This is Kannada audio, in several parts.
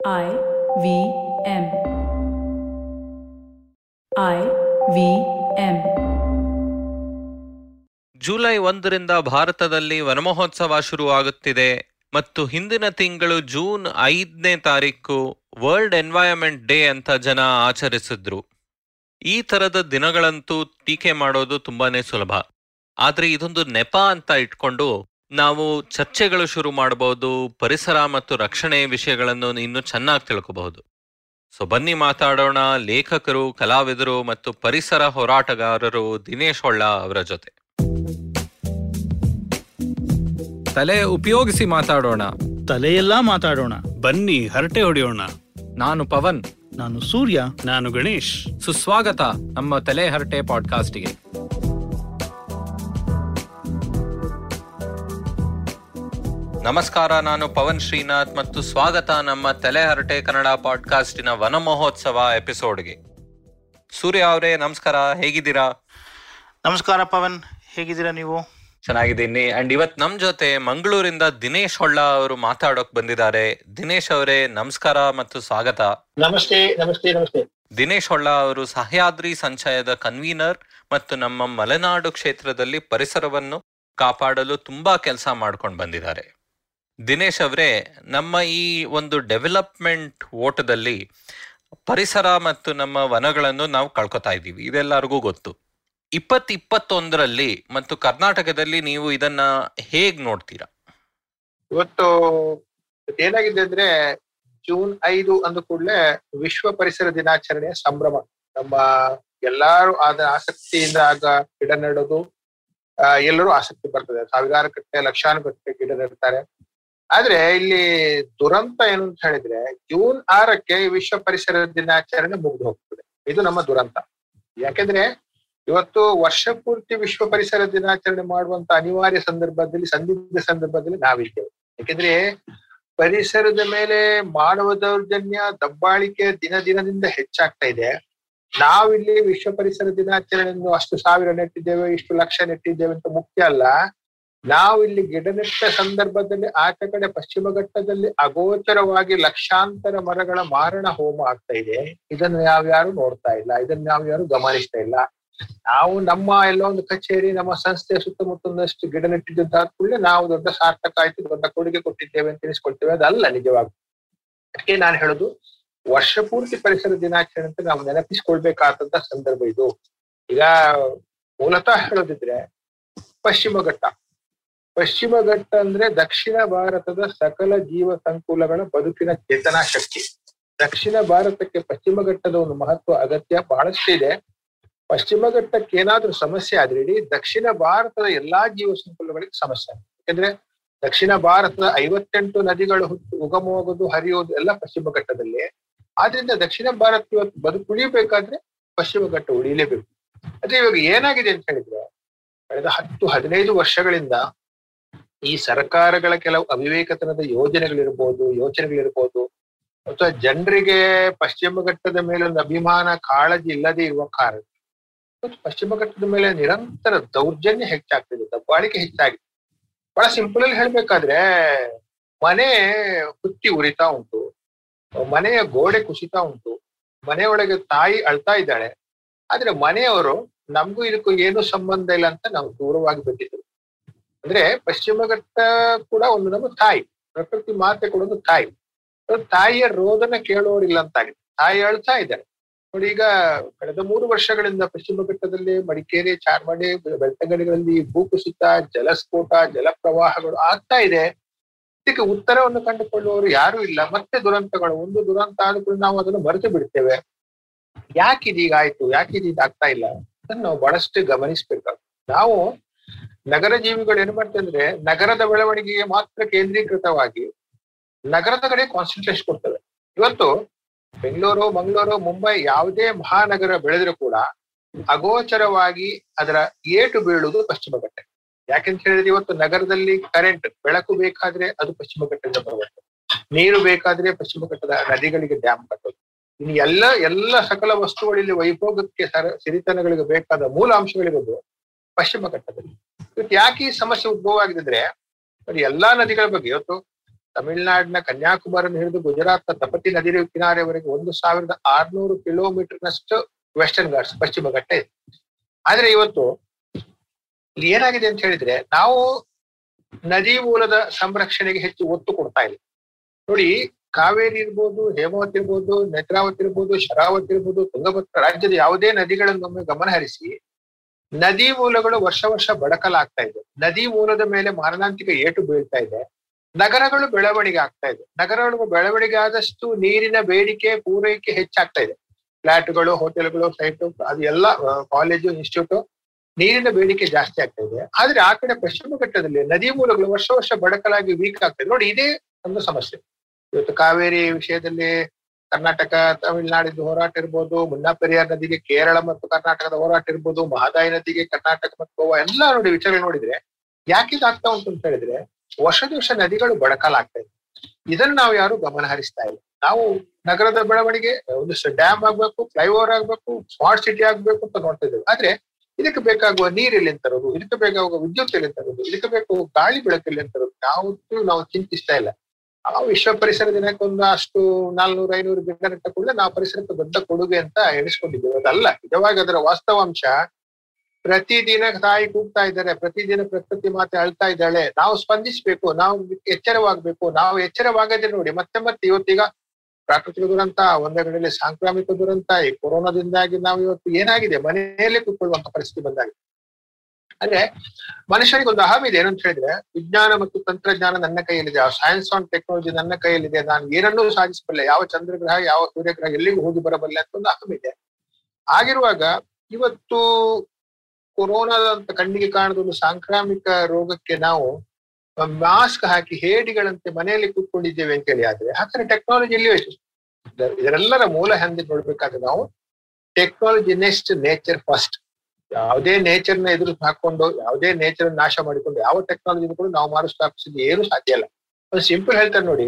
I V M. I V M. July ಒಂದರಿಂದ ಭಾರತದಲ್ಲಿ ವನಮಹೋತ್ಸವ ಶುರುವಾಗುತ್ತಿದೆ ಮತ್ತು ಹಿಂದಿನ ತಿಂಗಳು ಜೂನ್ ಐದನೇ ತಾರೀಕು ವರ್ಲ್ಡ್ ಎನ್ವೈರನ್ಮೆಂಟ್ ಡೇ ಅಂತ ಜನ ಆಚರಿಸಿದ್ರು ಈ ತರದ ದಿನಗಳಂತೂ ಟೀಕೆ ಮಾಡೋದು ತುಂಬಾನೇ ಸುಲಭ ಆದರೆ ಇದೊಂದು ನೆಪ ಅಂತ ಇಟ್ಕೊಂಡು ನಾವು ಚರ್ಚೆಗಳು ಶುರು ಮಾಡಬಹುದು ಪರಿಸರ ಮತ್ತು ರಕ್ಷಣೆ ವಿಷಯಗಳನ್ನು ಇನ್ನೂ ಚೆನ್ನಾಗಿ ತಿಳ್ಕೋಬಹುದು. ಸೊ ಬನ್ನಿ ಮಾತಾಡೋಣ ಲೇಖಕರು ಕಲಾವಿದರು ಮತ್ತು ಪರಿಸರ ಹೋರಾಟಗಾರರು ದಿನೇಶ್ ಹೊಳ್ಳ ಅವರ ಜೊತೆ. ತಲೆ ಉಪಯೋಗಿಸಿ ಮಾತಾಡೋಣ. ತಲೆಯೆಲ್ಲ ಮಾತಾಡೋಣ. ಬನ್ನಿ ಹರಟೆ ಹೊಡೆಯೋಣ. ನಾನು ಪವನ್. ನಾನು ಸೂರ್ಯ. ನಾನು ಗಣೇಶ್. ಸುಸ್ವಾಗತ ನಮ್ಮ ತಲೆ ಹರಟೆ ಪಾಡ್ಕಾಸ್ಟ್ಗೆ. ನಮಸ್ಕಾರ ನಾನು ಪವನ್ ಶ್ರೀನಾಥ್ ಮತ್ತು ಸ್ವಾಗತ ನಮ್ಮ ತಲೆಹರಟೆ ಕನ್ನಡ ಪಾಡ್ಕಾಸ್ಟಿನ ವನ ಮಹೋತ್ಸವ ಎಪಿಸೋಡ್ಗೆ. ಸೂರ್ಯ ಅವರೇ ನಮಸ್ಕಾರ ಹೇಗಿದ್ದೀರಾ? ನಮಸ್ಕಾರ ಪವನ್ ಹೇಗಿದ್ದೀರಾ ನೀವು? ಚೆನ್ನಾಗಿದ್ದೀನಿ. ಅಂಡ್ ಇವತ್ ನಮ್ ಜೊತೆ ಮಂಗಳೂರಿಂದ ದಿನೇಶ್ ಹೊಳ್ಳ ಅವರು ಮಾತಾಡೋಕ್ ಬಂದಿದ್ದಾರೆ. ದಿನೇಶ್ ಅವರೇ ನಮಸ್ಕಾರ ಮತ್ತು ಸ್ವಾಗತ. ನಮಸ್ತೆ ನಮಸ್ತೆ ನಮಸ್ತೆ. ದಿನೇಶ್ ಹೊಳ್ಳ ಅವರು ಸಹ್ಯಾದ್ರಿ ಸಂಚಯದ ಕನ್ವೀನರ್ ಮತ್ತು ನಮ್ಮ ಮಲೆನಾಡು ಕ್ಷೇತ್ರದಲ್ಲಿ ಪರಿಸರವನ್ನು ಕಾಪಾಡಲು ತುಂಬಾ ಕೆಲಸ ಮಾಡ್ಕೊಂಡು ಬಂದಿದ್ದಾರೆ. ದಿನೇಶ್ ಅವರೇ, ನಮ್ಮ ಈ ಒಂದು ಡೆವಲಪ್ಮೆಂಟ್ ಓಟದಲ್ಲಿ ಪರಿಸರ ಮತ್ತು ನಮ್ಮ ವನಗಳನ್ನು ನಾವು ಕಳ್ಕೊತಾ ಇದ್ದೀವಿ. ಇದೆಲ್ಲರಿಗೂ ಗೊತ್ತು. ಇಪ್ಪತ್ ಇಪ್ಪತ್ತೊಂದರಲ್ಲಿ ಮತ್ತು ಕರ್ನಾಟಕದಲ್ಲಿ ನೀವು ಇದನ್ನ ಹೇಗ್ ನೋಡ್ತೀರಾ? ಇವತ್ತು ಏನಾಗಿದೆ ಅಂದ್ರೆ ಜೂನ್ ಐದು ಅಂದ ಕೂಡಲೇ ವಿಶ್ವ ಪರಿಸರ ದಿನಾಚರಣೆಯ ಸಂಭ್ರಮ. ನಮ್ಮ ಎಲ್ಲಾರು ಆದ ಆಸಕ್ತಿಯಿಂದ ಆಗ ಗಿಡ ನೆಡೋದು ಎಲ್ಲರೂ ಆಸಕ್ತಿ ಬರ್ತದೆ. ಸಾವಿರಾರು ಕಟ್ಟೆ ಲಕ್ಷಾನು ಗಟ್ಟಲೆ ಗಿಡ ನೆಡ್ತಾರೆ. ಆದ್ರೆ ಇಲ್ಲಿ ದುರಂತ ಏನು ಅಂತ ಹೇಳಿದ್ರೆ, ಜೂನ್ ಆರಕ್ಕೆ ವಿಶ್ವ ಪರಿಸರ ದಿನಾಚರಣೆ ಮುಗಿದು ಹೋಗ್ತದೆ ಇದು ನಮ್ಮ ದುರಂತ. ಯಾಕೆಂದ್ರೆ ಇವತ್ತು ವರ್ಷ ಪೂರ್ತಿ ವಿಶ್ವ ಪರಿಸರ ದಿನಾಚರಣೆ ಮಾಡುವಂತ ಅನಿವಾರ್ಯ ಸಂದರ್ಭದಲ್ಲಿ, ಸಂದಿಗ್ಧ ಸಂದರ್ಭದಲ್ಲಿ ನಾವಿದ್ದೇವೆ. ಯಾಕೆಂದ್ರೆ ಪರಿಸರದ ಮೇಲೆ ಮಾನವ ದೌರ್ಜನ್ಯ, ದಬ್ಬಾಳಿಕೆ ದಿನ ದಿನದಿಂದ ಹೆಚ್ಚಾಗ್ತಾ ಇದೆ. ನಾವಿಲ್ಲಿ ವಿಶ್ವ ಪರಿಸರ ದಿನಾಚರಣೆಯನ್ನು ಅಷ್ಟು ಸಾವಿರ ನೆಟ್ಟಿದ್ದೇವೆ, ಇಷ್ಟು ಲಕ್ಷ ನೆಟ್ಟಿದ್ದೇವೆ ಅಂತ ಮುಖ್ಯ ಅಲ್ಲ. ನಾವು ಇಲ್ಲಿ ಗಿಡ ನೆಟ್ಟ ಸಂದರ್ಭದಲ್ಲಿ ಆಚೆ ಕಡೆ ಪಶ್ಚಿಮ ಘಟ್ಟದಲ್ಲಿ ಅಗೋಚರವಾಗಿ ಲಕ್ಷಾಂತರ ಮರಗಳ ಮಾರಣ ಹೋಮ ಆಗ್ತಾ ಇದೆ. ಇದನ್ನು ನಾವ್ಯಾರು ನೋಡ್ತಾ ಇಲ್ಲ. ಇದನ್ನು ನಾವ್ಯಾರು ಗಮನಿಸ್ತಾ ಇಲ್ಲ. ನಾವು ನಮ್ಮ ಎಲ್ಲ ಒಂದು ಕಚೇರಿ, ನಮ್ಮ ಸಂಸ್ಥೆಯ ಸುತ್ತಮುತ್ತಲಷ್ಟು ಗಿಡ ನೆಟ್ಟಿದ್ದಂತ ಕೂಡಲೇ ನಾವು ದೊಡ್ಡ ಸಾರ್ಥಕ ಆಯ್ತು. ದೊಡ್ಡ ಕೊಡುಗೆ ಕೊಟ್ಟಿದ್ದೇವೆ ಅಂತ ತಿಳಿಸ್ಕೊಳ್ತೇವೆ ಅದಲ್ಲ ನಿಜವಾಗ ಅದಕ್ಕೆ ನಾನು ಹೇಳುದು, ವರ್ಷ ಪೂರ್ತಿ ಪರಿಸರ ದಿನಾಚರಣೆ ಅಂತ ನಾವು ನೆನಪಿಸ್ಕೊಳ್ಬೇಕಾದಂತ ಸಂದರ್ಭ ಇದು. ಈಗ ಮೂಲತಃ ಹೇಳೋದಿದ್ರೆ ಪಶ್ಚಿಮ ಘಟ್ಟ. ಪಶ್ಚಿಮ ಘಟ್ಟ ಅಂದ್ರೆ ದಕ್ಷಿಣ ಭಾರತದ ಸಕಲ ಜೀವ ಸಂಕುಲಗಳ ಬದುಕಿನ ಚೇತನಾ ಶಕ್ತಿ. ದಕ್ಷಿಣ ಭಾರತಕ್ಕೆ ಪಶ್ಚಿಮ ಘಟ್ಟದ ಒಂದು ಮಹತ್ವ ಅಗತ್ಯ ಬಹಳಷ್ಟು ಇದೆ. ಪಶ್ಚಿಮ ಘಟ್ಟಕ್ಕೆ ಏನಾದ್ರೂ ಸಮಸ್ಯೆ ಆದ್ರೆ ಇಡೀ ದಕ್ಷಿಣ ಭಾರತದ ಎಲ್ಲಾ ಜೀವ ಸಂಕುಲಗಳಿಗೆ ಸಮಸ್ಯೆ. ಯಾಕಂದ್ರೆ ದಕ್ಷಿಣ ಭಾರತದ ಐವತ್ತೆಂಟು ನದಿಗಳು ಹುಟ್ಟು, ಉಗಮವಾಗೋದು, ಹರಿಯೋದು ಎಲ್ಲ ಪಶ್ಚಿಮ ಘಟ್ಟದಲ್ಲಿ. ಆದ್ರಿಂದ ದಕ್ಷಿಣ ಭಾರತ ಇವತ್ತು ಬದುಕುಳಿಬೇಕಾದ್ರೆ ಪಶ್ಚಿಮ ಘಟ್ಟ ಉಳಿಲೇಬೇಕು. ಅದೇ ಇವಾಗ ಏನಾಗಿದೆ ಅಂತ ಹೇಳಿದ್ರೆ, ಕಳೆದ ಹತ್ತು, ಹದಿನೈದು ವರ್ಷಗಳಿಂದ ಈ ಸರ್ಕಾರಗಳ ಕೆಲವು ಅವಿವೇಕತನದ ಯೋಜನೆಗಳಿರ್ಬೋದು, ಯೋಚನೆಗಳಿರ್ಬೋದು ಅಥವಾ ಜನರಿಗೆ ಪಶ್ಚಿಮ ಘಟ್ಟದ ಮೇಲೆ ಒಂದು ಅಭಿಮಾನ, ಕಾಳಜಿ ಇಲ್ಲದೆ ಇರುವ ಕಾರಣ. ಪಶ್ಚಿಮ ಘಟ್ಟದ ಮೇಲೆ ನಿರಂತರ ದೌರ್ಜನ್ಯ ಹೆಚ್ಚಾಗ್ತಿದೆ, ದಬ್ಬಾಳಿಕೆ ಹೆಚ್ಚಾಗಿದೆ. ಬಹಳ ಸಿಂಪಲ್ ಅಲ್ಲಿ ಹೇಳ್ಬೇಕಾದ್ರೆ, ಮನೆ ಹುತ್ತಿ ಉರಿತಾ ಉಂಟು, ಮನೆಯ ಗೋಡೆ ಕುಸಿತಾ ಉಂಟು, ಮನೆಯೊಳಗೆ ತಾಯಿ ಅಳ್ತಾ ಇದ್ದಾಳೆ, ಆದ್ರೆ ಮನೆಯವರು ನಮಗೂ ಇದಕ್ಕೂ ಏನು ಸಂಬಂಧ ಇಲ್ಲ ಅಂತ ನಾವು ದೂರವಾಗಿ ಬಿಟ್ಟಿದ್ರು ಅಂದ್ರೆ ಪಶ್ಚಿಮ ಘಟ್ಟ ಕೂಡ ಒಂದು ನಮ್ಮ ತಾಯಿ, ಪ್ರಕೃತಿ ಮಾತೆ ಕೂಡ ಒಂದು ತಾಯಿ. ತಾಯಿಯ ರೋದನ ಕೇಳೋರಿಲ್ಲ ಅಂತಾಗಿದೆ ತಾಯಿ ಅಳ್ತಾ ಇದ್ದಾರೆ. ನೋಡಿ ಈಗ ಕಳೆದ ಮೂರು ವರ್ಷಗಳಿಂದ ಪಶ್ಚಿಮ ಘಟ್ಟದಲ್ಲಿ ಮಡಿಕೇರಿ, ಚಾರ್ಮಡಿ, ಬೆಳ್ತಂಗಡಿಗಳಲ್ಲಿ ಭೂಕುಸಿತ ಜಲಸ್ಫೋಟ, ಜಲಪ್ರವಾಹಗಳು ಆಗ್ತಾ ಇದೆ. ಇದಕ್ಕೆ ಉತ್ತರವನ್ನು ಕಂಡುಕೊಳ್ಳುವವರು ಯಾರು ಇಲ್ಲ. ಮತ್ತೆ ದುರಂತಗಳು, ಒಂದು ದುರಂತ ಆದ ಕೂಡ ನಾವು ಅದನ್ನು ಮರೆತು ಬಿಡ್ತೇವೆ. ಯಾಕೆ ಇದೀಗ ಆಯ್ತು? ಯಾಕೆ ಇದೀಗ ಆಗ್ತಾ ಇಲ್ಲ? ಅದನ್ನು ನಾವು ಬಹಳಷ್ಟು ಗಮನಿಸ್ಬೇಕಾಗ್ತದೆ ನಾವು ನಗರ ಜೀವಿಗಳು ಏನ್ ಮಾಡ್ತಂದ್ರೆ ನಗರದ ಬೆಳವಣಿಗೆಗೆ ಮಾತ್ರ ಕೇಂದ್ರೀಕೃತವಾಗಿ ನಗರದ ಕಡೆ ಕಾನ್ಸಂಟ್ರೇಷನ್ ಕೊಡ್ತವೆ. ಇವತ್ತು ಬೆಂಗಳೂರು, ಮಂಗಳೂರು, ಮುಂಬೈ ಯಾವುದೇ ಮಹಾನಗರ ಬೆಳೆದ್ರು ಕೂಡ ಅಗೋಚರವಾಗಿ ಅದರ ಏಟು ಬೀಳುವುದು ಪಶ್ಚಿಮ ಘಟ್ಟ ಯಾಕೆಂತ ಹೇಳಿದ್ರೆ ಇವತ್ತು ನಗರದಲ್ಲಿ ಕರೆಂಟ್ ಬೆಳಕು ಬೇಕಾದ್ರೆ ಅದು ಪಶ್ಚಿಮ ಘಟ್ಟದಿಂದ ಬರುತ್ತೆ ನೀರು ಬೇಕಾದ್ರೆ ಪಶ್ಚಿಮ ಘಟ್ಟದ ನದಿಗಳಿಗೆ ಡ್ಯಾಮ್ ಕಟ್ಟೋದು. ಇನ್ನು ಎಲ್ಲ ಎಲ್ಲ ಸಕಲ ವಸ್ತುಗಳಲ್ಲಿ ವೈಭೋಗಕ್ಕೆ ಸರ ಸಿರಿತನಗಳಿಗೆ ಬೇಕಾದ ಮೂಲ ಪಶ್ಚಿಮ ಘಟ್ಟದಲ್ಲಿ. ಇವತ್ತು ಯಾಕೆ ಈ ಸಮಸ್ಯೆ ಉದ್ಭವ ಆಗಿದ್ರೆ ಎಲ್ಲಾ ನದಿಗಳ ಬಗ್ಗೆ ಇವತ್ತು ತಮಿಳುನಾಡಿನ ಕನ್ಯಾಕುಮಾರಿನ ಹಿಡಿದು ಗುಜರಾತ್ನ ತಪತಿ ನದಿ ಕಿನಾರೆವರೆಗೆ ಒಂದು ಸಾವಿರದ ಆರ್ನೂರು ಕಿಲೋಮೀಟರ್ನಷ್ಟು ವೆಸ್ಟರ್ನ್ ಘಾಟ್ಸ್ ಪಶ್ಚಿಮ ಘಟ್ಟ ಇದೆ. ಆದ್ರೆ ಇವತ್ತು ಇಲ್ಲಿ ಏನಾಗಿದೆ ಅಂತ ಹೇಳಿದ್ರೆ, ನಾವು ನದಿ ಮೂಲದ ಸಂರಕ್ಷಣೆಗೆ ಹೆಚ್ಚು ಒತ್ತು ಕೊಡ್ತಾ ಇಲ್ಲ ನೋಡಿ, ಕಾವೇರಿ ಇರ್ಬೋದು, ಹೇಮಾವತಿ ಇರ್ಬೋದು, ನೇತ್ರಾವತಿ ಇರ್ಬೋದು, ಶರಾವತಿ ಇರ್ಬೋದು, ತುಂಗಭದ್ರ ರಾಜ್ಯದ ಯಾವುದೇ ನದಿಗಳನ್ನೊಮ್ಮೆ ಗಮನ ಹರಿಸಿ ನದಿ ಮೂಲಗಳು ವರ್ಷ ವರ್ಷ ಬಡಕಲಾಗ್ತಾ ಇದೆ. ನದಿ ಮೂಲದ ಮೇಲೆ ಮಾರಣಾಂತಿಕ ಏಟು ಬೀಳ್ತಾ ಇದೆ. ನಗರಗಳು ಬೆಳವಣಿಗೆ ಆಗ್ತಾ ಇದೆ. ನಗರಗಳು ಬೆಳವಣಿಗೆ ಆದಷ್ಟು ನೀರಿನ ಬೇಡಿಕೆ ಪೂರೈಕೆ ಹೆಚ್ಚಾಗ್ತಾ ಇದೆ. ಫ್ಲಾಟ್ಗಳು, ಹೋಟೆಲ್ಗಳು ಸೈಟ್ ಅದು ಎಲ್ಲ ಕಾಲೇಜು ಇನ್ಸ್ಟಿಟ್ಯೂಟ್ ನೀರಿನ ಬೇಡಿಕೆ ಜಾಸ್ತಿ ಆಗ್ತಾ ಇದೆ. ಆದ್ರೆ ಆ ಕಡೆ ಪಶ್ಚಿಮ ಘಟ್ಟದಲ್ಲಿ ನದಿ ಮೂಲಗಳು ವರ್ಷ ವರ್ಷ ಬಡಕಲಾಗಿ ವೀಕ್ ಆಗ್ತಾ ಇದೆ. ನೋಡಿ, ಇದೇ ಒಂದು ಸಮಸ್ಯೆ. ಇವತ್ತು ಕಾವೇರಿ ವಿಷಯದಲ್ಲಿ ಕರ್ನಾಟಕ, ತಮಿಳುನಾಡಿದ್ದು ಹೋರಾಟ ಇರ್ಬೋದು ಮುನ್ನಾ ಪೆರಿಯಾರ್ ನದಿಗೆ ಕೇರಳ ಮತ್ತು ಕರ್ನಾಟಕದ ಹೋರಾಟ ಇರ್ಬೋದು, ಮಹದಾಯಿ ನದಿಗೆ ಕರ್ನಾಟಕ ಮತ್ತು ಗೋವಾ ಎಲ್ಲ ನೋಡಿ ವಿಚಾರ ನೋಡಿದ್ರೆ ಯಾಕೆ ಇದಾಗ್ತಾ ಉಂಟು ಅಂತ ಹೇಳಿದ್ರೆ ವರ್ಷ ನದಿಗಳು ಬಡಕಲಾಗ್ತಾ ಇದೆ ಇದನ್ನ ನಾವು ಯಾರು ಗಮನ ಹರಿಸ್ತಾ ಇಲ್ಲ. ನಾವು ನಗರದ ಬೆಳವಣಿಗೆ, ಒಂದು ಡ್ಯಾಮ್ ಆಗ್ಬೇಕು, ಫ್ಲೈಓವರ್ ಆಗ್ಬೇಕು, ಸ್ಮಾರ್ಟ್ ಸಿಟಿ ಆಗ್ಬೇಕು ಅಂತ ನೋಡ್ತಾ ಇದ್ದೇವೆ. ಆದ್ರೆ ಇದಕ್ಕೆ ಬೇಕಾಗುವ ನೀರ್ ಎಲ್ಲಿಂದ ತರೋದು, ಇದಕ್ಕೆ ಬೇಕಾಗುವ ವಿದ್ಯುತ್ ಎಲ್ಲಿಂದ ತರೋದು, ಇದಕ್ಕೆ ಬೇಕು ಗಾಳಿ ಬೆಳಕು ತರೋದು ಯಾವತ್ತೂ ನಾವು ಚಿಂತಿಸ್ತಾ ಇಲ್ಲ. ವಿಶ್ವ ಪರಿಸರ ದಿನಕ್ಕೊಂದು ಅಷ್ಟು ನಾಲ್ನೂರ, ಐನೂರು ಗಿಡ ನೆಟ್ಟ ಕೂಡಲೇ ನಾವು ಪರಿಸರಕ್ಕೆ ದೊಡ್ಡ ಕೊಡುಗೆ ಅಂತ ಎಣಿಸ್ಕೊಂಡಿದ್ದೇವೆ. ಅದಲ್ಲ, ನಿಜವಾಗಿ ಅದರ ವಾಸ್ತವಾಂಶ ಪ್ರತಿದಿನ ತಾಯಿ ಕೂಗ್ತಾ ಇದ್ದಾರೆ ಪ್ರತಿದಿನ ಪ್ರಕೃತಿ ಮಾತೆ ಅಳ್ತಾ ಇದ್ದಾಳೆ. ನಾವು ಸ್ಪಂದಿಸ್ಬೇಕು, ನಾವು ಎಚ್ಚರವಾಗ್ಬೇಕು, ನಾವು ಎಚ್ಚರವಾಗದೆ ನೋಡಿ, ಮತ್ತೆ ಮತ್ತೆ ಇವತ್ತೀಗ ಪ್ರಾಕೃತಿಕ ದುರಂತ ಒಂದೇ ಕಡೆಯಲ್ಲಿ ಸಾಂಕ್ರಾಮಿಕ ದುರಂತ, ಈ ಕೊರೋನಾದಿಂದಾಗಿ ನಾವು ಇವತ್ತು ಏನಾಗಿದೆ? ಮನೆಯಲ್ಲೇ ಕೂತ್ಕೊಳ್ಳುವಂತ ಪರಿಸ್ಥಿತಿ ಬಂದಾಗಿದೆ. ಅಂದ್ರೆ ಮನುಷ್ಯನಿಗೆ ಒಂದು ಇದೆ, ಏನಂತ ಹೇಳಿದ್ರೆ ವಿಜ್ಞಾನ ಮತ್ತು ತಂತ್ರಜ್ಞಾನ ನನ್ನ ಕೈಯಲ್ಲಿದೆ, ಆ ಸೈನ್ಸ್ ಆನ್ ಟೆಕ್ನಾಲಜಿ ನನ್ನ ಕೈಯಲ್ಲಿದೆ, ನಾನು ಏನನ್ನೂ ಸಾಧಿಸಬಲ್ಲೆ, ಯಾವ ಚಂದ್ರಗ್ರಹ, ಯಾವ ಸೂರ್ಯಗ್ರಹ ಎಲ್ಲಿಗೂ ಹೋಗಿ ಬರಬಲ್ಲೆ ಅಂತ ಒಂದು ಅಹಂ ಇದೆ. ಆಗಿರುವಾಗ ಇವತ್ತು ಕೊರೋನಾದ ಅಂತ ಕಣ್ಣಿಗೆ ಕಾಣದ ಒಂದು ಸಾಂಕ್ರಾಮಿಕ ರೋಗಕ್ಕೆ ನಾವು ಮಾಸ್ಕ್ ಹಾಕಿ ಹೇಡಿಗಳಂತೆ ಮನೆಯಲ್ಲಿ ಕೂತ್ಕೊಂಡಿದ್ದೇವೆ ಅಂತ ಹೇಳಿ ಆದ್ರೆ, ಹಾಗಾದ್ರೆ ಟೆಕ್ನಾಲಜಿ ಎಲ್ಲಿ ಹೋಯ್ತು ಇದರೆಲ್ಲರ ಮೂಲ ಹಂದಿ ನೋಡ್ಬೇಕಾದ್ರೆ ನಾವು ಟೆಕ್ನಾಲಜಿ ನೆಕ್ಸ್ಟ್ ನೇಚರ್ ಫಸ್ಟ್ ಯಾವುದೇ ನೇಚರ್ನ ಎದುರು ಹಾಕೊಂಡು ಯಾವುದೇ ನೇಚರ್ ನಾಶ ಮಾಡಿಕೊಂಡು, ಯಾವ ಟೆಕ್ನಾಲಜಿ ಕೂಡ ನಾವು ಮಾರು ಸ್ಥಾಪಿಸಿದ್ದು ಏನು ಸಾಧ್ಯ ಇಲ್ಲ. ಒಂದು ಸಿಂಪಲ್ ಹೇಳ್ತಾರೆ ನೋಡಿ,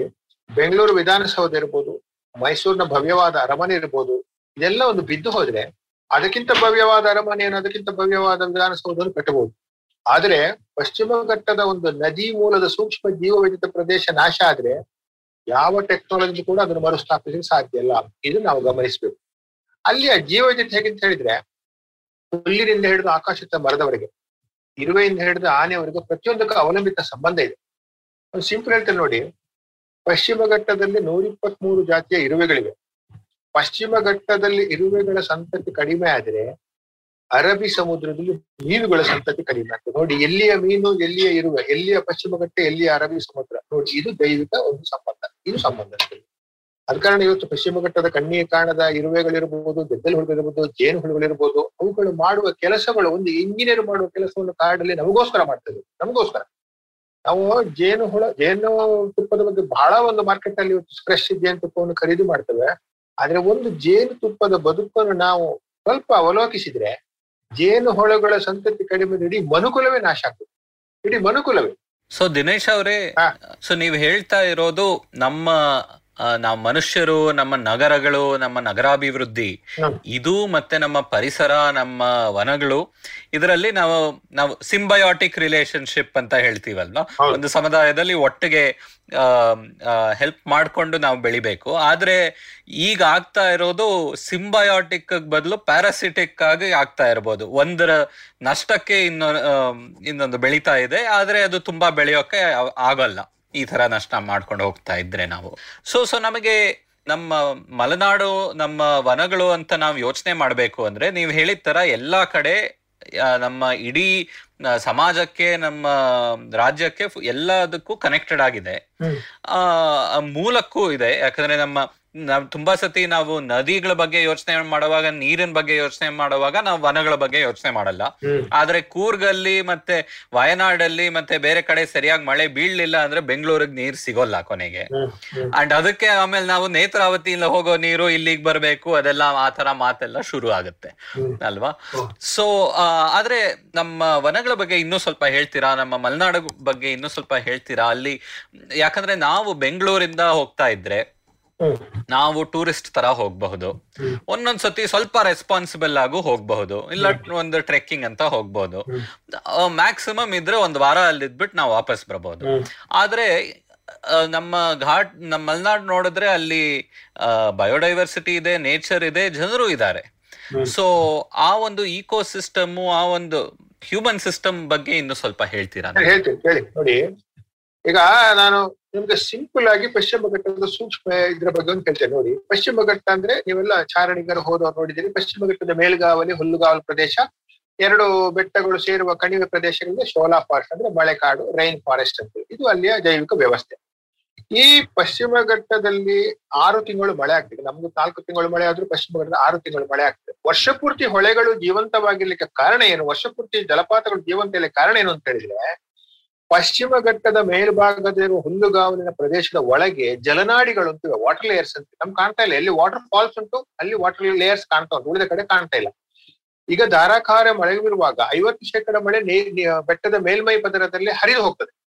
ಬೆಂಗಳೂರು ವಿಧಾನಸೌಧ ಇರ್ಬೋದು, ಮೈಸೂರಿನ ಭವ್ಯವಾದ ಅರಮನೆ ಇರ್ಬೋದು, ಇದೆಲ್ಲ ಒಂದು ಬಿದ್ದು ಹೋದ್ರೆ ಅದಕ್ಕಿಂತ ಭವ್ಯವಾದ ಅರಮನೆಯನ್ನು ಅದಕ್ಕಿಂತ ಭವ್ಯವಾದ ವಿಧಾನಸೌಧವನ್ನು ಕಟ್ಟಬಹುದು. ಆದ್ರೆ ಪಶ್ಚಿಮ ಘಟ್ಟದ ಒಂದು ನದಿ ಮೂಲದ ಸೂಕ್ಷ್ಮ ಜೀವವಿದ್ಯುತ ಪ್ರದೇಶ ನಾಶ ಆದ್ರೆ ಯಾವ ಟೆಕ್ನಾಲಜಿ ಕೂಡ ಅದನ್ನು ಮರುಸ್ಥಾಪಿಸಲಿಕ್ಕೆ ಸಾಧ್ಯ ಇಲ್ಲ. ಇದು ನಾವು ಗಮನಿಸಬೇಕು. ಅಲ್ಲಿಯ ಜೀವವಿದ್ಯುತ್ ಹೇಗೆ ಹೇಳಿದ್ರೆ ಹುಲ್ಲಿನಿಂದ ಹಿಡಿದು ಆಕಾಶದ ಮರದವರೆಗೆ ಇರುವೆಯಿಂದ ಹಿಡಿದು ಆನೆವರೆಗೂ ಪ್ರತಿಯೊಂದಕ್ಕೂ ಅವಲಂಬಿತ ಸಂಬಂಧ ಇದೆ. ಒಂದು ಸಿಂಪಲ್ ಹೇಳ್ತೇನೆ ನೋಡಿ. ಪಶ್ಚಿಮ ಘಟ್ಟದಲ್ಲಿ ನೂರಿಪ್ಪತ್ತ್ ಮೂರು ಜಾತಿಯ ಇರುವೆಗಳಿವೆ. ಪಶ್ಚಿಮ ಘಟ್ಟದಲ್ಲಿ ಇರುವೆಗಳ ಸಂತತಿ ಕಡಿಮೆ ಆದ್ರೆ ಅರಬಿ ಸಮುದ್ರದಲ್ಲಿ ಮೀನುಗಳ ಸಂತತಿ ಕಡಿಮೆ ಆಗ್ತದೆ. ನೋಡಿ, ಎಲ್ಲಿಯ ಮೀನು, ಎಲ್ಲಿಯ ಇರುವೆ, ಎಲ್ಲಿಯ ಪಶ್ಚಿಮ ಘಟ್ಟ, ಎಲ್ಲಿಯ ಅರಬಿ ಸಮುದ್ರ. ನೋಡಿ, ಇದು ದೈವಿಕ ಒಂದು ಸಂಬಂಧ, ಇದು ಸಂಬಂಧ. ಅದ ಕಾರಣ ಇವತ್ತು ಪಶ್ಚಿಮ ಘಟ್ಟದ ಕಣ್ಣಿಗೆ ಕಾಣದ ಇರುವೆಗಳಿರ್ಬೋದು ಗೆದ್ದಲು ಹುಳುಗಳಿರ್ಬೋದು ಜೇನು ಹುಳುಗಳಿರ್ಬೋದು ಅವುಗಳು ಮಾಡುವ ಕೆಲಸಗಳು ಒಂದು ಇಂಜಿನಿಯರ್ ಮಾಡುವ ಕೆಲಸವನ್ನು ಕಾಡಲ್ಲಿ ನಮಗೋಸ್ಕರ ಮಾಡ್ತದೆ. ನಮಗೋಸ್ಕರ. ನಾವು ಜೇನು ಹುಳ ಜೇನು ತುಪ್ಪದ ಬಗ್ಗೆ ಬಹಳ ಒಂದು ಮಾರ್ಕೆಟ್ ಅಲ್ಲಿ ಇವತ್ತು ಫ್ರೆಶ್ ಜೇನು ತುಪ್ಪವನ್ನು ಖರೀದಿ ಮಾಡ್ತೇವೆ. ಆದ್ರೆ ಒಂದು ಜೇನು ತುಪ್ಪದ ಬದುಕನ್ನು ನಾವು ಸ್ವಲ್ಪ ಅವಲೋಕಿಸಿದ್ರೆ ಜೇನು ಹುಳಗಳ ಸಂತತಿ ಕಡಿಮೆ ಇಡೀ ಮನುಕುಲವೇ ನಾಶ ಆಗ್ತದೆ. ಇಡೀ ಮನುಕುಲವೇ. ಸೊ ದಿನೇಶ್ ಅವರೇ. ಸೊ ನೀವು ಹೇಳ್ತಾ ಇರೋದು ನಮ್ಮ ನಾವು ಮನುಷ್ಯರು ನಮ್ಮ ನಗರಗಳು ನಮ್ಮ ನಗರಾಭಿವೃದ್ಧಿ ಇದು ಮತ್ತೆ ನಮ್ಮ ಪರಿಸರ ನಮ್ಮ ವನಗಳು ಇದರಲ್ಲಿ ನಾವು ನಾವು ಸಿಂಬಯೋಟಿಕ್ ರಿಲೇಶನ್ಶಿಪ್ ಅಂತ ಹೇಳ್ತೀವಲ್ವ? ಒಂದು ಸಮುದಾಯದಲ್ಲಿ ಒಟ್ಟಿಗೆ ಹೆಲ್ಪ್ ಮಾಡ್ಕೊಂಡು ನಾವು ಬೆಳಿಬೇಕು. ಆದ್ರೆ ಈಗ ಆಗ್ತಾ ಇರೋದು ಸಿಂಬಯೋಟಿಕ್ ಬದಲು ಪ್ಯಾರಾಸಿಟಿಕ್ ಆಗಿ ಆಗ್ತಾ ಇರ್ಬೋದು. ಒಂದರ ನಷ್ಟಕ್ಕೆ ಇನ್ನೊಂದು ಇನ್ನೊಂದು ಬೆಳೀತಾ ಇದೆ. ಆದ್ರೆ ಅದು ತುಂಬಾ ಬೆಳೆಯೋಕೆ ಆಗಲ್ಲ. ಈ ತರ ನಷ್ಟ ಮಾಡ್ಕೊಂಡು ಹೋಗ್ತಾ ಇದ್ರೆ ನಾವು. ಸೊ ಸೊ ನಮಗೆ ನಮ್ಮ ಮಲೆನಾಡು ನಮ್ಮ ವನಗಳು ಅಂತ ನಾವು ಯೋಚನೆ ಮಾಡಬೇಕು ಅಂದ್ರೆ ನೀವು ಹೇಳಿದ ತರ ಎಲ್ಲಾ ಕಡೆ ನಮ್ಮ ಇಡೀ ಸಮಾಜಕ್ಕೆ ನಮ್ಮ ರಾಜ್ಯಕ್ಕೆ ಎಲ್ಲದಕ್ಕೂ ಕನೆಕ್ಟೆಡ್ ಆಗಿದೆ. ಆ ಮೂಲಕ್ಕೂ ಇದೆ. ಯಾಕಂದ್ರೆ ನಮ್ಮ ನಾವ್ ತುಂಬಾ ಸತಿ ನಾವು ನದಿಗಳ ಬಗ್ಗೆ ಯೋಚನೆ ಮಾಡುವಾಗ ನೀರಿನ ಬಗ್ಗೆ ಯೋಚನೆ ಮಾಡುವಾಗ ನಾವು ವನಗಳ ಬಗ್ಗೆ ಯೋಚನೆ ಮಾಡಲ್ಲ. ಆದ್ರೆ ಕೂರ್ಗಲ್ಲಿ ಮತ್ತೆ ವಯನಾಡಲ್ಲಿ ಮತ್ತೆ ಬೇರೆ ಕಡೆ ಸರಿಯಾಗಿ ಮಳೆ ಬೀಳ್ಲಿಲ್ಲ ಅಂದ್ರೆ ಬೆಂಗಳೂರಿಗೆ ನೀರ್ ಸಿಗೋಲ್ಲ ಕೊನೆಗೆ. ಅಂಡ್ ಅದಕ್ಕೆ ಆಮೇಲೆ ನಾವು ನೇತ್ರಾವತಿಯಿಂದ ಹೋಗೋ ನೀರು ಇಲ್ಲಿಗೆ ಬರಬೇಕು ಅದೆಲ್ಲ ಆ ತರ ಮಾತೆಲ್ಲ ಶುರು ಆಗುತ್ತೆ. ಅಲ್ವಾ. ಸೊ ಆದ್ರೆ ನಮ್ಮ ವನಗಳ ಬಗ್ಗೆ ಇನ್ನೂ ಸ್ವಲ್ಪ ಹೇಳ್ತೀರಾ? ನಮ್ಮ ಮಲೆನಾಡು ಬಗ್ಗೆ ಇನ್ನೂ ಸ್ವಲ್ಪ ಹೇಳ್ತೀರಾ? ಅಲ್ಲಿ ಯಾಕಂದ್ರೆ ನಾವು ಬೆಂಗಳೂರಿಂದ ಹೋಗ್ತಾ ಇದ್ರೆ. ನಾವು ಟೂರಿಸ್ಟ್ ತರ ಹೋಗಬಹುದು. ಒಂದೊಂದ್ ಸತಿ ಸ್ವಲ್ಪ ರೆಸ್ಪಾನ್ಸಿಬಲ್ ಆಗು ಹೋಗಬಹುದು. ಇಲ್ಲ ಒಂದು ಟ್ರೆಕ್ಕಿಂಗ್ ಅಂತ ಹೋಗ್ಬಹುದು. ಮ್ಯಾಕ್ಸಿಮಮ್ ಇದ್ರೆ ಒಂದ್ ವಾರ ಅಲ್ಲಿ ಇದ್ಬಿಟ್ಟು ನಾವು ವಾಪಸ್ ಬರಬಹುದು ಆದ್ರೆ ನಮ್ಮ ಘಾಟ್ ನಮ್ಮ ಮಲ್ನಾಡ್ ನೋಡಿದ್ರೆ ಅಲ್ಲಿ ಬಯೋಡೈವರ್ಸಿಟಿ ಇದೆ ನೇಚರ್ ಇದೆ ಜನರು ಇದ್ದಾರೆ. ಸೊ ಆ ಒಂದು ಇಕೋ ಸಿಸ್ಟಮ್ ಆ ಒಂದು ಹ್ಯೂಮನ್ ಸಿಸ್ಟಮ್ ಬಗ್ಗೆ ಇನ್ನು ಸ್ವಲ್ಪ ಹೇಳ್ತೀರಾ? ಹೇಳ್ತೀನಿ ನೋಡಿ. ಈಗ ನಾನು ನಿಮ್ಗೆ ಸಿಂಪಲ್ ಆಗಿ ಪಶ್ಚಿಮ ಘಟ್ಟದ ಸೂಕ್ಷ್ಮ ಇದ್ರ ಬಗ್ಗೆ ಒಂದು ಹೇಳ್ತೇನೆ ನೋಡಿ. ಪಶ್ಚಿಮ ಘಟ್ಟ ಅಂದ್ರೆ ನೀವೆಲ್ಲ ಚಾರಣಿಗರು ಹೋದವ್ರು ನೋಡಿದ್ದೀರಿ ಪಶ್ಚಿಮ ಘಟ್ಟದ ಮೇಲ್ಗಾವಲಿ, ಹುಲ್ಲುಗಾವಲು ಪ್ರದೇಶ, ಎರಡು ಬೆಟ್ಟಗಳು ಸೇರುವ ಕಣಿವೆ ಪ್ರದೇಶಗಳಿಗೆ ಶೋಲಾ ಫಾರೆಸ್ಟ್ ಅಂದ್ರೆ ಮಳೆಕಾಡು, ರೈನ್ ಫಾರೆಸ್ಟ್ ಅಂತ ಇದು ಅಲ್ಲಿಯ ಜೈವಿಕ ವ್ಯವಸ್ಥೆ. ಈ ಪಶ್ಚಿಮ ಘಟ್ಟದಲ್ಲಿ ಆರು ತಿಂಗಳು ಮಳೆ ಆಗ್ತದೆ. ನಮ್ದು ನಾಲ್ಕು ತಿಂಗಳು ಮಳೆ ಆದ್ರೂ ಪಶ್ಚಿಮ ಘಟ್ಟದ ಆರು ತಿಂಗಳು ಮಳೆ ಆಗ್ತದೆ. ವರ್ಷ ಪೂರ್ತಿ ಹೊಳೆಗಳು ಜೀವಂತವಾಗಿರ್ಲಿಕ್ಕೆ ಕಾರಣ ಏನು? ವರ್ಷ ಪೂರ್ತಿ ಜಲಪಾತಗಳು ಜೀವಂತ ಕಾರಣ ಏನು ಅಂತ ಹೇಳಿದ್ರೆ ಪಶ್ಚಿಮ ಘಟ್ಟದ ಮೇಲ್ಭಾಗದಲ್ಲಿರುವ ಹುಲ್ಲುಗಾವಲಿನ ಪ್ರದೇಶದ ಒಳಗೆ ಜಲನಾಡಿಗಳು ಅಂತಿವೆ ವಾಟರ್ ಲೇಯರ್ಸ್ ಅಂತ. ನಮ್ಗೆ ಕಾಣ್ತಾ ಇಲ್ಲ. ಎಲ್ಲಿ ವಾಟರ್ ಫಾಲ್ಸ್ ಉಂಟು, ಅಲ್ಲಿ ವಾಟರ್ ಲೇಯರ್ಸ್ ಕಾಣ್ತಾ ಉಂಟು. ಉಳಿದ ಕಡೆ ಕಾಣ್ತಾ ಇಲ್ಲ. ಈಗ ಧಾರಾಕಾರ ಮಳೆವಿರುವಾಗ ಐವತ್ತು ಶೇಕಡ ಮಳೆ ನೀ- ನೀ- ಬೆಟ್ಟದ ಮೇಲ್ಮೈ ಪದರದಲ್ಲಿ ಹರಿದು ಹೋಗ್ತದೆ.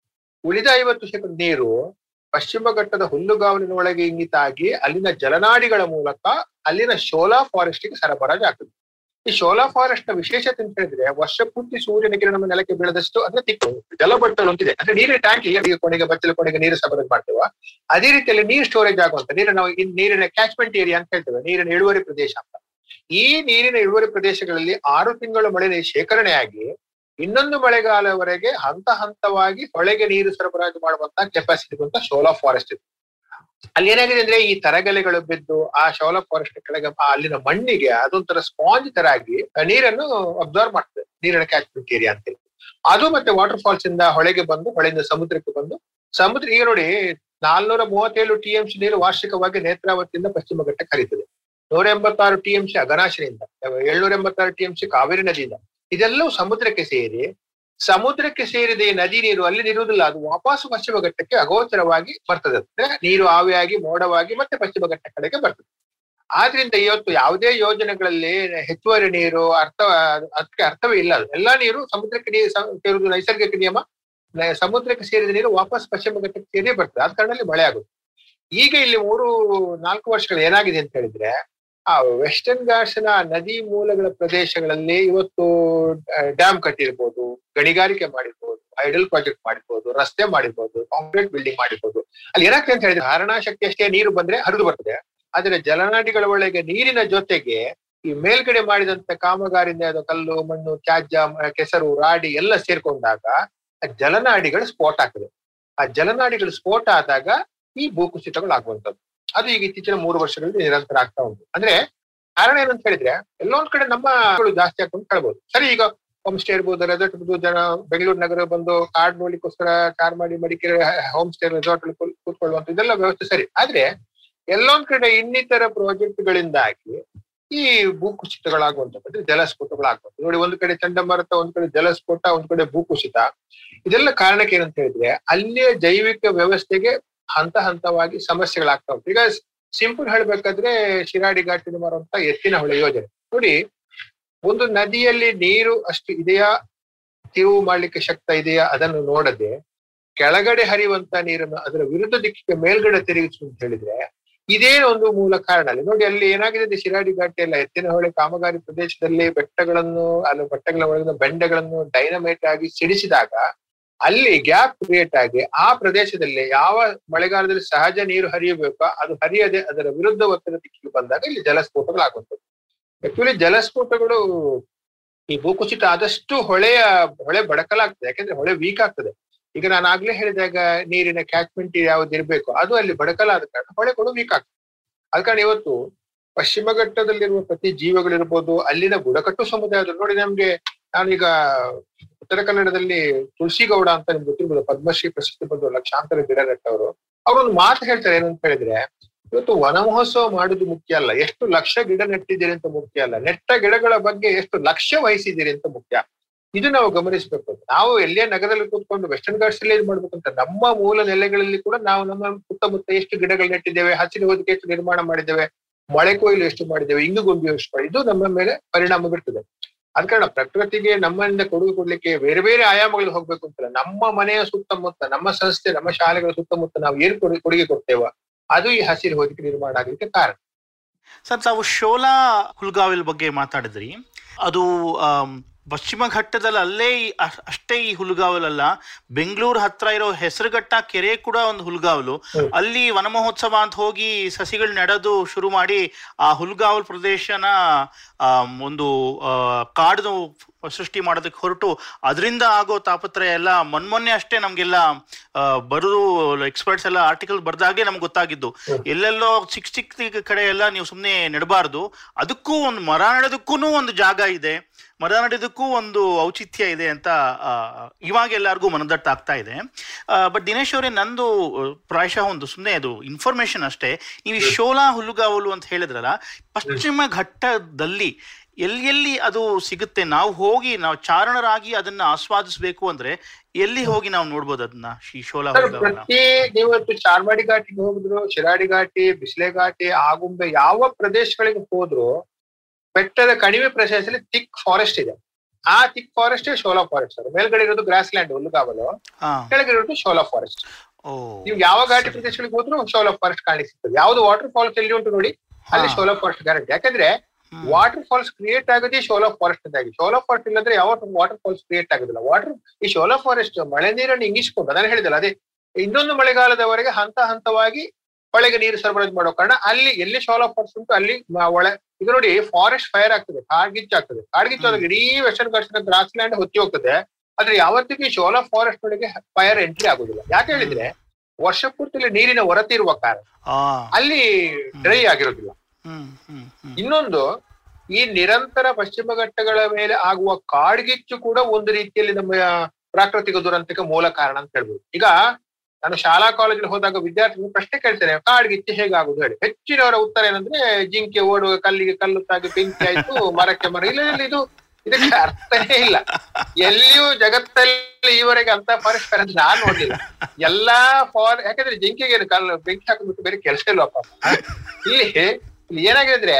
ಉಳಿದ ಐವತ್ತು ಶೇಕಡ ನೀರು ಪಶ್ಚಿಮ ಘಟ್ಟದ ಹುಲ್ಲುಗಾವಲಿನ ಒಳಗೆ ಇಂಗಿತಾಗಿ ಅಲ್ಲಿನ ಜಲನಾಡಿಗಳ ಮೂಲಕ ಅಲ್ಲಿನ ಶೋಲಾ ಫಾರೆಸ್ಟ್ಗೆ ಸರಬರಾಜು ಆಗ್ತದೆ. ಈ ಶೋಲಾ ಫಾರೆಸ್ಟ್ನ ವಿಶೇಷತೆ ಅಂತ ಹೇಳಿದ್ರೆ ವರ್ಷ ಪೂರ್ತಿ ಸೂರ್ಯನ ಕಿರಣ ನೆಲಕ್ಕೆ ಬೀಳದಷ್ಟು ಅಂದ್ರೆ ತಿಕ್ಕು ಜಲಬಟ್ಟಲು ಅಂತಿದೆ. ಅಂದ್ರೆ ನೀರಿನ ಟ್ಯಾಂಕ್ ಈಗ ಕೊನೆಗೆ, ಬಚ್ಚಲು ಕೊನೆಗೆ ನೀರು ಸರಬರಾಜು ಮಾಡ್ತೇವೆ. ಅದೇ ರೀತಿಯಲ್ಲಿ ನೀರು ಸ್ಟೋರೇಜ್ ಆಗುವಂತ, ನೀರಿನ ನಾವು ನೀರಿನ ಕ್ಯಾಚ್ಮೆಂಟ್ ಏರಿಯಾ ಅಂತ ಹೇಳ್ತೇವೆ, ನೀರಿನ ಇಳುವರಿ ಪ್ರದೇಶ ಅಂತ. ಈ ನೀರಿನ ಇಳುವರಿ ಪ್ರದೇಶಗಳಲ್ಲಿ ಆರು ತಿಂಗಳು ಮಳೆ ನೀರು ಶೇಖರಣೆಯಾಗಿ ಇನ್ನೊಂದು ಮಳೆಗಾಲವರೆಗೆ ಹಂತ ಹಂತವಾಗಿ ಹೊಳೆಗೆ ನೀರು ಸರಬರಾಜು ಮಾಡುವಂತ ಕೆಪಾಸಿಟಿ ಅಂತ ಶೋಲಾ ಫಾರೆಸ್ಟ್ ಇದೆ. ಅಲ್ಲಿ ಏನಾಗಿದೆ ಅಂದ್ರೆ ಈ ತರಗಲೆಗಳು ಬಿದ್ದು ಆ ಶೌಲ ಫಾರೆಸ್ಟ್ ಕೆಳಗೆ ಅಲ್ಲಿನ ಮಣ್ಣಿಗೆ ಅದೊಂಥರ ಸ್ಪಾಂಜ್ ತರ ಆಗಿ ನೀರನ್ನು ಅಬ್ಸರ್ವ್ ಮಾಡ್ತದೆ. ನೀರಿನ ಕ್ಯಾಚ್ಮೆಂಟ್ ಅಂತ ಹೇಳಿ. ಅದು ಮತ್ತೆ ವಾಟರ್ ಫಾಲ್ಸ್ ಇಂದ ಹೊಳೆಗೆ ಬಂದು, ಹೊಳೆಯಿಂದ ಸಮುದ್ರಕ್ಕೆ ಬಂದು, ಸಮುದ್ರ ಈಗ ನೋಡಿ ನಾಲ್ನೂರ ಮೂವತ್ತೇಳು ಟಿ ಎಂ ಸಿ ನೀರು ವಾರ್ಷಿಕವಾಗಿ ನೇತ್ರಾವತಿಯಿಂದ ಪಶ್ಚಿಮ ಘಟ್ಟಕ್ಕೆ ಕರೀತದೆ ನೂರ ಎಂಬತ್ತಾರು ಟಿ ಎಂ ಸಿ ಅಗನಾಶಿನಿಂದ ಏಳ್ನೂರ ಎಂಬತ್ತಾರು ಟಿ ಎಂ ಸಿ ಕಾವೇರಿ ನದಿಯಿಂದ, ಇದೆಲ್ಲವೂ ಸಮುದ್ರಕ್ಕೆ ಸೇರಿ ಸಮುದ್ರಕ್ಕೆ ಸೇರಿದ ನದಿ ನೀರು ಅಲ್ಲಿ ನಿರುವುದಿಲ್ಲ. ಅದು ವಾಪಸ್ ಪಶ್ಚಿಮ ಘಟ್ಟಕ್ಕೆ ಅಗೋಚರವಾಗಿ ಬರ್ತದೆ. ಅಂದ್ರೆ ನೀರು ಆವಿಯಾಗಿ, ಮೋಡವಾಗಿ ಮತ್ತೆ ಪಶ್ಚಿಮ ಘಟ್ಟ ಕಡೆಗೆ ಬರ್ತದೆ. ಆದ್ರಿಂದ ಇವತ್ತು ಯಾವುದೇ ಯೋಜನೆಗಳಲ್ಲಿ ಹೆಚ್ಚುವರಿ ನೀರು, ಅರ್ಥ, ಅದಕ್ಕೆ ಅರ್ಥವೇ ಇಲ್ಲ. ಅದು ಎಲ್ಲಾ ನೀರು ಸಮುದ್ರಕ್ಕೆ ನೀರು ನೈಸರ್ಗಿಕ ನಿಯಮ. ಸಮುದ್ರಕ್ಕೆ ಸೇರಿದ ನೀರು ವಾಪಸ್ ಪಶ್ಚಿಮ ಘಟ್ಟಕ್ಕೆ ಸೇರಿ ಬರ್ತದೆ. ಆದ ಕಾರಣದಲ್ಲಿ ಮಳೆ ಆಗುತ್ತೆ ಈಗ ಇಲ್ಲಿ ಮೂರು, ನಾಲ್ಕು ವರ್ಷಗಳು ಏನಾಗಿದೆ ಅಂತ ಹೇಳಿದ್ರೆ ಆ ವೆಸ್ಟರ್ನ್ ಘಾಟ್ಸ್ನ ನದಿ ಮೂಲಗಳ ಪ್ರದೇಶಗಳಲ್ಲಿ ಇವತ್ತು ಡ್ಯಾಮ್ ಕಟ್ಟಿರ್ಬೋದು, ಗಣಿಗಾರಿಕೆ ಮಾಡಿರ್ಬೋದು ಐಡಲ್ ಪ್ರಾಜೆಕ್ಟ್ ಮಾಡಿರ್ಬೋದು, ರಸ್ತೆ ಮಾಡಿರ್ಬೋದು ಕಾಂಕ್ರೀಟ್ ಬಿಲ್ಡಿಂಗ್ ಮಾಡಿರ್ಬೋದು. ಅಲ್ಲಿ ಏನಾಗ್ತದೆ ಅಂತ ಹೇಳಿದ್ರೆ ಧಾರಣಾ ಶಕ್ತಿ ಅಷ್ಟೇ ನೀರು ಬಂದ್ರೆ ಹರಿದು ಬರ್ತದೆ. ಆದ್ರೆ ಜಲನಾಡಿಗಳ ಒಳಗೆ ನೀರಿನ ಜೊತೆಗೆ ಈ ಮೇಲ್ಗಡೆ ಮಾಡಿದಂತ ಕಾಮಗಾರಿಯಿಂದ ಅದು ಕಲ್ಲು, ಮಣ್ಣು, ತ್ಯಾಜ್ಯ ಕೆಸರು, ರಾಡಿ ಎಲ್ಲ ಸೇರ್ಕೊಂಡಾಗ ಆ ಜಲನಾಡಿಗಳು ಸ್ಫೋಟ ಆಗ್ತದೆ. ಆ ಜಲನಾಡಿಗಳು ಸ್ಫೋಟ ಆದಾಗ ಈ ಭೂಕುಸಿತಗಳು ಆಗುವಂತದ್ದು ಅದು ಈಗ ಇತ್ತೀಚಿನ ಮೂರು ವರ್ಷಗಳಲ್ಲಿ ನಿರಂತರ ಆಗ್ತಾ ಉಂಟು. ಅಂದ್ರೆ ಕಾರಣ ಏನಂತ ಹೇಳಿದ್ರೆ ಎಲ್ಲೊಂದ್ ಕಡೆ ನಮ್ಮ ಜಾಸ್ತಿ ಆಗ್ತಂತ ಹೇಳ್ಬೋದು. ಸರಿ, ಈಗ ಹೋಮ್ ಸ್ಟೇ ಇರ್ಬೋದು ರೆಸಾರ್ಟ್ ಇರ್ಬೋದು, ಜನ ಬೆಂಗಳೂರು ನಗರ ಬಂದು ಕಾಡ್ ನೋಡ್ಲಿಕ್ಕೋಸ್ಕರ ಕಾರ್ ಮಾಡಿ ಮಡಿಕೇರಿ ಹೋಮ್ ಸ್ಟೇ ರೆಸಾರ್ಟ್ ಅಲ್ಲಿ ಕೂತ್ಕೊಳ್ಳುವಂತ ಇದೆಲ್ಲ ವ್ಯವಸ್ಥೆ ಸರಿ. ಆದ್ರೆ ಎಲ್ಲೊಂದ್ ಕಡೆ ಇನ್ನಿತರ ಪ್ರಾಜೆಕ್ಟ್ ಗಳಿಂದಾಗಿ ಈ ಭೂಕುಸಿತಗಳಾಗುವಂಥದ್ದು ಅಂದ್ರೆ ಜಲಸ್ಫೋಟಗಳಾಗುವಂಥದ್ದು ನೋಡಿ, ಒಂದ್ ಕಡೆ ಚಂಡಮಾರುತ, ಒಂದ್ ಕಡೆ ಜಲಸ್ಫೋಟ, ಒಂದ್ ಕಡೆ ಭೂಕುಸಿತ. ಇದೆಲ್ಲ ಕಾರಣಕ್ಕೆ ಏನಂತ ಹೇಳಿದ್ರೆ, ಅಲ್ಲಿಯ ಜೈವಿಕ ವ್ಯವಸ್ಥೆಗೆ ಹಂತ ಹಂತವಾಗಿ ಸಮಸ್ಯೆಗಳಾಗ್ತಾ ಉಂಟು. ಈಗ ಸಿಂಪಲ್ ಹೇಳ್ಬೇಕಾದ್ರೆ ಶಿರಾಡಿ ಘಾಟಿನ ಮಾರುವಂತ ಎತ್ತಿನ ಹೊಳೆ ಯೋಜನೆ. ನೋಡಿ, ಒಂದು ನದಿಯಲ್ಲಿ ನೀರು ಅಷ್ಟು ಇದೆಯಾ? ತಿರುವು ಮಾಡ್ಲಿಕ್ಕೆ ಶಕ್ತ ಇದೆಯಾ? ಅದನ್ನು ನೋಡದೆ ಕೆಳಗಡೆ ಹರಿಯುವಂತ ನೀರನ್ನು ಅದರ ವಿರುದ್ಧ ದಿಕ್ಕಿಗೆ ಮೇಲ್ಗಡೆ ತಿರುಗಿಸು ಅಂತ ಹೇಳಿದ್ರೆ ಇದೇ ಒಂದು ಮೂಲ ಕಾರಣ ಅಲ್ಲಿ. ನೋಡಿ, ಅಲ್ಲಿ ಏನಾಗಿದೆ ಅಂದ್ರೆ ಶಿರಾಡಿ ಎಲ್ಲ ಎತ್ತಿನ ಹೊಳೆ ಕಾಮಗಾರಿ ಪ್ರದೇಶದಲ್ಲಿ ಬೆಟ್ಟಗಳನ್ನು, ಅಲ್ಲಿ ಬೆಟ್ಟಗಳ ಒಳಗಿನ ಬೆಂಡೆಗಳನ್ನು ಡೈನಮೈಟ್ ಆಗಿ ಸಿಡಿಸಿದಾಗ ಅಲ್ಲಿ ಗ್ಯಾಪ್ ಕ್ರಿಯೇಟ್ ಆಗಿ ಆ ಪ್ರದೇಶದಲ್ಲಿ ಯಾವ ಮಳೆಗಾಲದಲ್ಲಿ ಸಹಜ ನೀರು ಹರಿಯಬೇಕೋ ಅದು ಹರಿಯದೆ ಅದರ ವಿರುದ್ಧ ಒತ್ತಡ ದಿಕ್ಕಿಗೆ ಬಂದಾಗ ಇಲ್ಲಿ ಜಲಸ್ಫೋಟಗಳು ಜಲಸ್ಫೋಟಗಳಾಗುವಂಥದ್ದು ಆಕ್ಚುಲಿ ಜಲಸ್ಫೋಟಗಳು ಈ ಭೂಕುಸಿತ ಆದಷ್ಟು ಹೊಳೆಯ, ಹೊಳೆ ಬಡಕಲಾಗ್ತದೆ. ಯಾಕಂದ್ರೆ ಹೊಳೆ ವೀಕ್ ಆಗ್ತದೆ. ಈಗ ನಾನು ಆಗ್ಲೇ ಹೇಳಿದಾಗ ನೀರಿನ ಕ್ಯಾಚ್ಮೆಂಟ್ ಯಾವ್ದು ಇರಬೇಕು ಅದು ಅಲ್ಲಿ ಬಡಕಲಾದ ಕಾರಣ ಕೂಡ ವೀಕ್ ಆಗ್ತದೆ ಅದ ಕಾರಣ ಇವತ್ತು ಪಶ್ಚಿಮ ಘಟ್ಟದಲ್ಲಿರುವ ಪ್ರತಿ ಜೀವಗಳಿರ್ಬೋದು, ಅಲ್ಲಿನ ಬುಡಕಟ್ಟು ಸಮುದಾಯದ ನೋಡಿ ನಮ್ಗೆ ನಾನೀಗ ಉತ್ತರ ಕನ್ನಡದಲ್ಲಿ ತುಳಸಿಗೌಡ ಅಂತ ನಿಮ್ಗೆ ಗೊತ್ತಿರ್ಬೋದು, ಪದ್ಮಶ್ರೀ ಪ್ರಶಸ್ತಿ ಬಂದು ಲಕ್ಷಾಂತರ ಗಿಡ ಅವರು. ಅವರೊಂದು ಮಾತು ಹೇಳ್ತಾರೆ, ಏನಂತ ಹೇಳಿದ್ರೆ, ಇವತ್ತು ವನ ಮಹೋತ್ಸವ ಮಾಡುದು ಮುಖ್ಯ ಅಲ್ಲ, ಎಷ್ಟು ಲಕ್ಷ ಗಿಡ ನೆಟ್ಟಿದ್ದೀರಿ ಅಂತ ಮುಖ್ಯ ಅಲ್ಲ, ನೆಟ್ಟ ಗಿಡಗಳ ಬಗ್ಗೆ ಎಷ್ಟು ಲಕ್ಷ್ಯ ವಹಿಸಿದ್ದೀರಿ ಅಂತ ಮುಖ್ಯ. ಇದು ನಾವು ಗಮನಿಸಬೇಕು. ನಾವು ಎಲ್ಲೇ ನಗರದಲ್ಲಿ ಕೂತ್ಕೊಂಡು ವೆಸ್ಟರ್ನ್ ಘಾಟ್ಸ್ ಅಲ್ಲಿ ಮಾಡ್ಬೇಕಂತ, ನಮ್ಮ ಮೂಲ ನೆಲೆಗಳಲ್ಲಿ ಕೂಡ ನಾವು ನಮ್ಮ ಸುತ್ತಮುತ್ತ ಎಷ್ಟು ಗಿಡಗಳು ನೆಟ್ಟಿದ್ದೇವೆ, ಹಸಿರು ಹೊದಿಕೆ ಎಷ್ಟು ನಿರ್ಮಾಣ ಮಾಡಿದ್ದೇವೆ, ಮಳೆ ಕೊಯ್ಲು ಎಷ್ಟು ಮಾಡಿದ್ದೇವೆ, ಇಂಗು ಗೊಂಬಿ ಎಷ್ಟು ಇದು ನಮ್ಮ ಮೇಲೆ ಪರಿಣಾಮ ಬೀರ್ತದೆ. ಅದ ಕಾರಣ ಪ್ರಕೃತಿಗೆ ನಮ್ಮಿಂದ ಕೊಡುಗೆ ಕೊಡ್ಲಿಕ್ಕೆ ಬೇರೆ ಬೇರೆ ಆಯಾಮಗಳಿಗೆ ಹೋಗ್ಬೇಕು ಅಂತಲ್ಲ ನಮ್ಮ ಮನೆಯ ಸುತ್ತಮುತ್ತ, ನಮ್ಮ ಸಂಸ್ಥೆ, ನಮ್ಮ ಶಾಲೆಗಳ ಸುತ್ತಮುತ್ತ ನಾವು ಏನ್ ಕೊಡು- ಕೊಡುಗೆ ಕೊಡ್ತೇವ ಅದು ಈ ಹಸಿರು ಹೊದಿಕೆ ನಿರ್ಮಾಣ ಆಗ್ಲಿಕ್ಕೆ ಕಾರಣ. ಸರ್, ತಾವು ಶೋಲಾ ಹುಲ್ಗಾವಿಲ್ ಬಗ್ಗೆ ಮಾತಾಡಿದ್ರಿ. ಅದು ಪಶ್ಚಿಮ ಘಟ್ಟದಲ್ಲಿ ಅಲ್ಲೇ ಈ- ಅಷ್ಟೇ ಈ ಹುಲ್ಗಾವಲಲ್ಲ. ಬೆಂಗಳೂರು ಹತ್ರ ಇರೋ ಹೆಸರುಘಟ್ಟ ಕೆರೆ ಕೂಡ ಒಂದು ಹುಲ್ಗಾವಲು. ಅಲ್ಲಿ ವನ ಮಹೋತ್ಸವ ಅಂತ ಹೋಗಿ ಸಸಿಗಳು ನಡೆದು ಶುರು ಮಾಡಿ ಆ ಹುಲ್ಗಾವಲ್ ಪ್ರದೇಶನ ಒಂದು ಕಾಡು ಸೃಷ್ಟಿ ಮಾಡೋದಕ್ಕೆ ಹೊರಟು ಅದರಿಂದ ಆಗೋ ತಾಪತ್ರಯ ಎಲ್ಲ ಮೊನ್ಮೊನ್ನೆ ಅಷ್ಟೇ ನಮಗೆಲ್ಲ ಬರೋದು ಎಕ್ಸ್ಪರ್ಟ್ಸ್ ಎಲ್ಲ ಆರ್ಟಿಕಲ್ ಬರ್ದಾಗೆ ನಮ್ಗೆ ಗೊತ್ತಾಗಿದ್ದು. ಎಲ್ಲೆಲ್ಲೋ ಚಿಕ್ಕ ಚಿಕ್ಕ ಕಡೆ ಎಲ್ಲ ನೀವು ಸುಮ್ಮನೆ ನೆಡಬಾರ್ದು. ಅದಕ್ಕೂ ಒಂದು ಮರ ನೆಡೋದಕ್ಕೂ ಒಂದು ಜಾಗ ಇದೆ. ಮರ ನೆಡೋದಕ್ಕೂ ಒಂದು ಔಚಿತ್ಯ ಇದೆ ಅಂತ ಇವಾಗ ಎಲ್ಲರಿಗೂ ಮನದಟ್ಟಾಗ್ತಾ ಇದೆ. ಬಟ್ ದಿನೇಶ್ ಅವರೇ ನಂದು ಪ್ರಾಯಶಃ ಒಂದು ಸುಮ್ಮನೆ ಅದು ಇನ್ಫಾರ್ಮೇಶನ್ ಅಷ್ಟೇ. ನೀವು ಶೋಲಾ ಹುಲ್ಲುಗಾವಲು ಅಂತ ಹೇಳಿದ್ರಲ್ಲ ಪಶ್ಚಿಮ ಘಟ್ಟದಲ್ಲಿ ಎಲ್ಲಿ ಎಲ್ಲಿ ಅದು ಸಿಗುತ್ತೆ? ನಾವು ಹೋಗಿ ನಾವು ಚಾರಣರಾಗಿ ಅದನ್ನ ಆಸ್ವಾದಿಸಬೇಕು ಅಂದ್ರೆ ಎಲ್ಲಿ ಹೋಗಿ ನಾವು ನೋಡ್ಬೋದು ಅದನ್ನ? ಈ ಶೋಲಾ ಸರ್ ಹುಲ್ಲುಗಾವಲ ಪ್ರತಿ ನೀವತ್ತು ಚಾರ್ಮಾಡಿ ಘಾಟಿಗೆ ಹೋಗಿದ್ರು ಶಿರಾಡಿ ಘಾಟಿ ಬಿಸ್ಲೆ ಘಾಟಿ ಆಗುಂಬೆ ಯಾವ ಪ್ರದೇಶಗಳಿಗೆ ಹೋದ್ರು ಬೆಟ್ಟದ ಕಣಿವೆ ಪ್ರದೇಶದಲ್ಲಿ ಥಿಕ್ ಫಾರೆಸ್ಟ್ ಇದೆ. ಆ ಥಿಕ್ ಫಾರೆಸ್ಟ್ ಶೋಲಾ ಫಾರೆಸ್ಟ್ ಮೇಲ್ಗಡೆ ಇರೋದು ಗ್ರಾಸ್ ಲ್ಯಾಂಡ್ ಹುಲ್ಲುಗಾವಲು ಕೆಳಗಡೆ ಕೆಳಗೆ ಇರೋದು ಶೋಲಾ ಫಾರೆಸ್ಟ್ ನೀವು ಯಾವ ಘಾಟಿ ಪ್ರದೇಶಗಳಿಗೆ ಹೋದ್ರು ಶೋಲಾ ಫಾರೆಸ್ಟ್ ಕಾಣಿಸ್ತದೆ. ಯಾವ್ದು ವಾಟರ್ ಫಾಲ್ಸ್ ಎಲ್ಲಿ ಉಂಟು ನೋಡಿ ಅಲ್ಲಿ. ಶೋಲಾ ಫಾರೆಸ್ಟ್ ಗ್ಯಾರಂಟಿ ಯಾಕಂದ್ರೆ. ವಾಟರ್ ಫಾಲ್ಸ್ ಕ್ರಿಯೇಟ್ ಆಗೋದೇ ಶೋಲಾ ಫಾರೆಸ್ಟ್ ಇಂದಾಗಿ ಶೋಲಾ ಫಾರೆಸ್ಟ್ ಇಲ್ಲಂದ್ರೆ ಯಾವ ವಾಟರ್ ಫಾಲ್ಸ್ ಕ್ರಿಯೇಟ್ ಆಗೋದಿಲ್ಲ. ವಾಟರ್ ಈ ಶೋಲಾ ಫಾರೆಸ್ಟ್ ಮಳೆ ನೀರನ್ನು ಇಂಗಿಸ್ಕೊಂಡು ನಾನು ಹೇಳಿದಲ್ಲ ಅದೇ ಇನ್ನೊಂದು ಮಳೆಗಾಲದವರೆಗೆ ಹಂತ ಹಂತವಾಗಿ ಹೊಳೆಗೆ ನೀರು ಸರಬರಾಜು ಮಾಡೋ ಕಾರಣ ಅಲ್ಲಿ ಎಲ್ಲಿ ಶೋಲಾ ಫಾರೆಸ್ಟ್ ಉಂಟು ಅಲ್ಲಿ ಒಳೆ ಈಗ ನೋಡಿ ಫಾರೆಸ್ಟ್ ಫೈರ್ ಆಗ್ತದೆ ಕಾಡ್ಗಿಚ್ಚು ಆಗ್ತದೆ. ಕಾಡ್ಗಿಚ್ಚು ಆದಾಗ ಇಡೀ ವೆಸ್ಟರ್ನ್ ಘಾಟ್ಸ್ ಗ್ರಾಸ್ ಲ್ಯಾಂಡ್ ಹೊತ್ತಿ ಹೋಗ್ತದೆ. ಆದ್ರೆ ಯಾವತ್ತಿಗೂ ಈ ಶೋಲಾ ಫಾರೆಸ್ಟ್ ಒಳಗೆ ಫೈರ್ ಎಂಟ್ರಿ ಆಗುದಿಲ್ಲ. ಯಾಕೆ ಹೇಳಿದ್ರೆ ವರ್ಷ ಪೂರ್ತಿ ನೀರಿನ ಹೊರತಿರುವ ಕಾರಣ. ಅಲ್ಲಿ ಡ್ರೈ ಆಗಿರೋದಿಲ್ಲ. ಇನ್ನೊಂದು, ಈ ನಿರಂತರ ಪಶ್ಚಿಮ ಘಟ್ಟಗಳ ಮೇಲೆ ಆಗುವ ಕಾಡ್ಗಿಚ್ಚು ಕೂಡ ಒಂದು ರೀತಿಯಲ್ಲಿ ನಮ್ಮ ಪ್ರಾಕೃತಿಕ ದುರಂತಕ್ಕೆ ಮೂಲ ಕಾರಣ ಅಂತ ಹೇಳ್ಬೋದು. ಈಗ, ನಾನು ಶಾಲಾ ಕಾಲೇಜಲ್ಲಿ ಹೋದಾಗ ವಿದ್ಯಾರ್ಥಿಗಳು ಪ್ರಶ್ನೆ ಕೇಳ್ತೇನೆ, ಕಾಡ್ಗಿಚ್ಚು ಹೇಗಾಗುದು ಹೇಳಿ. ಹೆಚ್ಚಿನವರ ಉತ್ತರ ಏನಂದ್ರೆ, ಜಿಂಕೆ ಓಡುವ ಕಲ್ಲಿಗೆ ಕಲ್ಲು ತಾಗಿ ಬೆಂಕಿ ಆಯ್ತು, ಮರಕ್ಕೆ ಮರ, ಇಲ್ಲ ಇಲ್ಲ, ಇದು, ಇದಕ್ಕೆ ಅರ್ಥನೇ ಇಲ್ಲ. ಎಲ್ಲಿಯೂ ಜಗತ್ತಲ್ಲಿ ಈವರೆಗೆ ಅಂತ ಫಾರೆಸ್ಟ್ ಫೈರ್ ಅಂತ ನಾನ್ ನೋಡ್ಲಿಲ್ಲ. ಎಲ್ಲಾ ಫಾರ್ ಯಾಕಂದ್ರೆ ಜಿಂಕೆಗೆ ಕಲ್ಲು, ಬೆಂಕಿ ಹಾಕಬೇಕು ಬೇರೆ ಕೆಲಸ ಇಲ್ಲಪ್ಪ ಇಲ್ಲಿ ಇಲ್ಲಿ ಏನಾಗಿದೆ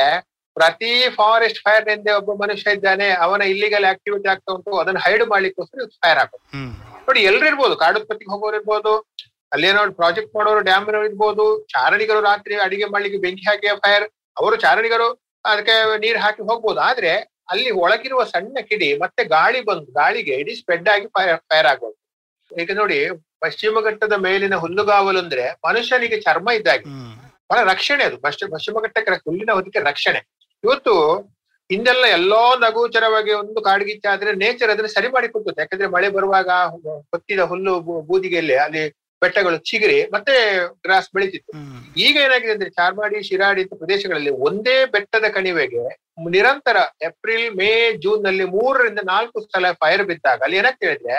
ಪ್ರತಿ ಫಾರೆಸ್ಟ್ ಫೈರ್ನಿಂದ ಒಬ್ಬ ಮನುಷ್ಯ ಇದ್ದಾನೆ ಅವನ ಇಲ್ಲಿಗಲ್ ಆಕ್ಟಿವಿಟಿ ಆಗ್ತಾ ಉಂಟು ಅದನ್ನ ಹೈಡ್ ಮಾಡ್ಲಿಕ್ಕೋಸ್ಕರ ಫೈರ್ ಹಾಕೋದು. ನೋಡಿ ಎಲ್ರು ಇರ್ಬೋದು ಕಾಡುತ್ಪತ್ತಿಗೆ ಹೋಗೋರು ಇರ್ಬೋದು ಅಲ್ಲೇನೋ ಪ್ರಾಜೆಕ್ಟ್ ಮಾಡೋರು ಡ್ಯಾಮ್ ಇರ್ಬೋದು ಚಾರಣಿಗರು ರಾತ್ರಿ ಅಡಿಗೆ ಮಾಡ್ಲಿಕ್ಕೆ ಬೆಂಕಿ ಹಾಕಿ ಫೈರ್ ಅವರು ಚಾರಣಿಗರು ಅದಕ್ಕೆ ನೀರ್ ಹಾಕಿ ಹೋಗ್ಬೋದು. ಆದ್ರೆ ಅಲ್ಲಿ ಒಳಗಿರುವ ಸಣ್ಣ ಕಿಡಿ ಮತ್ತೆ ಗಾಳಿ ಬಂದು ಗಾಳಿಗೆ ಇಡೀ ಸ್ಪ್ರೆಡ್ ಆಗಿ ಫೈರ್ ಫೈರ್ ಆಗೋದು. ಈಗ ನೋಡಿ ಪಶ್ಚಿಮ ಘಟ್ಟದ ಮೇಲಿನ ಹುಲ್ಲುಗಾವಲು ಅಂದ್ರೆ ಮನುಷ್ಯನಿಗೆ ಚರ್ಮ ಇದ್ದಾಗ. ಬಹಳ ರಕ್ಷಣೆ ಅದು. ಪಶ್ಚಿಮ ಪಶ್ಚಿಮ ಘಟ್ಟಕ್ಕೆ ಹುಲ್ಲಿನ ಹೊದಿಕೆ ರಕ್ಷಣೆ. ಇವತ್ತು ಹಿಂದೆಲ್ಲ ಎಲ್ಲೋ ನಗೋಚರವಾಗಿ ಒಂದು ಕಾಡ್ಗಿಚ್ಚ ಆದ್ರೆ ನೇಚರ್ ಅದನ್ನ ಸರಿ ಮಾಡಿಕೊಡ್ತದೆ ಯಾಕಂದ್ರೆ ಮಳೆ ಬರುವಾಗ ಹೊತ್ತಿದ ಹುಲ್ಲು ಬೂದಿಗೆಯಲ್ಲಿ ಅಲ್ಲಿ ಬೆಟ್ಟಗಳು ಚಿಗುರಿ ಮತ್ತೆ ಗ್ರಾಸ್ ಬೆಳೀತಿತ್ತು. ಈಗ ಏನಾಗಿದೆ ಅಂದ್ರೆ ಚಾರ್ಮಾಡಿ ಶಿರಾಡಿ ಅಂತ ಪ್ರದೇಶಗಳಲ್ಲಿ ಒಂದೇ ಬೆಟ್ಟದ ಕಣಿವೆಗೆ ನಿರಂತರ ಏಪ್ರಿಲ್ ಮೇ ಜೂನ್ನಲ್ಲಿ ಮೂರರಿಂದ ನಾಲ್ಕು ಸಲ ಫೈರ್ ಬಿದ್ದಾಗ ಅಲ್ಲಿ ಏನಕ್ಕೆ ಹೇಳಿದ್ರೆ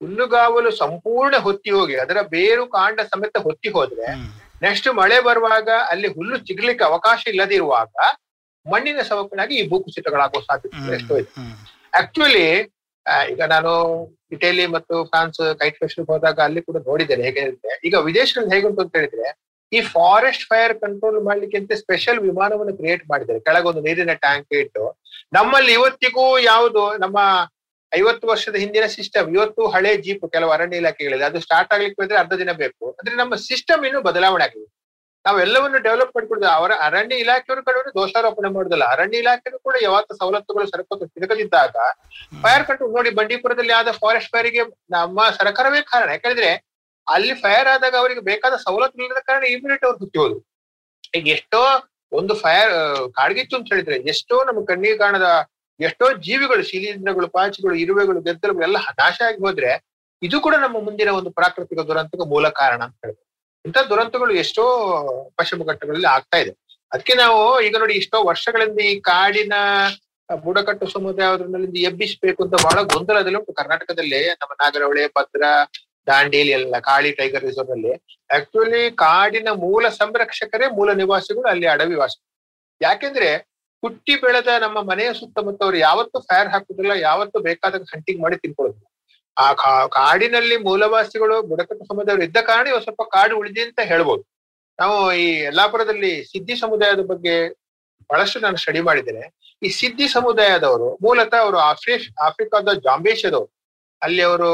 ಹುಲ್ಲುಗಾವಲು ಸಂಪೂರ್ಣ ಹೊತ್ತಿ ಹೋಗಿ ಅದರ ಬೇರು ಕಾಂಡ ಸಮೇತ ಹೊತ್ತಿ ಹೋದ್ರೆ ನೆಕ್ಸ್ಟ್ ಮಳೆ ಬರುವಾಗ ಅಲ್ಲಿ ಹುಲ್ಲು ಸಿಗ್ಲಿಕ್ಕೆ ಅವಕಾಶ ಇಲ್ಲದಿರುವಾಗ ಮಣ್ಣಿನ ಸವಕಳಿಯಾಗಿ ಈ ಭೂಕುಸಿತಗಳಾಗುವ ಸಾಧ್ಯತೆ ಎಷ್ಟೋ ಇದೆ ಆಕ್ಚುಲಿ ಈಗ ನಾನು ಇಟಲಿ ಮತ್ತು ಫ್ರಾನ್ಸ್ ಕೈಟ್ ಫೆಸ್ಟಿವಲ್ ಹೋದಾಗ ಅಲ್ಲಿ ಕೂಡ ನೋಡಿದ್ದೇನೆ. ಹೇಗೆ ಈಗ ವಿದೇಶದಲ್ಲಿ ಹೇಗುಂಟು ಅಂತ ಹೇಳಿದ್ರೆ ಈ ಫಾರೆಸ್ಟ್ ಫೈರ್ ಕಂಟ್ರೋಲ್ ಮಾಡ್ಲಿಕ್ಕೆ ಅಂತ ಸ್ಪೆಷಲ್ ವಿಮಾನವನ್ನು ಕ್ರಿಯೇಟ್ ಮಾಡಿದ್ದಾರೆ. ಕೆಳಗೊಂದು ನೀರಿನ ಟ್ಯಾಂಕ್ ಇಟ್ಟು ನಮ್ಮಲ್ಲಿ ಇವತ್ತಿಗೂ ಯಾವುದು ನಮ್ಮ ಐವತ್ತು ವರ್ಷದ ಹಿಂದಿನ ಸಿಸ್ಟಮ್ ಇವತ್ತು ಹಳೆ ಜೀಪ್ ಕೆಲವು ಅರಣ್ಯ ಇಲಾಖೆಗಳಿದೆ ಅದು ಸ್ಟಾರ್ಟ್ ಆಗ್ಲಿಕ್ಕೆ ಹೋದ್ರೆ ಅರ್ಧ ದಿನ ಬೇಕು. ಅಂದ್ರೆ ನಮ್ಮ ಸಿಸ್ಟಮ್ ಇನ್ನು ಬದಲಾವಣೆ ಆಗಿದೆ. ನಾವೆಲ್ಲವನ್ನು ಡೆವಲಪ್ ಮಾಡಿಕೊಡುದು ಅವರ ಅರಣ್ಯ ಇಲಾಖೆಯವರು ಕಡೆ ದೋಷಾರೋಪಣೆ ಮಾಡುದಿಲ್ಲ ಅರಣ್ಯ ಇಲಾಖೆಯೂ ಕೂಡ ಯಾವತ್ತ ಸವಲತ್ತುಗಳು ಸರಕು ಸಿಗದಿದ್ದಾಗ ಫೈರ್ ಕಂಟ್ರೋಲ್ ನೋಡಿ, ಬಂಡೀಪುರದಲ್ಲಿ ಆದ ಫಾರೆಸ್ಟ್ ಫೈರಿಗೆ ನಮ್ಮ ಸರ್ಕಾರವೇ ಕಾರಣ. ಯಾಕಂದ್ರೆ ಅಲ್ಲಿ ಫೈರ್ ಆದಾಗ ಅವರಿಗೆ ಬೇಕಾದ ಸವಲತ್ತು ಇಲ್ಲದ ಕಾರಣ ಇಮಿಡಿಯೇಟ್ ಅವ್ರು ಹುಟ್ಟಿ ಹೋದ್ರು. ಈಗ ಎಷ್ಟೋ ಒಂದು ಫೈರ್ ಕಾಡ್ಗಿಚ್ಚು ಅಂತ ಹೇಳಿದ್ರೆ, ಎಷ್ಟೋ ನಮ್ಮ ಕಣ್ಣಿಗೆ ಕಾಣದ ಎಷ್ಟೋ ಜೀವಿಗಳು, ಶಿಲೀಂಧ್ರಗಳು, ಪಾಚಿಗಳು, ಇರುವೆಗಳು, ಗೆದ್ದಲುಗಳು ಎಲ್ಲ ನಾಶ ಆಗಿ ಹೋದ್ರೆ ಇದು ಕೂಡ ನಮ್ಮ ಮುಂದಿನ ಒಂದು ಪ್ರಾಕೃತಿಕ ದುರಂತಕ್ಕೆ ಮೂಲ ಕಾರಣ ಅಂತ ಹೇಳ್ಬೋದು. ಇಂಥ ದುರಂತಗಳು ಎಷ್ಟೋ ಪಶ್ಚಿಮ ಘಟ್ಟಗಳಲ್ಲಿ ಆಗ್ತಾ ಇದೆ. ಅದಕ್ಕೆ ನಾವು ಈಗ ನೋಡಿ ಎಷ್ಟೋ ವರ್ಷಗಳಿಂದ ಈ ಕಾಡಿನ ಬುಡಕಟ್ಟು ಸಮುದಾಯದಲ್ಲಿ ಎಬ್ಬಿಸ್ಬೇಕು ಅಂತ ಬಹಳ ಗೊಂದಲದಲ್ಲಿ ಉಂಟು. ಕರ್ನಾಟಕದಲ್ಲಿ ನಮ್ಮ ನಾಗರಹೊಳೆ, ಭದ್ರ, ದಾಂಡೇಲಿ ಎಲ್ಲ ಕಾಳಿ ಟೈಗರ್ ರಿಸರ್ವ್ ಅಲ್ಲಿ ಆಕ್ಚುಲಿ ಕಾಡಿನ ಮೂಲ ಸಂರಕ್ಷಕರೇ ಮೂಲ ನಿವಾಸಿಗಳು ಅಲ್ಲಿ ಅಡವಿ ವಾಸ ಯಾಕೆಂದ್ರೆ ಹುಟ್ಟಿ ಬೆಳೆದ ನಮ್ಮ ಮನೆಯ ಸುತ್ತಮುತ್ತ ಅವ್ರು ಯಾವತ್ತೂ ಫೈರ್ ಹಾಕುದಿಲ್ಲ ಯಾವತ್ತೂ ಬೇಕಾದ ಹಂಟಿಂಗ್ ಮಾಡಿ ತಿನ್ಕೊಳ್ಳೋದಿಲ್ಲ ಆ ಕಾಡಿನಲ್ಲಿ ಮೂಲವಾಸಿಗಳು ಬುಡಕಟ್ಟು ಸಮುದಾಯವರು ಇದ್ದ ಕಾರಣ ಇವ್ ಸ್ವಲ್ಪ ಕಾಡು ಉಳಿದಿ ಅಂತ ಹೇಳ್ಬೋದು. ನಾವು ಈ ಯಲ್ಲಾಪುರದಲ್ಲಿ ಸಿದ್ಧಿ ಸಮುದಾಯದ ಬಗ್ಗೆ ಬಹಳಷ್ಟು ನಾನು ಸ್ಟಡಿ ಮಾಡಿದ್ದೇನೆ. ಈ ಸಿದ್ಧಿ ಸಮುದಾಯದವರು ಮೂಲತಃ ಅವರು ಆಫ್ರಿಕ್ ಆಫ್ರಿಕಾದ ಜಾಂಬೇಶದವರು ಅಲ್ಲಿ ಅವರು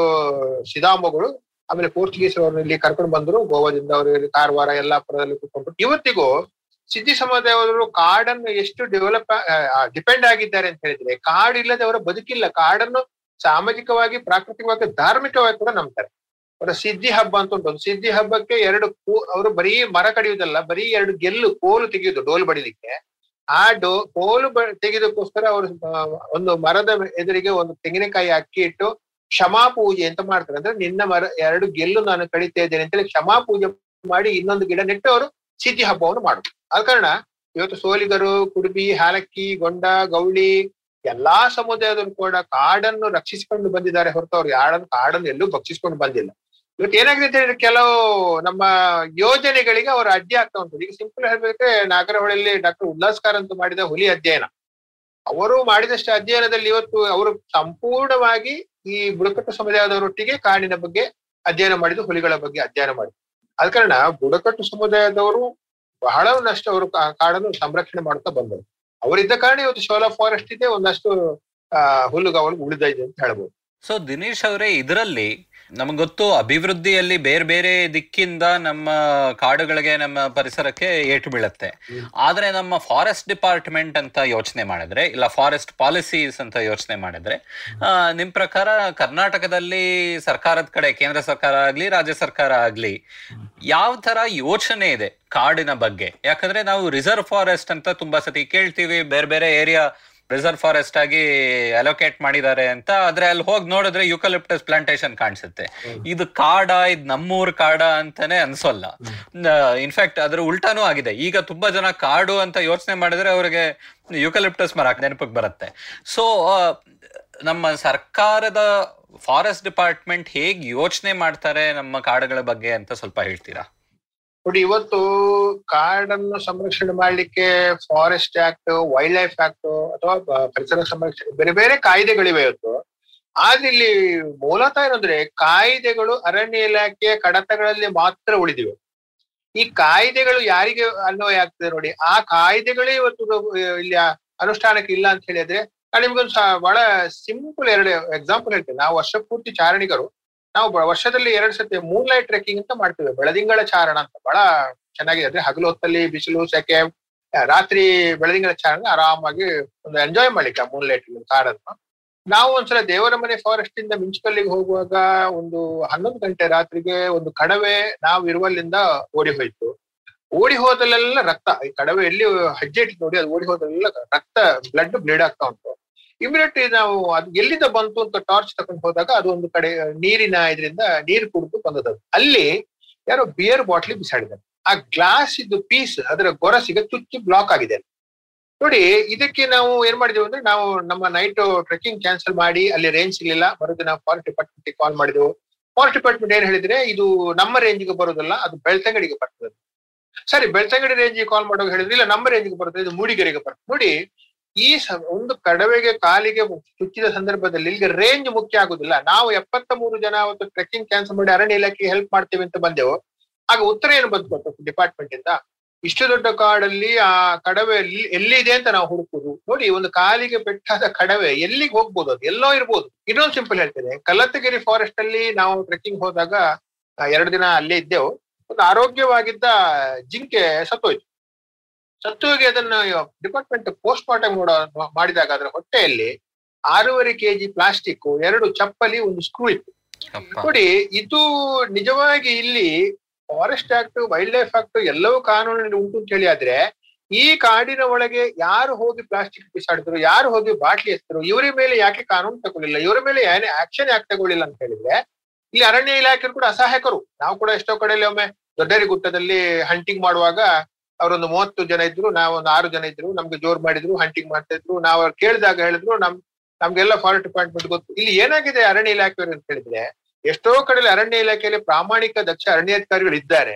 ಸಿದಾಂಬಗಳು ಆಮೇಲೆ ಪೋರ್ಚುಗೀಸ್ ಅವ್ರನ್ನ ಇಲ್ಲಿ ಕರ್ಕೊಂಡು ಬಂದ್ರು. ಗೋವಾದಿಂದ ಅವರು ಕಾರವಾರ, ಯಲ್ಲಾಪುರದಲ್ಲಿ ಕುತ್ಕೊಂಡು ಇವತ್ತಿಗೂ ಸಿದ್ಧಿ ಸಮುದಾಯದವರು ಕಾಡನ್ನು ಎಷ್ಟು ಡೆವಲಪ್ ಡಿಪೆಂಡ್ ಆಗಿದ್ದಾರೆ ಅಂತ ಹೇಳಿದ್ರೆ ಕಾಡು ಇಲ್ಲದೆ ಅವರ ಬದುಕಿಲ್ಲ. ಕಾಡನ್ನು ಸಾಮಾಜಿಕವಾಗಿ, ಪ್ರಾಕೃತಿಕವಾಗಿ, ಧಾರ್ಮಿಕವಾಗಿ ಕೂಡ ನಂಬ್ತಾರೆ. ಅವರ ಸಿದ್ಧಿ ಹಬ್ಬ ಅಂತ ಉಂಟು. ಸಿದ್ಧಿ ಹಬ್ಬಕ್ಕೆ ಎರಡು ಕೂ- ಅವರು ಬರೀ ಮರ ಕಡಿಯುವುದಲ್ಲ, ಬರೀ ಎರಡು ಗೆಲ್ಲು ಕೋಲು ತೆಗೆಯುವುದು ಡೋಲು ಬಡಿಲಿಕ್ಕೆ. ಆ ಡೋ, ಕೋಲು ಬ- ತೆಗೆದಕ್ಕೋಸ್ಕರ ಅವರು ಒಂದು ಮರದ ಎದುರಿಗೆ ಒಂದು ತೆಂಗಿನಕಾಯಿ ಅಕ್ಕಿ ಇಟ್ಟು ಕ್ಷಮಾ ಪೂಜೆ ಅಂತ ಮಾಡ್ತಾರೆ. ಅಂದ್ರೆ ನಿನ್ನ ಮರ, ಎರಡು ಗೆಲ್ಲು ನಾನು ಕಡಿತಾ ಇದ್ದೇನೆ ಅಂತೇಳಿ ಕ್ಷಮಾ ಪೂಜೆ ಮಾಡಿ ಇನ್ನೊಂದು ಗಿಡ ನೆಟ್ಟು ಅವರು ಸಿದ್ಧಿ ಹಬ್ಬವನ್ನು ಮಾಡುದು. ಆದ ಕಾರಣ ಇವತ್ತು ಸೋಲಿಗರು, ಕುಡುಬಿ, ಹಾಲಕ್ಕಿ, ಗೊಂಡ, ಗೌಳಿ ಎಲ್ಲಾ ಸಮುದಾಯದಲ್ಲೂ ಕೂಡ ಕಾಡನ್ನು ರಕ್ಷಿಸಿಕೊಂಡು ಬಂದಿದ್ದಾರೆ ಹೊರತು ಅವ್ರು ಯಾರನ್ನು ಕಾಡನ್ನು ಎಲ್ಲೂ ಭಕ್ಷಿಸಿಕೊಂಡು ಬಂದಿಲ್ಲ. ಇವತ್ತು ಏನಾಗಿದೆ ಅಂತ ಹೇಳಿದ್ರೆ ಕೆಲವು ನಮ್ಮ ಯೋಜನೆಗಳಿಗೆ ಅವರು ಅಡ್ಡಿ ಆಗ್ತಾ ಉಂಟು. ಈಗ ಸಿಂಪಲ್ ಹೇಳ್ಬೇಕಂದ್ರೆ ನಾಗರಹೊಳೆಯಲ್ಲಿ ಡಾಕ್ಟರ್ ಉಲ್ಲಾಸ್ಕರ್ ಅಂತ ಮಾಡಿದ ಹುಲಿ ಅಧ್ಯಯನ. ಅವರು ಮಾಡಿದಷ್ಟು ಅಧ್ಯಯನದಲ್ಲಿ ಇವತ್ತು ಅವರು ಸಂಪೂರ್ಣವಾಗಿ ಈ ಬುಡಕಟ್ಟು ಸಮುದಾಯದವರೊಟ್ಟಿಗೆ ಕಾಡಿನ ಬಗ್ಗೆ ಅಧ್ಯಯನ ಮಾಡಿದ್ದು ಹುಲಿಗಳ ಬಗ್ಗೆ ಅಧ್ಯಯನ ಮಾಡಿದ್ರು ಆದ ಕಾರಣ ಬುಡಕಟ್ಟು ಸಮುದಾಯದವರು ಬಹಳವನ್ನಷ್ಟು ಅವರು ಕಾಡನ್ನು ಸಂರಕ್ಷಣೆ ಮಾಡ್ತಾ ಬಂದರು ಅವರಿದ್ದ ಕಾರಣ ಇವತ್ತು ಶೋಲಾ ಫಾರೆಸ್ಟ್ ಇದೆ, ಒಂದಷ್ಟು ಹುಲ್ಲುಗಾವಲು ಉಳಿದ ಇದೆ ಅಂತ ಹೇಳ್ಬೋದು. ಸೊ ದಿನೇಶ್ ಅವರೇ, ಇದರಲ್ಲಿ ನಮಗೆ ಗೊತ್ತು ಅಭಿವೃದ್ಧಿಯಲ್ಲಿ ಬೇರೆ ಬೇರೆ ದಿಕ್ಕಿಂದ ನಮ್ಮ ಕಾಡುಗಳಿಗೆ, ನಮ್ಮ ಪರಿಸರಕ್ಕೆ ಏಟು ಬೀಳುತ್ತೆ. ಆದ್ರೆ ನಮ್ಮ ಫಾರೆಸ್ಟ್ ಡಿಪಾರ್ಟ್ಮೆಂಟ್ ಅಂತ ಯೋಚನೆ ಮಾಡಿದ್ರೆ, ಇಲ್ಲ ಫಾರೆಸ್ಟ್ ಪಾಲಿಸೀಸ್ ಅಂತ ಯೋಚನೆ ಮಾಡಿದ್ರೆ ನಿಮ್ ಪ್ರಕಾರ ಕರ್ನಾಟಕದಲ್ಲಿ ಸರ್ಕಾರದ ಕಡೆ, ಕೇಂದ್ರ ಸರ್ಕಾರ ಆಗ್ಲಿ, ರಾಜ್ಯ ಸರ್ಕಾರ ಆಗ್ಲಿ, ಯಾವ ತರ ಯೋಚನೆ ಇದೆ ಕಾಡಿನ ಬಗ್ಗೆ ಯಾಕಂದ್ರೆ ನಾವು ರಿಸರ್ವ್ ಫಾರೆಸ್ಟ್ ಅಂತ ತುಂಬಾ ಸತಿ ಕೇಳ್ತೀವಿ, ಬೇರೆ ಬೇರೆ ಏರಿಯಾ ರಿಸರ್ವ್ ಫಾರೆಸ್ಟ್ ಆಗಿ ಅಲೋಕೇಟ್ ಮಾಡಿದ್ದಾರೆ ಅಂತ. ಆದ್ರೆ ಅಲ್ಲಿ ಹೋಗಿ ನೋಡಿದ್ರೆ ಯುಕಲಿಪ್ಟಸ್ ಪ್ಲಾಂಟೇಶನ್ ಕಾಣಿಸುತ್ತೆ. ಇದು ಕಾಡ ಇದು ನಮ್ಮೂರ್ ಕಾಡ ಅಂತಾನೆ ಅನ್ಸೋಲ್ಲ. ಇನ್ಫ್ಯಾಕ್ಟ್ ಅದ್ರ ಉಲ್ಟಾನು ಆಗಿದೆ. ಈಗ ತುಂಬಾ ಜನ ಕಾಡು ಅಂತ ಯೋಚನೆ ಮಾಡಿದ್ರೆ ಅವ್ರಿಗೆ ಯುಕಲಿಪ್ಟಸ್ ಮರ ನೆನಪಿಗೆ ಬರುತ್ತೆ. ಸೊ ನಮ್ಮ ಸರ್ಕಾರದ ಫಾರೆಸ್ಟ್ ಡಿಪಾರ್ಟ್ಮೆಂಟ್ ಹೇಗ್ ಯೋಚನೆ ಮಾಡ್ತಾರೆ ನಮ್ಮ ಕಾಡುಗಳ ಬಗ್ಗೆ ಅಂತ ಸ್ವಲ್ಪ ಹೇಳ್ತೀರಾ? ನೋಡಿ, ಇವತ್ತು ಕಾಡನ್ನು ಸಂರಕ್ಷಣೆ ಮಾಡ್ಲಿಕ್ಕೆ forest act wildlife act ಅಥವಾ ಪರಿಸರ ಸಂರಕ್ಷಣೆ ಬೇರೆ ಬೇರೆ ಕಾಯ್ದೆಗಳಿವೆ ಇವತ್ತು. ಆದ್ರೆ ಇಲ್ಲಿ ಮೂಲತಃ ಏನಂದ್ರೆ ಕಾಯ್ದೆಗಳು ಅರಣ್ಯ ಇಲಾಖೆಯ ಕಡತಗಳಲ್ಲಿ ಮಾತ್ರ ಉಳಿದಿವೆ. ಈ ಕಾಯ್ದೆಗಳು ಯಾರಿಗೆ ಅನ್ವಯ ಆಗ್ತದೆ ನೋಡಿ, ಆ ಕಾಯ್ದೆಗಳೇ ಇವತ್ತು ಇಲ್ಲಿ ಅನುಷ್ಠಾನಕ್ಕೆ ಇಲ್ಲ ಅಂತ ಹೇಳಿದ್ರೆ, ನಾನು ನಿಮ್ಗೊಂದು ಬಹಳ ಸಿಂಪಲ್ ಎರಡು ಎಕ್ಸಾಂಪಲ್ ಹೇಳ್ತೇನೆ. ನಾವು ವರ್ಷ ಪೂರ್ತಿ ಚಾರಣಿಗರು ನಾವು ವರ್ಷದಲ್ಲಿ ಎರಡು ಸತಿ ಮೂನ್ ಲೈಟ್ ಟ್ರೆಕ್ಕಿಂಗ್ ಅಂತ ಮಾಡ್ತೇವೆ. ಬೆಳದಿಂಗಳ ಚಾರಣ ಅಂತ ಬಹಳ ಚೆನ್ನಾಗಿದೆ. ಅಂದ್ರೆ ಹಗಲು ಹೊತ್ತಲ್ಲಿ ಬಿಸಿಲು, ಸೆಕೆ ರಾತ್ರಿ ಬೆಳದಿಂಗಳ ಚಾರಣ ಆರಾಮಾಗಿ ಒಂದು ಎಂಜಾಯ್ ಮಾಡ್ಲಿಕ್ಕೆ ಮೂನ್ ಲೈಟ್ ಕಾರನ್ನು ನಾವು ಒಂದ್ಸಲ ದೇವರ ಮನೆ ಫಾರೆಸ್ಟ್ ಇಂದ ಮಿಂಚ್ಕಲ್ಲಿಗೆ ಹೋಗುವಾಗ ಒಂದು ಹನ್ನೊಂದು ಗಂಟೆ ರಾತ್ರಿಗೆ ಒಂದು ಕಡವೆ ನಾವು ಇರುವಲ್ಲಿಂದ ಓಡಿ ಹೋಯ್ತು. ಓಡಿ ಹೋದಲ್ಲೆಲ್ಲ ರಕ್ತ. ಈ ಕಡವೆ ಎಲ್ಲಿ ಹಜ್ಜೆ ಇಟ್ಟು ನೋಡಿ, ಅದು ಓಡಿ ಹೋದಲ್ಲೆಲ್ಲ ರಕ್ತ ಬ್ಲಡ್ ಬ್ಲೀಡ್ ಆಗ್ತಾ ಉಂಟು. ಇಮಿಡಿಯೇಟ್ ನಾವು ಅದು ಎಲ್ಲಿಂದ ಬಂತು ಅಂತ ಟಾರ್ಚ್ ತಗೊಂಡು ಹೋದಾಗ ಅದು ಒಂದು ಕಡೆ, ನೀರಿನ ಇದರಿಂದ ನೀರು ಕುಡಿದು ಬಂದದ್ದು. ಅಲ್ಲಿ ಯಾರೋ ಬಿಯರ್ ಬಾಟ್ಲಿ ಬಿಸಾಡಿದ್ದಾರೆ. ಆ ಗ್ಲಾಸ್ ಇದ್ದು ಪೀಸ್ ಅದರ ಗೊರಸಿಗೆ ಚುಚ್ಚಿ ಬ್ಲಾಕ್ ಆಗಿದೆ. ನೋಡಿ, ಇದಕ್ಕೆ ನಾವು ಏನ್ ಮಾಡಿದೆವು ಅಂದ್ರೆ ನಾವು ನಮ್ಮ ನೈಟ್ ಟ್ರೆಕ್ಕಿಂಗ್ ಕ್ಯಾನ್ಸಲ್ ಮಾಡಿ, ಅಲ್ಲಿ ರೇಂಜ್ ಸಿಗ್ಲಿಲ್ಲ. ಮರುದಿನ ಫಾರೆಸ್ಟ್ ಡಿಪಾರ್ಟ್ಮೆಂಟ್ ಕಾಲ್ ಮಾಡಿದೆವು. ಫಾರೆಸ್ಟ್ ಡಿಪಾರ್ಟ್ಮೆಂಟ್ ಏನ್ ಹೇಳಿದ್ರೆ, ಇದು ನಮ್ಮ ರೇಂಜ್ಗೆ ಬರೋದಲ್ಲ ಅದು ಬೆಳ್ತಂಗಡಿಗೆ ಬರ್ತದೆ. ಸರಿ, ಬೆಳ್ತಂಗಡಿ ರೇಂಜಿಗೆ ಕಾಲ್ ಮಾಡೋಕೆ ಹೇಳಿದ್ರೆ, ಇಲ್ಲ, ನಮ್ಮ ರೇಂಜ್ಗೆ ಬರ್ತದೆ, ಇದು ಮೂಡಿಗೆರೆಗೆ ಬರ್ತದೆ. ನೋಡಿ ಈ ಒಂದು ಕಡವೆಗೆ ಕಾಲಿಗೆ ಚುಚ್ಚಿದ ಸಂದರ್ಭದಲ್ಲಿ ಇಲ್ಲಿಗೆ ರೇಂಜ್ ಮುಖ್ಯ ಆಗುದಿಲ್ಲ. ನಾವು ಎಪ್ಪತ್ತ ಮೂರು ಜನ ಅವತ್ತು ಟ್ರೆಕ್ಕಿಂಗ್ ಕ್ಯಾನ್ಸಲ್ ಮಾಡಿ ಅರಣ್ಯ ಇಲಾಖೆಗೆ ಹೆಲ್ಪ್ ಮಾಡ್ತೇವೆ ಅಂತ ಬಂದೆವು. ಆಗ ಉತ್ತರ ಏನು ಗೊತ್ತಾ ಡಿಪಾರ್ಟ್ಮೆಂಟ್ ಇಂದ? ಇಷ್ಟು ದೊಡ್ಡ ಕಾಡಲ್ಲಿ ಆ ಕಡವೆ ಎಲ್ಲಿ, ಎಲ್ಲಿದೆ ಅಂತ ನಾವು ಹುಡುಕುದು. ನೋಡಿ, ಒಂದು ಕಾಲಿಗೆ ಬೆಟ್ಟಾದ ಕಡವೆ ಎಲ್ಲಿಗೆ ಹೋಗ್ಬೋದು ಅದು? ಎಲ್ಲೋ ಇರ್ಬೋದು. ಇನ್ನೊಂದು ಸಿಂಪಲ್ ಹೇಳ್ತೇನೆ. ಕಲ್ಲತ್ತಗಿರಿ ಫಾರೆಸ್ಟ್ ಅಲ್ಲಿ ನಾವು ಟ್ರೆಕ್ಕಿಂಗ್ ಹೋದಾಗ ಎರಡು ದಿನ ಅಲ್ಲೇ ಇದ್ದೆವು. ಒಂದು ಆರೋಗ್ಯವಾಗಿದ್ದ ಜಿಂಕೆ ಸತ್ತೋಯ್ತು. ಸತ್ತೋಗಿ ಅದನ್ನ ಡಿಪಾರ್ಟ್ಮೆಂಟ್ ಪೋಸ್ಟ್ ಮಾರ್ಟಮ್ ನೋಡ ಮಾಡಿದಾಗ ಅದರ ಹೊಟ್ಟೆಯಲ್ಲಿ ಆರೂವರೆ ಕೆಜಿ ಪ್ಲಾಸ್ಟಿಕ್ ಎರಡು ಚಪ್ಪಲಿ ಒಂದು ಸ್ಕ್ರೂ ಇತ್ತು. ನೋಡಿ ಇದು ನಿಜವಾಗಿ ಇಲ್ಲಿ forest act wildlife act ಎಲ್ಲವೂ ಕಾನೂನಿನಲ್ಲಿ ಉಂಟು ಅಂತ ಹೇಳಿ ಆದ್ರೆ ಈ ಕಾಡಿನ ಒಳಗೆ ಯಾರು ಹೋಗಿ ಪ್ಲಾಸ್ಟಿಕ್ ಬಿಸಾಡಿದ್ರು ಯಾರು ಹೋಗಿ ಬಾಟ್ಲಿ ಎತ್ತಿದ್ರು ಇವರ ಮೇಲೆ ಯಾಕೆ ಕಾನೂನು ತಗೊಳ್ಳಿಲ್ಲ ಇವರ ಮೇಲೆ ಏನೇ ಆಕ್ಷನ್ ಯಾಕೆ ತಗೊಳ್ಳಿಲ್ಲ ಅಂತ ಹೇಳಿದ್ರೆ ಇಲ್ಲಿ ಅರಣ್ಯ ಇಲಾಖೆ ಕೂಡ ಅಸಹಾಯಕರು ನಾವು ಕೂಡ ಎಷ್ಟೋ ಕಡೆಯಲ್ಲಿ ಒಮ್ಮೆ ದೊಡ್ಡರಿ ಗುಟ್ಟದಲ್ಲಿ ಹಂಟಿಂಗ್ ಮಾಡುವಾಗ ಅವರೊಂದು ಮೂವತ್ತು ಜನ ಇದ್ರು ನಾವು ಆರು ಜನ ಇದ್ರು, ನಮ್ಗೆ ಜೋರ್ ಮಾಡಿದ್ರು ಹಂಟಿಂಗ್ ಮಾಡ್ತಾ ಇದ್ರು. ನಾವು ಕೇಳಿದಾಗ ಹೇಳಿದ್ರು, ನಮ್, ನಮ್ಗೆಲ್ಲ ಫಾರೆಸ್ಟ್ ಡಿಪಾರ್ಟ್ಮೆಂಟ್ ಗೊತ್ತು. ಇಲ್ಲಿ ಏನಾಗಿದೆ ಅರಣ್ಯ ಇಲಾಖೆಯವರು ಅಂತ ಹೇಳಿದ್ರೆ, ಎಷ್ಟೋ ಕಡೆ ಅರಣ್ಯ ಇಲಾಖೆಯಲ್ಲಿ ಪ್ರಾಮಾಣಿಕ ದಕ್ಷ ಅರಣ್ಯಾಧಿಕಾರಿಗಳು ಇದ್ದಾರೆ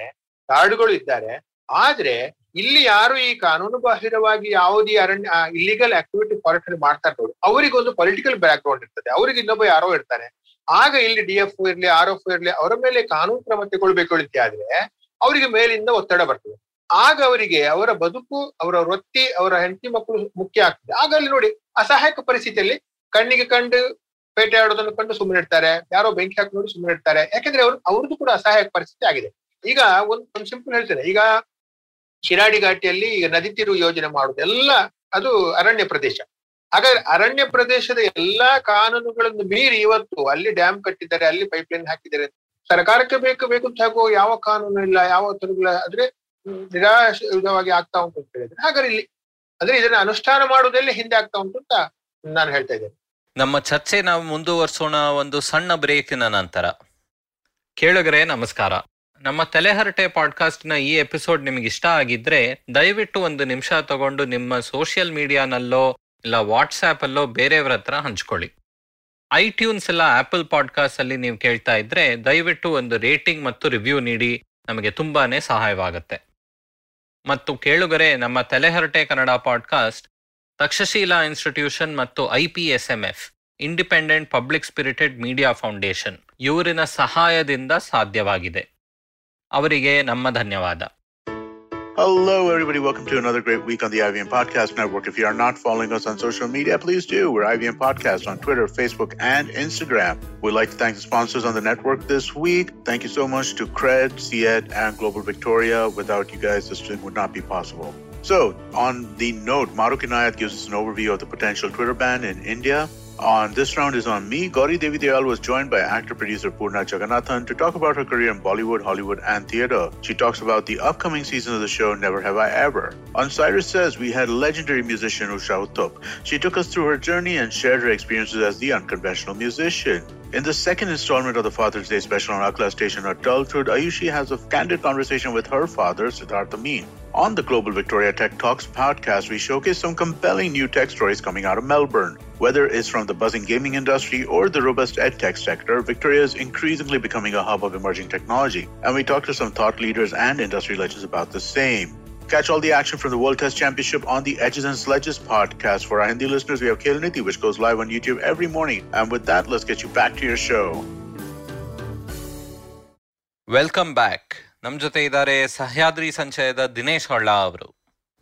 ಗಾರ್ಡ್ಗಳು ಇದ್ದಾರೆ. ಆದ್ರೆ ಇಲ್ಲಿ ಯಾರು ಈ ಕಾನೂನು ಬಾಹಿರವಾಗಿ ಯಾವುದೇ ಅರಣ್ಯ ಇಲ್ಲಿಗಲ್ ಆಕ್ಟಿವಿಟಿ ಫಾರೆಸ್ಟ್ ಮಾಡ್ತಾರೆ ನೋಡಿ ಅವರಿಗೊಂದು ಪೊಲಿಟಿಕಲ್ ಬ್ಯಾಕ್ ಗ್ರೌಂಡ್ ಇರ್ತದೆ. ಅವ್ರಿಗೆ ಇನ್ನೊಬ್ಬ ಯಾರೋ ಇರ್ತಾರೆ. ಆಗ ಇಲ್ಲಿ ಡಿ ಎಫ್ ಇರ್ಲಿ ಆರ್ ಎಫ್ ಇರ್ಲಿ, ಅವರ ಮೇಲೆ ಕಾನೂನು ಕ್ರಮ ತಗೊಳ್ಬೇಕು ಆದ್ರೆ, ಅವರಿಗೆ ಮೇಲಿಂದ ಒತ್ತಡ ಬರ್ತದೆ. ಆಗ ಅವರಿಗೆ ಅವರ ಬದುಕು, ಅವರ ವೃತ್ತಿ, ಅವರ ಹೆಂಡತಿ ಮಕ್ಕಳು ಮುಖ್ಯ ಆಗ್ತದೆ. ಆಗ ಅಲ್ಲಿ ನೋಡಿ ಅಸಹಾಯಕ ಪರಿಸ್ಥಿತಿಯಲ್ಲಿ ಕಣ್ಣಿಗೆ ಕಂಡು, ಪೇಟೆ ಆಡೋದನ್ನು ಕಂಡು ಸುಮ್ಮನೆ ಇಡ್ತಾರೆ ಯಾರೋ ಬೆಂಕಿ ಹಾಕಿ ನೋಡಿ ಸುಮ್ಮನೆ ಇಡ್ತಾರೆ ಯಾಕಂದ್ರೆ ಅವ್ರು, ಅವ್ರದ್ದು ಕೂಡ ಅಸಹಾಯಕ ಪರಿಸ್ಥಿತಿ ಆಗಿದೆ. ಈಗ ಒಂದ್ ಒಂದ್ ಸಿಂಪಲ್ ಹೇಳ್ತೇನೆ. ಈಗ ಶಿರಾಡಿ ಘಾಟಿಯಲ್ಲಿ ಈಗ ನದಿ ತೀರು ಯೋಜನೆ ಮಾಡುದು ಎಲ್ಲ ಅದು ಅರಣ್ಯ ಪ್ರದೇಶ. ಹಾಗಾದ್ರೆ ಅರಣ್ಯ ಪ್ರದೇಶದ ಎಲ್ಲಾ ಕಾನೂನುಗಳನ್ನು ಮೀರಿ ಇವತ್ತು ಅಲ್ಲಿ ಡ್ಯಾಮ್ ಕಟ್ಟಿದ್ದಾರೆ, ಅಲ್ಲಿ ಪೈಪ್ ಲೈನ್ ಹಾಕಿದ್ದಾರೆ. ಸರ್ಕಾರಕ್ಕೆ ಬೇಕು ಬೇಕು ಅಂತ ಯಾವ ಕಾನೂನು ಇಲ್ಲ, ಯಾವ ತರಗಳ ಆದ್ರೆ ನಿರಾಶವಾಗಿ ಆಗ್ತಾ ಉಂಟು ಅಂತ ಹೇಳಿದ್ರೆ. ಹಾಗಾದ್ರೆ ಇಲ್ಲಿ, ಅಂದ್ರೆ ಇದನ್ನ ಅನುಷ್ಠಾನ ಮಾಡುವುದಲ್ಲೇ ಹಿಂದೆ ಆಗ್ತಾ ಉಂಟು ಅಂತ ನಾನು ಹೇಳ್ತಾ ಇದ್ದೇನೆ. ನಮ್ಮ ಚರ್ಚೆ ನಾವು ಮುಂದುವರಿಸೋಣ ಒಂದು ಸಣ್ಣ ಬ್ರೇಕಿನ ನಂತರ. ಕೇಳುಗರೆ, ನಮಸ್ಕಾರ. ನಮ್ಮ ತಲೆಹರಟೆ ಪಾಡ್ಕಾಸ್ಟ್ನ ಈ ಎಪಿಸೋಡ್ ನಿಮ್ಗೆ ಇಷ್ಟ ಆಗಿದ್ರೆ ದಯವಿಟ್ಟು ಒಂದು ನಿಮಿಷ ತಗೊಂಡು ನಿಮ್ಮ ಸೋಷಿಯಲ್ ಮೀಡಿಯಾನಲ್ಲೋ, ಇಲ್ಲ ವಾಟ್ಸ್ಆಪ್ ಅಲ್ಲೋ ಬೇರೆಯವ್ರ ಹತ್ರ ಹಂಚ್ಕೊಳ್ಳಿ. ಐಟ್ಯೂನ್ಸ್ ಎಲ್ಲ ಆಪಲ್ ಪಾಡ್ಕಾಸ್ಟ್ ಅಲ್ಲಿ ನೀವು ಕೇಳ್ತಾ ಇದ್ರೆ ದಯವಿಟ್ಟು ಒಂದು ರೇಟಿಂಗ್ ಮತ್ತು ರಿವ್ಯೂ ನೀಡಿ, ನಮಗೆ ತುಂಬಾನೇ ಸಹಾಯವಾಗುತ್ತೆ. ಮತ್ತು ಕೇಳುಗರೆ, ನಮ್ಮ ತಲೆಹರಟೆ ಕನ್ನಡ ಪಾಡ್ಕಾಸ್ಟ್, ತಕ್ಷಶೀಲಾ ಇನ್ಸ್ಟಿಟ್ಯೂಷನ್ ಮತ್ತು I P S M F, independent public spirited media foundation, ಇವರಿನ ಸಹಾಯದಿಂದ ಸಾಧ್ಯವಾಗಿದೆ. ಅವರಿಗೆ ನಮ್ಮ ಧನ್ಯವಾದ. Hello, everybody. Welcome to another great week on the IVM Podcast Network. If you are not following us on social media, please do. We're IVM Podcast on Twitter, Facebook, and Instagram. We'd like to thank the sponsors on the network this week. Thank you so much to Cred, Ciet, and Global Victoria. Without you guys, this thing would not be possible. So, on the note, Maru Kinayat gives us an overview of the potential Twitter ban in India. On this round is on me. Gauri Devi Dayal was joined by actor producer Purna Jagannathan to talk about her career in Bollywood, Hollywood, and theatre. She talks about the upcoming season of the show Never Have I Ever. On Cyrus Says, we had legendary musician Usha Uttup. She took us through her journey and shared her experiences as the unconventional musician. In the second installment of the Father's Day special on Akla Station Adulthood, Ayushi has a candid conversation with her father, Siddhartha Meen. On the Global Victoria Tech Talks podcast, we showcase some compelling new tech stories coming out of Melbourne. Whether it's from the buzzing gaming industry or the robust ed tech sector, Victoria is increasingly becoming a hub of emerging technology. And we talk to some thought leaders and industry legends about the same. Catch all the action from the World Test Championship on the Edges and Sledges podcast. For our Hindi listeners, we have Khel Niti, which goes live on YouTube every morning. And with that, let's get you back to your show. Welcome back ನಮ್ ಜೊತೆ ಇದ್ದಾರೆ ಸಹ್ಯಾದ್ರಿ ಸಂಚಯದ ದಿನೇಶ್ ಹೊಳ್ಳ ಅವರು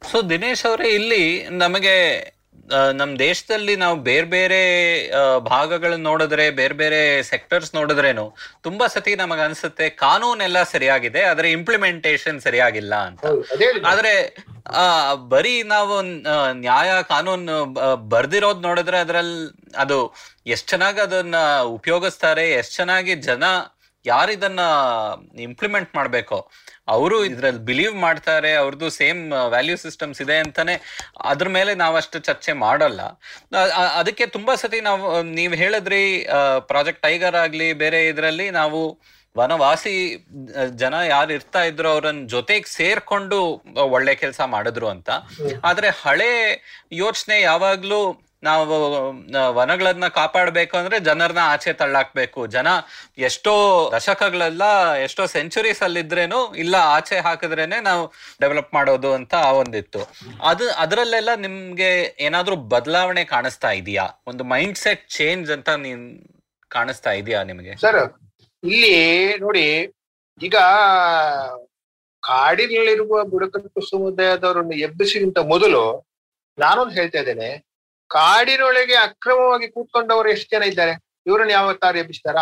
ಸೊ ದಿನೇಶ್ ಅವರೇ ಇಲ್ಲಿ ನಮಗೆ ಆ, ನಮ್ ದೇಶದಲ್ಲಿ ನಾವು ಬೇರೆ ಬೇರೆ ಭಾಗಗಳನ್ನ ನೋಡಿದ್ರೆ ಬೇರೆ ಬೇರೆ ಸೆಕ್ಟರ್ಸ್ ನೋಡಿದ್ರೇನು ತುಂಬಾ ಸತಿ ನಮಗೆ ಅನ್ಸುತ್ತೆ ಕಾನೂನೆಲ್ಲ ಸರಿಯಾಗಿದೆ ಆದ್ರೆ ಇಂಪ್ಲಿಮೆಂಟೇಶನ್ ಸರಿಯಾಗಿಲ್ಲ ಅಂತ. ಆದ್ರೆ ಆ ಬರೀ ನಾವು ನ್ಯಾಯ ಕಾನೂನು ಬರ್ದಿರೋದ್ ನೋಡಿದ್ರೆ ಅದ್ರಲ್ಲಿ ಅದು ಎಷ್ಟ್ ಚೆನ್ನಾಗಿ ಅದನ್ನ ಉಪಯೋಗಿಸ್ತಾರೆ ಎಷ್ಟ್ ಚೆನ್ನಾಗಿ ಜನ ಯಾರಿದನ್ನ ಇಂಪ್ಲಿಮೆಂಟ್ ಮಾಡ್ಬೇಕೋ ಅವರು ಇದ್ರಲ್ಲಿ ಬಿಲೀವ್ ಮಾಡ್ತಾರೆ ಅವ್ರದ್ದು ಸೇಮ್ ವ್ಯಾಲ್ಯೂ ಸಿಸ್ಟಮ್ಸ್ ಇದೆ ಅಂತಾನೆ ಅದ್ರ ಮೇಲೆ ನಾವಷ್ಟು ಚರ್ಚೆ ಮಾಡಲ್ಲ. ಅದಕ್ಕೆ ತುಂಬಾ ಸತಿ ನಾವು ನೀವ್ ಹೇಳಿದ್ರಿ ಪ್ರಾಜೆಕ್ಟ್ ಟೈಗರ್ ಆಗ್ಲಿ ಬೇರೆ ಇದ್ರಲ್ಲಿ ನಾವು ವನವಾಸಿ ಜನ ಯಾರು ಇರ್ತಾ ಇದ್ರು ಅವ್ರನ್ನ ಜೊತೆಗೆ ಸೇರ್ಕೊಂಡು ಒಳ್ಳೆ ಕೆಲಸ ಮಾಡಿದ್ರು ಅಂತ. ಆದ್ರೆ ಹಳೆ ಯೋಚನೆ ಯಾವಾಗ್ಲೂ ನಾವು ವನಗಳನ್ನ ಕಾಪಾಡ್ಬೇಕು ಅಂದ್ರೆ ಜನರನ್ನ ಆಚೆ ತಳ್ಳಾಕ್ಬೇಕು. ಜನ ಎಷ್ಟೋ ದಶಕಗಳೆಲ್ಲ, ಎಷ್ಟೋ ಸೆಂಚುರೀಸ್ ಅಲ್ಲಿದ್ರೇನು ಇಲ್ಲ, ಆಚೆ ಹಾಕಿದ್ರೇನೆ ನಾವು ಡೆವಲಪ್ ಮಾಡೋದು ಅಂತ ಆ ಒಂದಿತ್ತು. ಅದು, ಅದರಲ್ಲೆಲ್ಲ ನಿಮ್ಗೆ ಏನಾದ್ರೂ ಬದಲಾವಣೆ ಕಾಣಿಸ್ತಾ ಇದೆಯಾ? ಒಂದು ಮೈಂಡ್ ಸೆಟ್ ಚೇಂಜ್ ಅಂತ ನೀನ್ ಕಾಣಿಸ್ತಾ ಇದೆಯಾ ನಿಮಗೆ? ಸರ್, ಇಲ್ಲಿ ನೋಡಿ, ಈಗ ಕಾಡಿನಲ್ಲಿರುವ ಬುಡಕಟ್ಟು ಸಮುದಾಯದವರನ್ನು ಎಬ್ಬಿಸಿಗಿಂತ ಮೊದಲು ನಾನೊಂದು ಹೇಳ್ತಾ ಇದ್ದೇನೆ. ಕಾಡಿನೊಳಗೆ ಅಕ್ರಮವಾಗಿ ಕೂತ್ಕೊಂಡವರು ಎಷ್ಟು ಜನ ಇದ್ದಾರೆ? ಇವ್ರನ್ನ ಯಾವ ತಾರ ಎಬ್ಬಿಸ್ತಾರ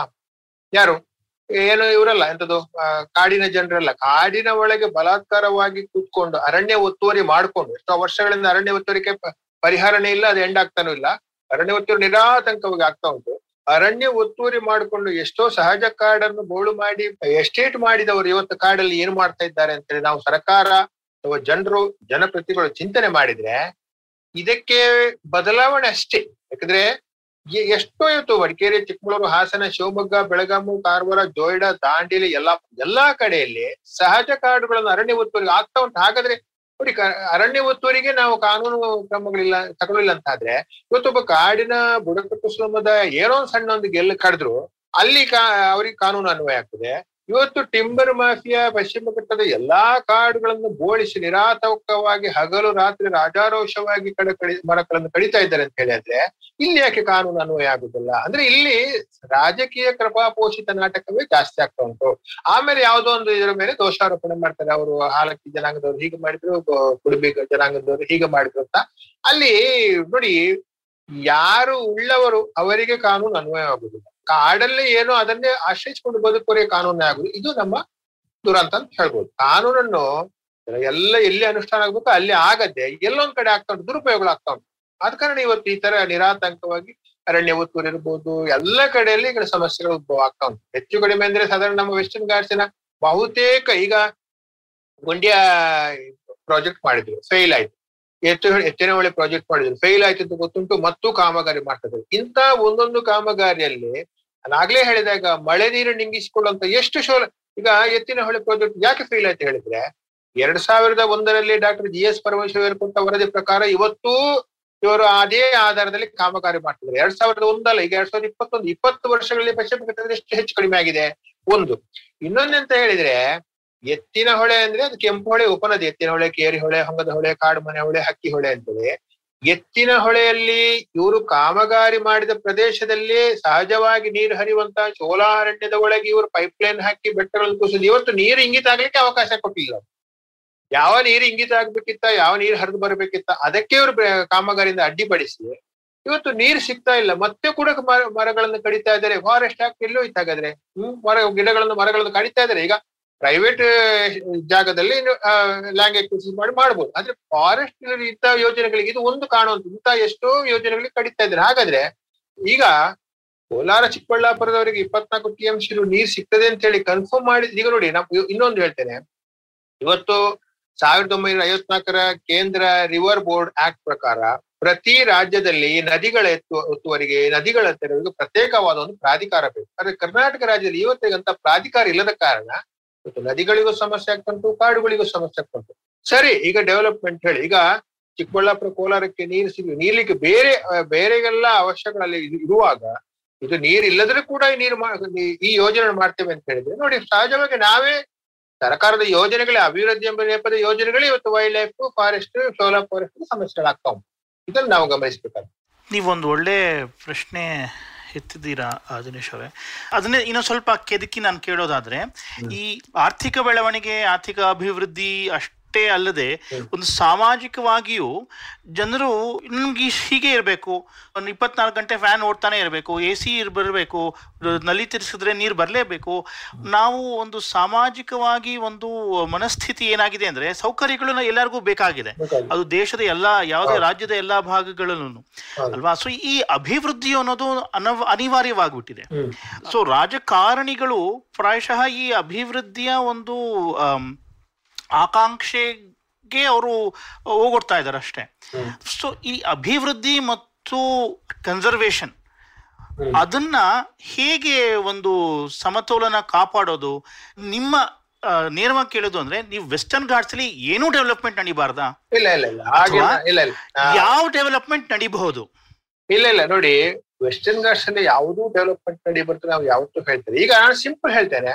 ಯಾರು? ಏನು ಇವರಲ್ಲ ಎಂತದು ಆ, ಕಾಡಿನ ಜನರಲ್ಲ. ಕಾಡಿನ ಒಳಗೆ ಬಲಾತ್ಕಾರವಾಗಿ ಕೂತ್ಕೊಂಡು ಅರಣ್ಯ ಒತ್ತುವರಿ ಮಾಡ್ಕೊಂಡು ಎಷ್ಟೋ ವರ್ಷಗಳಿಂದ ಅರಣ್ಯ ಒತ್ತುವರಿಕೆ ಪರಿಹಾರನೇ ಇಲ್ಲ ಅದು ಎಂಡ್ ಆಗ್ತಾನೂ ಇಲ್ಲ. ಅರಣ್ಯ ಒತ್ತುವರಿ ನಿರಾತಂಕವಾಗಿ ಆಗ್ತಾ ಉಂಟು. ಅರಣ್ಯ ಒತ್ತುವರಿ ಮಾಡಿಕೊಂಡು ಎಷ್ಟೋ ಸಹಜ ಕಾಡನ್ನು ಬೋಳು ಮಾಡಿ ಎಸ್ಟೇಟ್ ಮಾಡಿದವರು ಇವತ್ತು ಕಾಡಲ್ಲಿ ಏನು ಮಾಡ್ತಾ ಇದ್ದಾರೆ ಅಂತೇಳಿ ನಾವು ಸರ್ಕಾರ ಅಥವಾ ಜನರು ಜನಪ್ರತಿಗಳು ಚಿಂತನೆ ಮಾಡಿದ್ರೆ ಇದಕ್ಕೆ ಬದಲಾವಣೆ ಅಷ್ಟೇ. ಯಾಕಂದ್ರೆ ಎಷ್ಟೋ ಇವತ್ತು ಮಡಿಕೇರಿ ಚಿಕ್ಕಮಗಳೂರು, ಹಾಸನ, ಶಿವಮೊಗ್ಗ, ಬೆಳಗಾಮು, ಕಾರವಾರ, ಜೋಯಿಡಾ, ದಾಂಡೇಲಿ ಎಲ್ಲಾ ಎಲ್ಲಾ ಕಡೆಯಲ್ಲಿ ಸಹಜ ಕಾಡುಗಳನ್ನು ಅರಣ್ಯ ಒತ್ತುವರಿ ಆಗ್ತಾ ಉಂಟು. ಹಾಗಾದ್ರೆ ನೋಡಿ ಅರಣ್ಯ ಒತ್ತುವರಿಗೆ ನಾವು ಕಾನೂನು ಕ್ರಮಗಳಿಲ್ಲ, ತಗೊಳ್ಳಿಲ್ಲ ಅಂತ ಆದ್ರೆ ಇವತ್ತೊಬ್ಬ ಕಾಡಿನ ಬುಡಕಟ್ಟು ಸಮುದಾಯ ಏನೋ ಒಂದು ಸಣ್ಣ ಒಂದು ಗೆಲ್ಲ ಕಡಿದ್ರು, ಅಲ್ಲಿ ಕಾ, ಅವ್ರಿಗೆ ಕಾನೂನು ಅನ್ವಯ ಆಗ್ತದೆ. ಇವತ್ತು ಟಿಂಬರ್ ಮಾಫಿಯಾ ಪಶ್ಚಿಮ ಘಟ್ಟದ ಎಲ್ಲಾ ಕಾಡುಗಳನ್ನು ಬೋಳಿಸಿ ನಿರಾತಂಕವಾಗಿ ಹಗಲು ರಾತ್ರಿ ರಾಜಾರೋಷವಾಗಿ ಕಡ ಕಡಿ ಮರಗಳನ್ನು ಕಡಿತಾ ಇದ್ದಾರೆ ಅಂತ ಹೇಳಿದ್ರೆ ಇಲ್ಲಿ ಯಾಕೆ ಕಾನೂನು ಅನ್ವಯ ಆಗುದಿಲ್ಲ? ಅಂದ್ರೆ ಇಲ್ಲಿ ರಾಜಕೀಯ ಕೃಪಾಪೋಷಿತ ನಾಟಕವೇ ಜಾಸ್ತಿ ಆಗ್ತಾ ಉಂಟು. ಆಮೇಲೆ ಯಾವುದೋ ಒಂದು ಇದರ ಮೇಲೆ ದೋಷಾರೋಪಣೆ ಮಾಡ್ತಾರೆ. ಅವರು ಹಾಲಕ್ಕಿ ಜನಾಂಗದವ್ರು ಹೀಗೆ ಮಾಡಿದ್ರು ಕುಡುಬಿ ಜನಾಂಗದವರು ಹೀಗೆ ಮಾಡಿದ್ರು ಅಂತ. ಅಲ್ಲಿ ನೋಡಿ, ಯಾರು ಉಳ್ಳವರು ಅವರಿಗೆ ಕಾನೂನು ಅನ್ವಯ ಆಗುದಿಲ್ಲ ಕಾಡಲ್ಲಿ ಏನೋ ಅದನ್ನೇ ಆಶ್ರಯಿಸಿಕೊಂಡು ಬದುಕೋರೆ ಕಾನೂನೇ ಆಗುದು. ಇದು ನಮ್ಮ ದುರಂತ ಅಂತ ಹೇಳ್ಬೋದು. ಕಾನೂನನ್ನು ಎಲ್ಲ ಎಲ್ಲಿ ಅನುಷ್ಠಾನ ಆಗ್ಬೇಕು ಅಲ್ಲಿ ಆಗದೆ ಎಲ್ಲೊಂದ್ ಕಡೆ ಆಗ್ತಾ ಉಂಟು, ದುರುಪಯೋಗಗಳು ಆಗ್ತಾ ಉಂಟು. ಆದ ಕಾರಣ ಇವತ್ತು ಈ ತರ ನಿರಾತಂಕವಾಗಿ ಅರಣ್ಯ ಒತ್ತುವರಿ ಇರ್ಬೋದು, ಎಲ್ಲ ಕಡೆಯಲ್ಲಿ ಈಗ ಸಮಸ್ಯೆಗಳು ಉದ್ಭವ ಆಗ್ತಾ ಉಂಟು. ಹೆಚ್ಚು ಕಡಿಮೆ ಅಂದ್ರೆ ಸಾಧಾರಣ ನಮ್ಮ ವೆಸ್ಟರ್ನ್ ಘಾಟ್ಸಿನ ಬಹುತೇಕ ಈಗ ಗುಂಡಿಯ ಪ್ರಾಜೆಕ್ಟ್ ಮಾಡಿದ್ರು ಫೇಲ್ ಆಯ್ತು. ಎತ್ತು ಎತ್ತಿನ ಒಳ್ಳೆ ಪ್ರಾಜೆಕ್ಟ್ ಮಾಡಿದ್ರು. ಫೇಲ್ ಆಯ್ತು ಅಂತ ಗೊತ್ತುಂಟು, ಮತ್ತು ಕಾಮಗಾರಿ ಮಾಡ್ತಿದ್ರು ಇಂತ ಒಂದೊಂದು ಕಾಮಗಾರಿಯಲ್ಲಿ ನಾಗ್ಲೇ ಹೇಳಿದಾಗ ಮಳೆ ನೀರು ನಿಂಗಿಸಿಕೊಳ್ಳುವಂತ ಎಷ್ಟು ಶೋಲ, ಈಗ ಎತ್ತಿನ ಹೊಳೆ ಪ್ರಾಜೆಕ್ಟ್ ಯಾಕೆ ಫೇಲ್ ಆಯ್ತು ಹೇಳಿದ್ರೆ, ಎರಡ್ ಸಾವಿರದ ಒಂದರಲ್ಲಿ ಡಾಕ್ಟರ್ ಜಿ ಎಸ್ ಪರಮೇಶ್ವರ್ ಕೊಟ್ಟ ವರದಿ ಪ್ರಕಾರ ಇವತ್ತು ಇವರು ಅದೇ ಆಧಾರದಲ್ಲಿ ಕಾಮಗಾರಿ ಮಾಡ್ತಿದ್ದಾರೆ. ಎರಡ್ ಸಾವಿರದ ಒಂದಲ್ಲ, ಈಗ ಎರಡ್ ಸಾವಿರದ ಇಪ್ಪತ್ತೊಂದು, ಇಪ್ಪತ್ತು ವರ್ಷಗಳಲ್ಲಿ ಪಶ್ಚಿಮ ಘಟ್ಟದಲ್ಲಿ ಎಷ್ಟು ಹೆಚ್ಚು ಕಡಿಮೆ ಆಗಿದೆ? ಒಂದು. ಇನ್ನೊಂದಂತ ಹೇಳಿದ್ರೆ ಎತ್ತಿನ ಹೊಳೆ ಅಂದ್ರೆ ಅದು ಕೆಂಪು ಹೊಳೆ, ಉಪನದಿ. ಎತ್ತಿನ ಹೊಳೆ, ಕೇರಿ ಹೊಳೆ, ಹೊಂಗದ ಹೊಳೆ ಕಾಡುಮನೆ ಹೊಳೆ, ಹಕ್ಕಿ ಹೊಳೆ ಅಂತೇಳಿ. ಎತ್ತಿನ ಹೊಳೆಯಲ್ಲಿ ಇವರು ಕಾಮಗಾರಿ ಮಾಡಿದ ಪ್ರದೇಶದಲ್ಲಿ ಸಹಜವಾಗಿ ನೀರು ಹರಿಯುವಂತ ಚೋಲಾರಣ್ಯದ ಒಳಗೆ ಇವರು ಪೈಪ್ ಲೈನ್ ಹಾಕಿ ಬೆಟ್ಟಗಳನ್ನು ಕುಸಿದು ಇವತ್ತು ನೀರು ಇಂಗಿತ ಆಗ್ಲಿಕ್ಕೆ ಅವಕಾಶ ಕೊಟ್ಟಿಲ್ಲ. ಯಾವ ನೀರು ಇಂಗಿತ ಆಗ್ಬೇಕಿತ್ತ, ಯಾವ ನೀರು ಹರಿದು ಬರಬೇಕಿತ್ತ, ಅದಕ್ಕೆ ಇವರು ಕಾಮಗಾರಿಯಿಂದ ಅಡ್ಡಿಪಡಿಸಿ ಇವತ್ತು ನೀರು ಸಿಗ್ತಾ ಇಲ್ಲ. ಮತ್ತೆ ಕೂಡ ಮರ, ಮರಗಳನ್ನು ಕಡಿತಾ ಇದ್ದಾರೆ. ಫಾರೆಸ್ಟ್ ಆಕ್ಟ್ ಎಲ್ಲೋ ಇತ್ತಾಗಾದ್ರೆ ಹ್ಮ್, ಮರ, ಗಿಡಗಳನ್ನು, ಮರಗಳನ್ನು ಕಡಿತಾ ಇದ್ದಾರೆ. ಈಗ ಪ್ರೈವೇಟ್ ಜಾಗದಲ್ಲಿ ಲ್ಯಾಂಗ್ ಎಕ್ವಿಸಿಷನ್ ಮಾಡಿ ಮಾಡ್ಬೋದು. ಆದ್ರೆ ಫಾರೆಸ್ಟ್ ಇಂಥ ಯೋಜನೆಗಳಿಗೆ ಇದು ಒಂದು ಕಾಣುವಂತ ಇಂತಹ ಎಷ್ಟೋ ಯೋಜನೆಗಳಿಗೆ ಕಡಿತಾ ಇದ್ದಾರೆ. ಹಾಗಾದ್ರೆ ಈಗ ಕೋಲಾರ, ಚಿಕ್ಕಬಳ್ಳಾಪುರದವರಿಗೆ ಇಪ್ಪತ್ನಾಲ್ಕು ಟಿ ಎಂ ಸಿ ನೀರ್ ಸಿಗ್ತದೆ ಅಂತ ಹೇಳಿ ಕನ್ಫರ್ಮ್ ಮಾಡಿ ಈಗ ನೋಡಿ ನಾವು ಇನ್ನೊಂದು ಹೇಳ್ತೇನೆ. ಇವತ್ತು ಸಾವಿರದ ಒಂಬೈನೂರ ಐವತ್ನಾಲ್ಕರ ಕೇಂದ್ರ ರಿವರ್ ಬೋರ್ಡ್ ಆಕ್ಟ್ ಪ್ರಕಾರ ಪ್ರತಿ ರಾಜ್ಯದಲ್ಲಿ ನದಿಗಳ ಎತ್ತು, ಒತ್ತುವರಿಗೆ, ನದಿಗಳ ತೆರವಿಗೆ ಪ್ರತ್ಯೇಕವಾದ ಒಂದು ಪ್ರಾಧಿಕಾರ ಬೇಕು. ಆದ್ರೆ ಕರ್ನಾಟಕ ರಾಜ್ಯದಲ್ಲಿ ಇವತ್ತಿಗಂತ ಪ್ರಾಧಿಕಾರ ಇಲ್ಲದ ಕಾರಣ ಇವತ್ತು ನದಿಗಳಿಗೂ ಸಮಸ್ಯೆ ಆಗ್ತಂಟು, ಕಾಡುಗಳಿಗೂ ಸಮಸ್ಯೆ ಆಗ್ತಂಟು. ಸರಿ, ಈಗ ಡೆವಲಪ್ಮೆಂಟ್ ಹೇಳಿ. ಈಗ ಚಿಕ್ಕಬಳ್ಳಾಪುರ ಕೋಲಾರಕ್ಕೆ ನೀರು ಸಿಗಿ ನೀರ್ಲಿಕ್ಕೆ ಬೇರೆ, ಬೇರೆಗೆಲ್ಲ ಅವಶ್ಯಗಳಲ್ಲಿ ಇರುವಾಗ ಇದು ನೀರ್ ಇಲ್ಲದ್ರೆ ಕೂಡ ಈ ನೀರು ಈ ಯೋಜನೆ ಮಾಡ್ತೇವೆ ಅಂತ ಹೇಳಿದ್ರೆ, ನೋಡಿ ಸಹಜವಾಗಿ ನಾವೇ ಸರ್ಕಾರದ ಯೋಜನೆಗಳೇ, ಅಭಿವೃದ್ಧಿ ಎಂಬ ನೆಪದ ಯೋಜನೆಗಳೇ ಇವತ್ತು wildlife forest solar forest ಸಮಸ್ಯೆಗಳಾಗ್ತಾವು ಇದನ್ನು ನಾವು ಗಮನಿಸಬೇಕಾಗ್ತದೆ ನೀವೊಂದು ಒಳ್ಳೆ ಪ್ರಶ್ನೆ ಎತ್ತಿದ್ದೀರಾ ದಿನೇಶ್ ಅವರೇ? ಅದನ್ನೇ ಇನ್ನೊಂದು ಸ್ವಲ್ಪ ಕೆದಕಿ ನಾನು ಕೇಳೋದಾದ್ರೆ ಈ ಆರ್ಥಿಕ ಬೆಳವಣಿಗೆ ಆರ್ಥಿಕ ಅಭಿವೃದ್ಧಿ ಅಷ್ಟೇ ಅಲ್ಲದೆ ಒಂದು ಸಾಮಾಜಿಕವಾಗಿಯೂ ಜನರು ನಮ್ಗೆ ಹೀಗೆ ಇರಬೇಕು. ಒಂದು ಇಪ್ಪತ್ನಾಲ್ಕು ಗಂಟೆ ಫ್ಯಾನ್ ಓಡ್ತಾನೆ ಇರಬೇಕು ಎ ಸಿ ಬರಬೇಕು ನಲ್ಲಿ ತಿರ್ಸಿದ್ರೆ ನೀರು ಬರಲೇಬೇಕು. ನಾವು ಒಂದು ಸಾಮಾಜಿಕವಾಗಿ ಒಂದು ಮನಸ್ಥಿತಿ ಏನಾಗಿದೆ ಅಂದ್ರೆ ಸೌಕರ್ಯಗಳು ಎಲ್ಲರಿಗೂ ಬೇಕಾಗಿದೆ. ಅದು ದೇಶದ ಎಲ್ಲಾ ಯಾವುದೇ ರಾಜ್ಯದ ಎಲ್ಲಾ ಭಾಗಗಳಲ್ಲೂ ಅಲ್ವಾ? ಸೊ ಈ ಅಭಿವೃದ್ಧಿ ಅನ್ನೋದು ಅನವ ಅನಿವಾರ್ಯವಾಗ್ಬಿಟ್ಟಿದೆ. ಸೊ ರಾಜಕಾರಣಿಗಳು ಪ್ರಾಯಶಃ ಈ ಅಭಿವೃದ್ಧಿಯ ಒಂದು ಆಕಾಂಕ್ಷೆಗೆ ಅವರು ಹೋಗೊಡ್ತಾ ಇದ್ದಾರೆ ಅಷ್ಟೇ. ಸೊ ಈ ಅಭಿವೃದ್ಧಿ ಮತ್ತು ಕನ್ಸರ್ವೇಷನ್ ಅದನ್ನ ಹೇಗೆ ಒಂದು ಸಮತೋಲನ ಕಾಪಾಡೋದು? ನಿಮ್ಮ ನೇರವಾಗಿ ಕೇಳೋದು ಅಂದ್ರೆ ನೀವು ವೆಸ್ಟರ್ನ್ ಘಾಟ್ಸ್ ಅಲ್ಲಿ ಏನೂ ಡೆವಲಪ್ಮೆಂಟ್ ನಡಿಬಾರ್ದಾ? ಇಲ್ಲ ಇಲ್ಲ ಇಲ್ಲ. ಯಾವ ಡೆವಲಪ್ಮೆಂಟ್ ನಡಿಬಹುದು? ಇಲ್ಲ ಇಲ್ಲ. ನೋಡಿ ವೆಸ್ಟರ್ನ್ ಘಾಟ್ಸ್ ಅಲ್ಲಿ ಯಾವುದೂ ಡೆವಲಪ್ಮೆಂಟ್ ನಡಿ ಬರ್ತದೆ ನಾವು ಯಾವತ್ತೂ ಹೇಳ್ತೇವೆ ಈಗ ನಾನು ಸಿಂಪಲ್ ಹೇಳ್ತೇನೆ.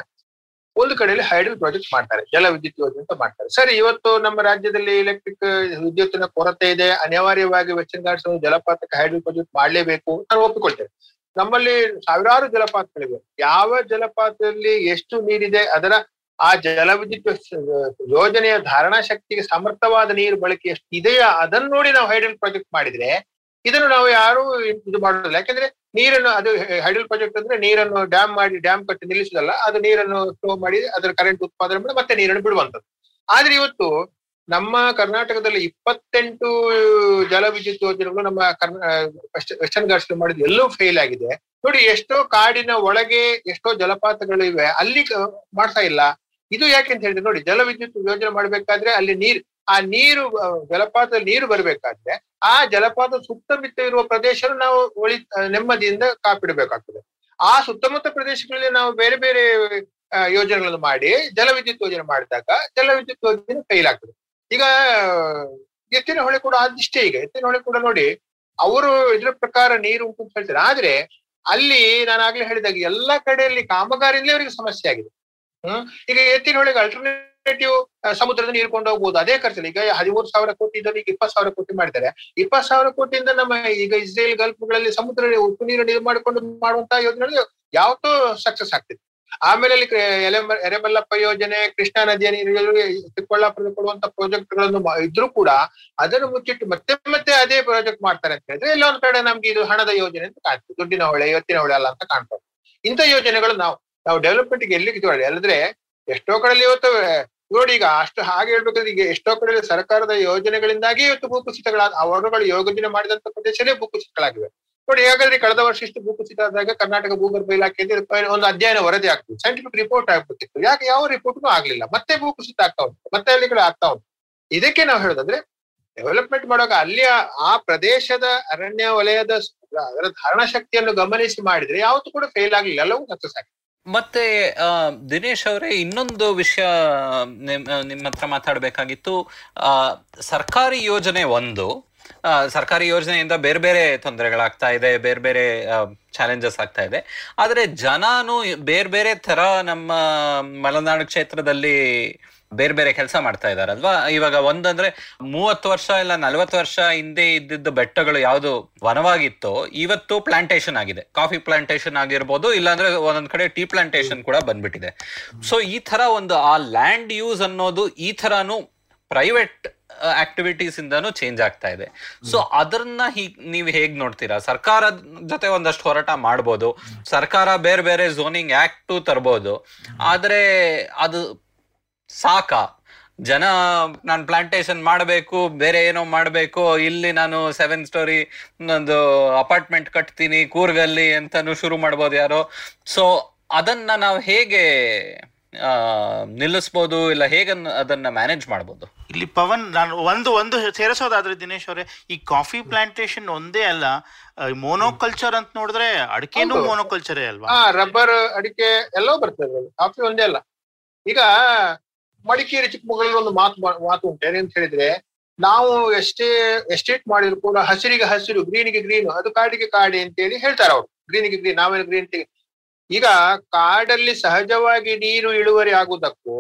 ಒಂದು ಕಡೆಯಲ್ಲಿ ಹೈಡಲ್ ಪ್ರಾಜೆಕ್ಟ್ ಮಾಡ್ತಾರೆ, ಜಲ ವಿದ್ಯುತ್ ಯೋಜನೆ ಅಂತ ಮಾಡ್ತಾರೆ. ಸರಿ, ಇವತ್ತು ನಮ್ಮ ರಾಜ್ಯದಲ್ಲಿ ಎಲೆಕ್ಟ್ರಿಕ್ ವಿದ್ಯುತ್ತಿನ ಕೊರತೆ ಇದೆ, ಅನಿವಾರ್ಯವಾಗಿ ವೆಚ್ಚ ಘಾಟ್ಸ್ ಜಲಪಾತಕ್ಕೆ ಹೈಡಲ್ ಪ್ರಾಜೆಕ್ಟ್ ಮಾಡಲೇಬೇಕು ನಾನು ಒಪ್ಪಿಕೊಳ್ತೇನೆ ನಮ್ಮಲ್ಲಿ ಸಾವಿರಾರು ಜಲಪಾತಗಳಿವೆ. ಯಾವ ಜಲಪಾತದಲ್ಲಿ ಎಷ್ಟು ನೀರಿದೆ, ಅದರ ಆ ಜಲ ವಿದ್ಯುತ್ ಯೋಜನೆಯ ಧಾರಣಾ ಶಕ್ತಿಗೆ ಸಮರ್ಥವಾದ ನೀರು ಬಳಕೆ ಎಷ್ಟು ಇದೆಯಾ, ಅದನ್ನ ನೋಡಿ ನಾವು ಹೈಡಲ್ ಪ್ರಾಜೆಕ್ಟ್ ಮಾಡಿದ್ರೆ ಇದನ್ನು ನಾವು ಯಾರು ಇದು ಮಾಡೋದಿಲ್ಲ. ಯಾಕಂದ್ರೆ ನೀರನ್ನು, ಅದು ಹೈಡಲ್ ಪ್ರಾಜೆಕ್ಟ್ ಅಂದ್ರೆ ನೀರನ್ನು ಡ್ಯಾಮ್ ಮಾಡಿ ಡ್ಯಾಮ್ ಕಟ್ಟಿ ನಿಲ್ಲಿಸುದಲ್ಲ, ಅದು ನೀರನ್ನು ಸ್ಟೋ ಮಾಡಿ, ಅದರ ಕರೆಂಟ್ ಉತ್ಪಾದನೆ ಮಾಡಿ ಮತ್ತೆ ನೀರನ್ನು ಬಿಡುವಂತದ್ದು ಆದ್ರೆ ಇವತ್ತು ನಮ್ಮ ಕರ್ನಾಟಕದಲ್ಲಿ ಇಪ್ಪತ್ತೆಂಟು ಜಲವಿದ್ಯುತ್ ಯೋಜನೆಗಳು ನಮ್ಮ ಕರ್ನಾ ವೆಸ್ಟರ್ನ್ ಘಾಟ್ಸ್ ಮಾಡಿದ್ ಎಲ್ಲೂ ಫೇಲ್ ಆಗಿದೆ. ನೋಡಿ, ಎಷ್ಟೋ ಕಾಡಿನ ಒಳಗೆ ಎಷ್ಟೋ ಜಲಪಾತಗಳಿವೆ ಅಲ್ಲಿ ಮಾಡ್ತಾ ಇಲ್ಲ. ಇದು ಯಾಕೆ ಅಂತ ಹೇಳಿದ್ರೆ ನೋಡಿ, ಜಲವಿದ್ಯುತ್ ಯೋಜನೆ ಮಾಡ್ಬೇಕಾದ್ರೆ ಅಲ್ಲಿ ನೀರ್ ಆ ನೀರು ಜಲಪಾತ ನೀರು ಬರಬೇಕಾದ್ರೆ ಆ ಜಲಪಾತ ಸುತ್ತಮುತ್ತ ಇರುವ ಪ್ರದೇಶ ನಾವು ಒಳಿ ನೆಮ್ಮದಿಯಿಂದ ಕಾಪಿಡಬೇಕಾಗ್ತದೆ. ಆ ಸುತ್ತಮುತ್ತ ಪ್ರದೇಶಗಳಲ್ಲಿ ನಾವು ಬೇರೆ ಬೇರೆ ಯೋಜನೆಗಳನ್ನು ಮಾಡಿ, ಜಲವಿದ್ಯುತ್ ಯೋಜನೆ ಮಾಡಿದಾಗ ಜಲವಿದ್ಯುತ್ ಯೋಜನೆ ಫೈಲ್ ಆಗ್ತದೆ ಈಗ, ಎತ್ತಿನ ಹೊಳೆ ಕೂಡ ಆದಿಷ್ಟೇ ಈಗ. ಎತ್ತಿನ ಹೊಳೆ ಕೂಡ ನೋಡಿ, ಅವರು ಇದ್ರ ಪ್ರಕಾರ ನೀರು ಉಂಟು ಅಂತ ಹೇಳ್ತಾರೆ. ಆದ್ರೆ ಅಲ್ಲಿ ನಾನು ಆಗ್ಲೇ ಹೇಳಿದಾಗ ಎಲ್ಲಾ ಕಡೆಯಲ್ಲಿ ಕಾಮಗಾರಿಯಿಂದಲೇ ಅವರಿಗೆ ಸಮಸ್ಯೆ ಆಗಿದೆ. ಹ್ಮ್? ಈಗ ಎತ್ತಿನ ಹೊಳೆಗೆ ಅಲ್ಟರ್ನೇಟಿವ್ ಸಮುದ್ರದ ನೀರು ಕೊಂಡು ಹೋಗ್ಬೋದು ಅದೇ ಖರ್ಚಲ್ಲಿ ಈಗ ಹದಿಮೂರು ಸಾವಿರ ಕೋಟಿ ಇದ್ದಲ್ಲಿ ಈಗ ಇಪ್ಪತ್ತು ಸಾವಿರ ಕೋಟಿ ಮಾಡಿದ್ದಾರೆ ಇಪ್ಪತ್ತು ಸಾವಿರ ಕೋಟಿಯಿಂದ ನಮ್ಮ ಈಗ ಇಸ್ರೇಲ್ ಗಲ್ಫ್ಗಳಲ್ಲಿ ಸಮುದ್ರ ಉಪ್ಪು ನೀರು ನೀರು ಮಾಡಿಕೊಂಡು ಮಾಡುವಂತಹ ಯೋಜನೆಗಳು ಯಾವತ್ತೂ ಸಕ್ಸಸ್ ಆಗ್ತಿದೆ ಆಮೇಲೆ ಅಲ್ಲಿ ಎರೆಮಲ್ಲಪ್ಪ ಯೋಜನೆ, ಕೃಷ್ಣಾ ನದಿಯ ನೀರು ಚಿಕ್ಕಬಳ್ಳಾಪುರದ ಕೊಡುವಂತ ಪ್ರಾಜೆಕ್ಟ್ಗಳನ್ನು ಇದ್ರೂ ಕೂಡ ಅದನ್ನು ಮುಚ್ಚಿಟ್ಟು ಮತ್ತೆ ಮತ್ತೆ ಅದೇ ಪ್ರಾಜೆಕ್ಟ್ ಮಾಡ್ತಾರೆ ಅಂತ ಹೇಳಿದ್ರೆ ಎಲ್ಲ ಒಂದ್ ಕಡೆ ನಮ್ಗೆ ಇದು ಹಣದ ಯೋಜನೆ ಅಂತ ಕಾಣ್ತದೆ. ದುಡ್ಡಿನ ಹೊಳೆ, ಇವತ್ತಿನ ಹೊಳೆ ಅಲ್ಲ ಅಂತ ಕಾಣ್ತದೆ. ಇಂಥ ಯೋಜನೆಗಳು ನಾವು ನಾವು ಡೆವಲಪ್ಮೆಂಟ್ಗೆ ಎಲ್ಲಿಗೆ ಜೋಡಿ ಅಲ್ಲದ್ರೆ ಎಷ್ಟೋ ಕಡೆಯಲ್ಲಿ ಇವತ್ತು ನೋಡಿ, ಈಗ ಅಷ್ಟು ಹಾಗೆ ಹೇಳ್ಬೇಕಾದ್ರೆ ಈಗ ಎಷ್ಟೋ ಕಡೆ ಸರ್ಕಾರದ ಯೋಜನೆಗಳಿಂದಾಗಿ ಇವತ್ತು ಭೂಕುಸಿತಗಳ, ಅವರುಗಳು ಯೋಜನೆ ಮಾಡಿದಂತ ಪ್ರದೇಶನೇ ಭೂಕುಸಿತಗಳಾಗಿವೆ. ನೋಡಿ, ಹಾಗಾದ್ರೆ ಕಳೆದ ವರ್ಷ ಇಷ್ಟು ಭೂಕುಸಿತ ಆದಾಗ ಕರ್ನಾಟಕ ಭೂಗರ್ಭ ಇಲಾಖೆಯಿಂದ ಒಂದು ಅಧ್ಯಯನ ವರದಿ ಆಗ್ತದೆ ಸೈಂಟಿಫಿಕ್ ರಿಪೋರ್ಟ್ ಆಗ್ಬಿಟ್ಟಿತ್ತು. ಯಾಕೆ ಯಾವ ರಿಪೋರ್ಟ್ನು ಆಗ್ಲಿಲ್ಲ. ಮತ್ತೆ ಭೂಕುಸಿತ ಆಗ್ತಾ ಉಂಟು. ಮತ್ತೆ ಅಲ್ಲಿಗಳು ಆಗ್ತಾ ಉಂಟು. ಇದಕ್ಕೆ ನಾವು ಹೇಳೋದಂದ್ರೆ ಡೆವಲಪ್ಮೆಂಟ್ ಮಾಡುವಾಗ ಅಲ್ಲಿ ಆ ಪ್ರದೇಶದ ಅರಣ್ಯ ವಲಯದ ಅದರ ಧಾರಣ ಶಕ್ತಿಯನ್ನು ಗಮನಿಸಿ ಮಾಡಿದ್ರೆ ಯಾವತ್ತು ಕೂಡ ಫೇಲ್ ಆಗ್ಲಿಲ್ಲ. ಎಲ್ಲವೂ ಸಕ್ಸಸ್ ಆಗಿದೆ ಮತ್ತೆ ದಿನೇಶ್ ಅವರೇ ಇನ್ನೊಂದು ವಿಷಯ ನಿಮ್- ನಿಮ್ಮ ಹತ್ರ ಮಾತಾಡಬೇಕಾಗಿತ್ತು. ಸರ್ಕಾರಿ ಯೋಜನೆ ಒಂದು. ಸರ್ಕಾರಿ ಯೋಜನೆಯಿಂದ ಬೇರೆ ಬೇರೆ ತೊಂದರೆಗಳಾಗ್ತಾ ಇದೆ, ಬೇರೆ ಬೇರೆ ಚಾಲೆಂಜಸ್ ಆಗ್ತಾ ಇದೆ. ಆದರೆ ಜನನು ಬೇರೆ ಬೇರೆ ತರ ನಮ್ಮ ಮಲೆನಾಡು ಕ್ಷೇತ್ರದಲ್ಲಿ ಬೇರೆ ಬೇರೆ ಕೆಲಸ ಮಾಡ್ತಾ ಇದಾರಲ್ವಾ ಇವಾಗ ಒಂದಂದ್ರೆ ಮೂವತ್ತು ವರ್ಷ ಇಲ್ಲ ನಲವತ್ತು ವರ್ಷ ಹಿಂದೆ ಇದ್ದಿದ್ದ ಬೆಟ್ಟಗಳು ಯಾವುದು ವನವಾಗಿತ್ತೋ ಇವತ್ತು ಪ್ಲಾಂಟೇಶನ್ ಆಗಿದೆ. ಕಾಫಿ ಪ್ಲಾಂಟೇಶನ್ ಆಗಿರ್ಬೋದು ಇಲ್ಲಾಂದ್ರೆ ಒಂದೊಂದ್ ಕಡೆ ಟೀ ಪ್ಲಾಂಟೇಶನ್ ಕೂಡ ಬಂದ್ಬಿಟ್ಟಿದೆ. ಸೊ ಈ ತರ ಒಂದು ಆ ಲ್ಯಾಂಡ್ ಯೂಸ್ ಅನ್ನೋದು ಈ ತರಾನು ಪ್ರೈವೇಟ್ ಆಕ್ಟಿವಿಟೀಸ್ ಇಂದಾನು ಚೇಂಜ್ ಆಗ್ತಾ ಇದೆ. ಸೊ ಅದನ್ನ ಹೀಗ್ ನೀವು ಹೇಗ್ ನೋಡ್ತೀರಾ? ಸರ್ಕಾರದ ಜೊತೆ ಒಂದಷ್ಟು ಹೋರಾಟ ಮಾಡ್ಬೋದು. ಸರ್ಕಾರ ಬೇರೆ ಬೇರೆ ಝೋನಿಂಗ್ ಆಕ್ಟ್ ತರ್ಬೋದು. ಆದ್ರೆ ಅದು ಸಾಕಾ? ಜನ ನಾನು ಪ್ಲಾಂಟೇಶನ್ ಮಾಡಬೇಕು ಬೇರೆ ಏನೋ ಮಾಡಬೇಕು ಇಲ್ಲಿ ನಾನು ಸೆವೆನ್ ಸ್ಟೋರಿ ಒಂದು ಅಪಾರ್ಟ್ಮೆಂಟ್ ಕಟ್ತೀನಿ ಕೂರ್ಗಲ್ಲಿ ಅಂತಾನು ಶುರು ಮಾಡ್ಬೋದು ಯಾರೋ. ಸೊ ಅದನ್ನ ನಾವು ಹೇಗೆ ಆ, ನಿಲ್ಲಿಸ್ಬೋದು ಇಲ್ಲ ಹೇಗೆ ಅದನ್ನ ಮ್ಯಾನೇಜ್ ಮಾಡ್ಬೋದು? ಇಲ್ಲಿ ಪವನ್ ನಾನು ಒಂದು ಒಂದು ಸೇರಿಸೋದಾದ್ರೆ ದಿನೇಶ್ ಅವರೇ ಈ ಕಾಫಿ ಪ್ಲಾಂಟೇಶನ್ ಒಂದೇ ಅಲ್ಲ ಮೋನೋಕಲ್ಚರ್ ಅಂತ ನೋಡಿದ್ರೆ ಅಡಿಕೆನೂ. ಮೋನೋಕಲ್ಚರೇ ಅಲ್ವಾ? ರಬ್ಬರ್ ಅಡಿಕೆ ಎಲ್ಲೋ ಬರ್ತದೆ ಕಾಫಿ ಒಂದೇ ಅಲ್ಲ. ಈಗ ಮಡಿಕೇರಿ ಚಿಕ್ಕಮಗಳೂರು ಒಂದು ಮಾತು ಮಾತು ಉಂಟು ಏನಂತ ಹೇಳಿದ್ರೆ, ನಾವು ಎಷ್ಟೇ, ಎಸ್ಟೇಟ್ ಮಾಡಿದ್ರು ಕೂಡ ಹಸಿರಿಗೆ ಹಸಿರು, ಗ್ರೀನಿಗೆ ಗ್ರೀನ್, ಅದು ಕಾಡಿಗೆ ಕಾಡಿ ಅಂತೇಳಿ ಹೇಳ್ತಾರೆ ಅವರು. ಗ್ರೀನಿಗೆ ಗ್ರೀನ್, ನಾವೇನು ಗ್ರೀನ್ ಈಗ ಕಾಡಲ್ಲಿ ಸಹಜವಾಗಿ ನೀರು ಇಳುವರಿ ಆಗುವುದಕ್ಕೂ,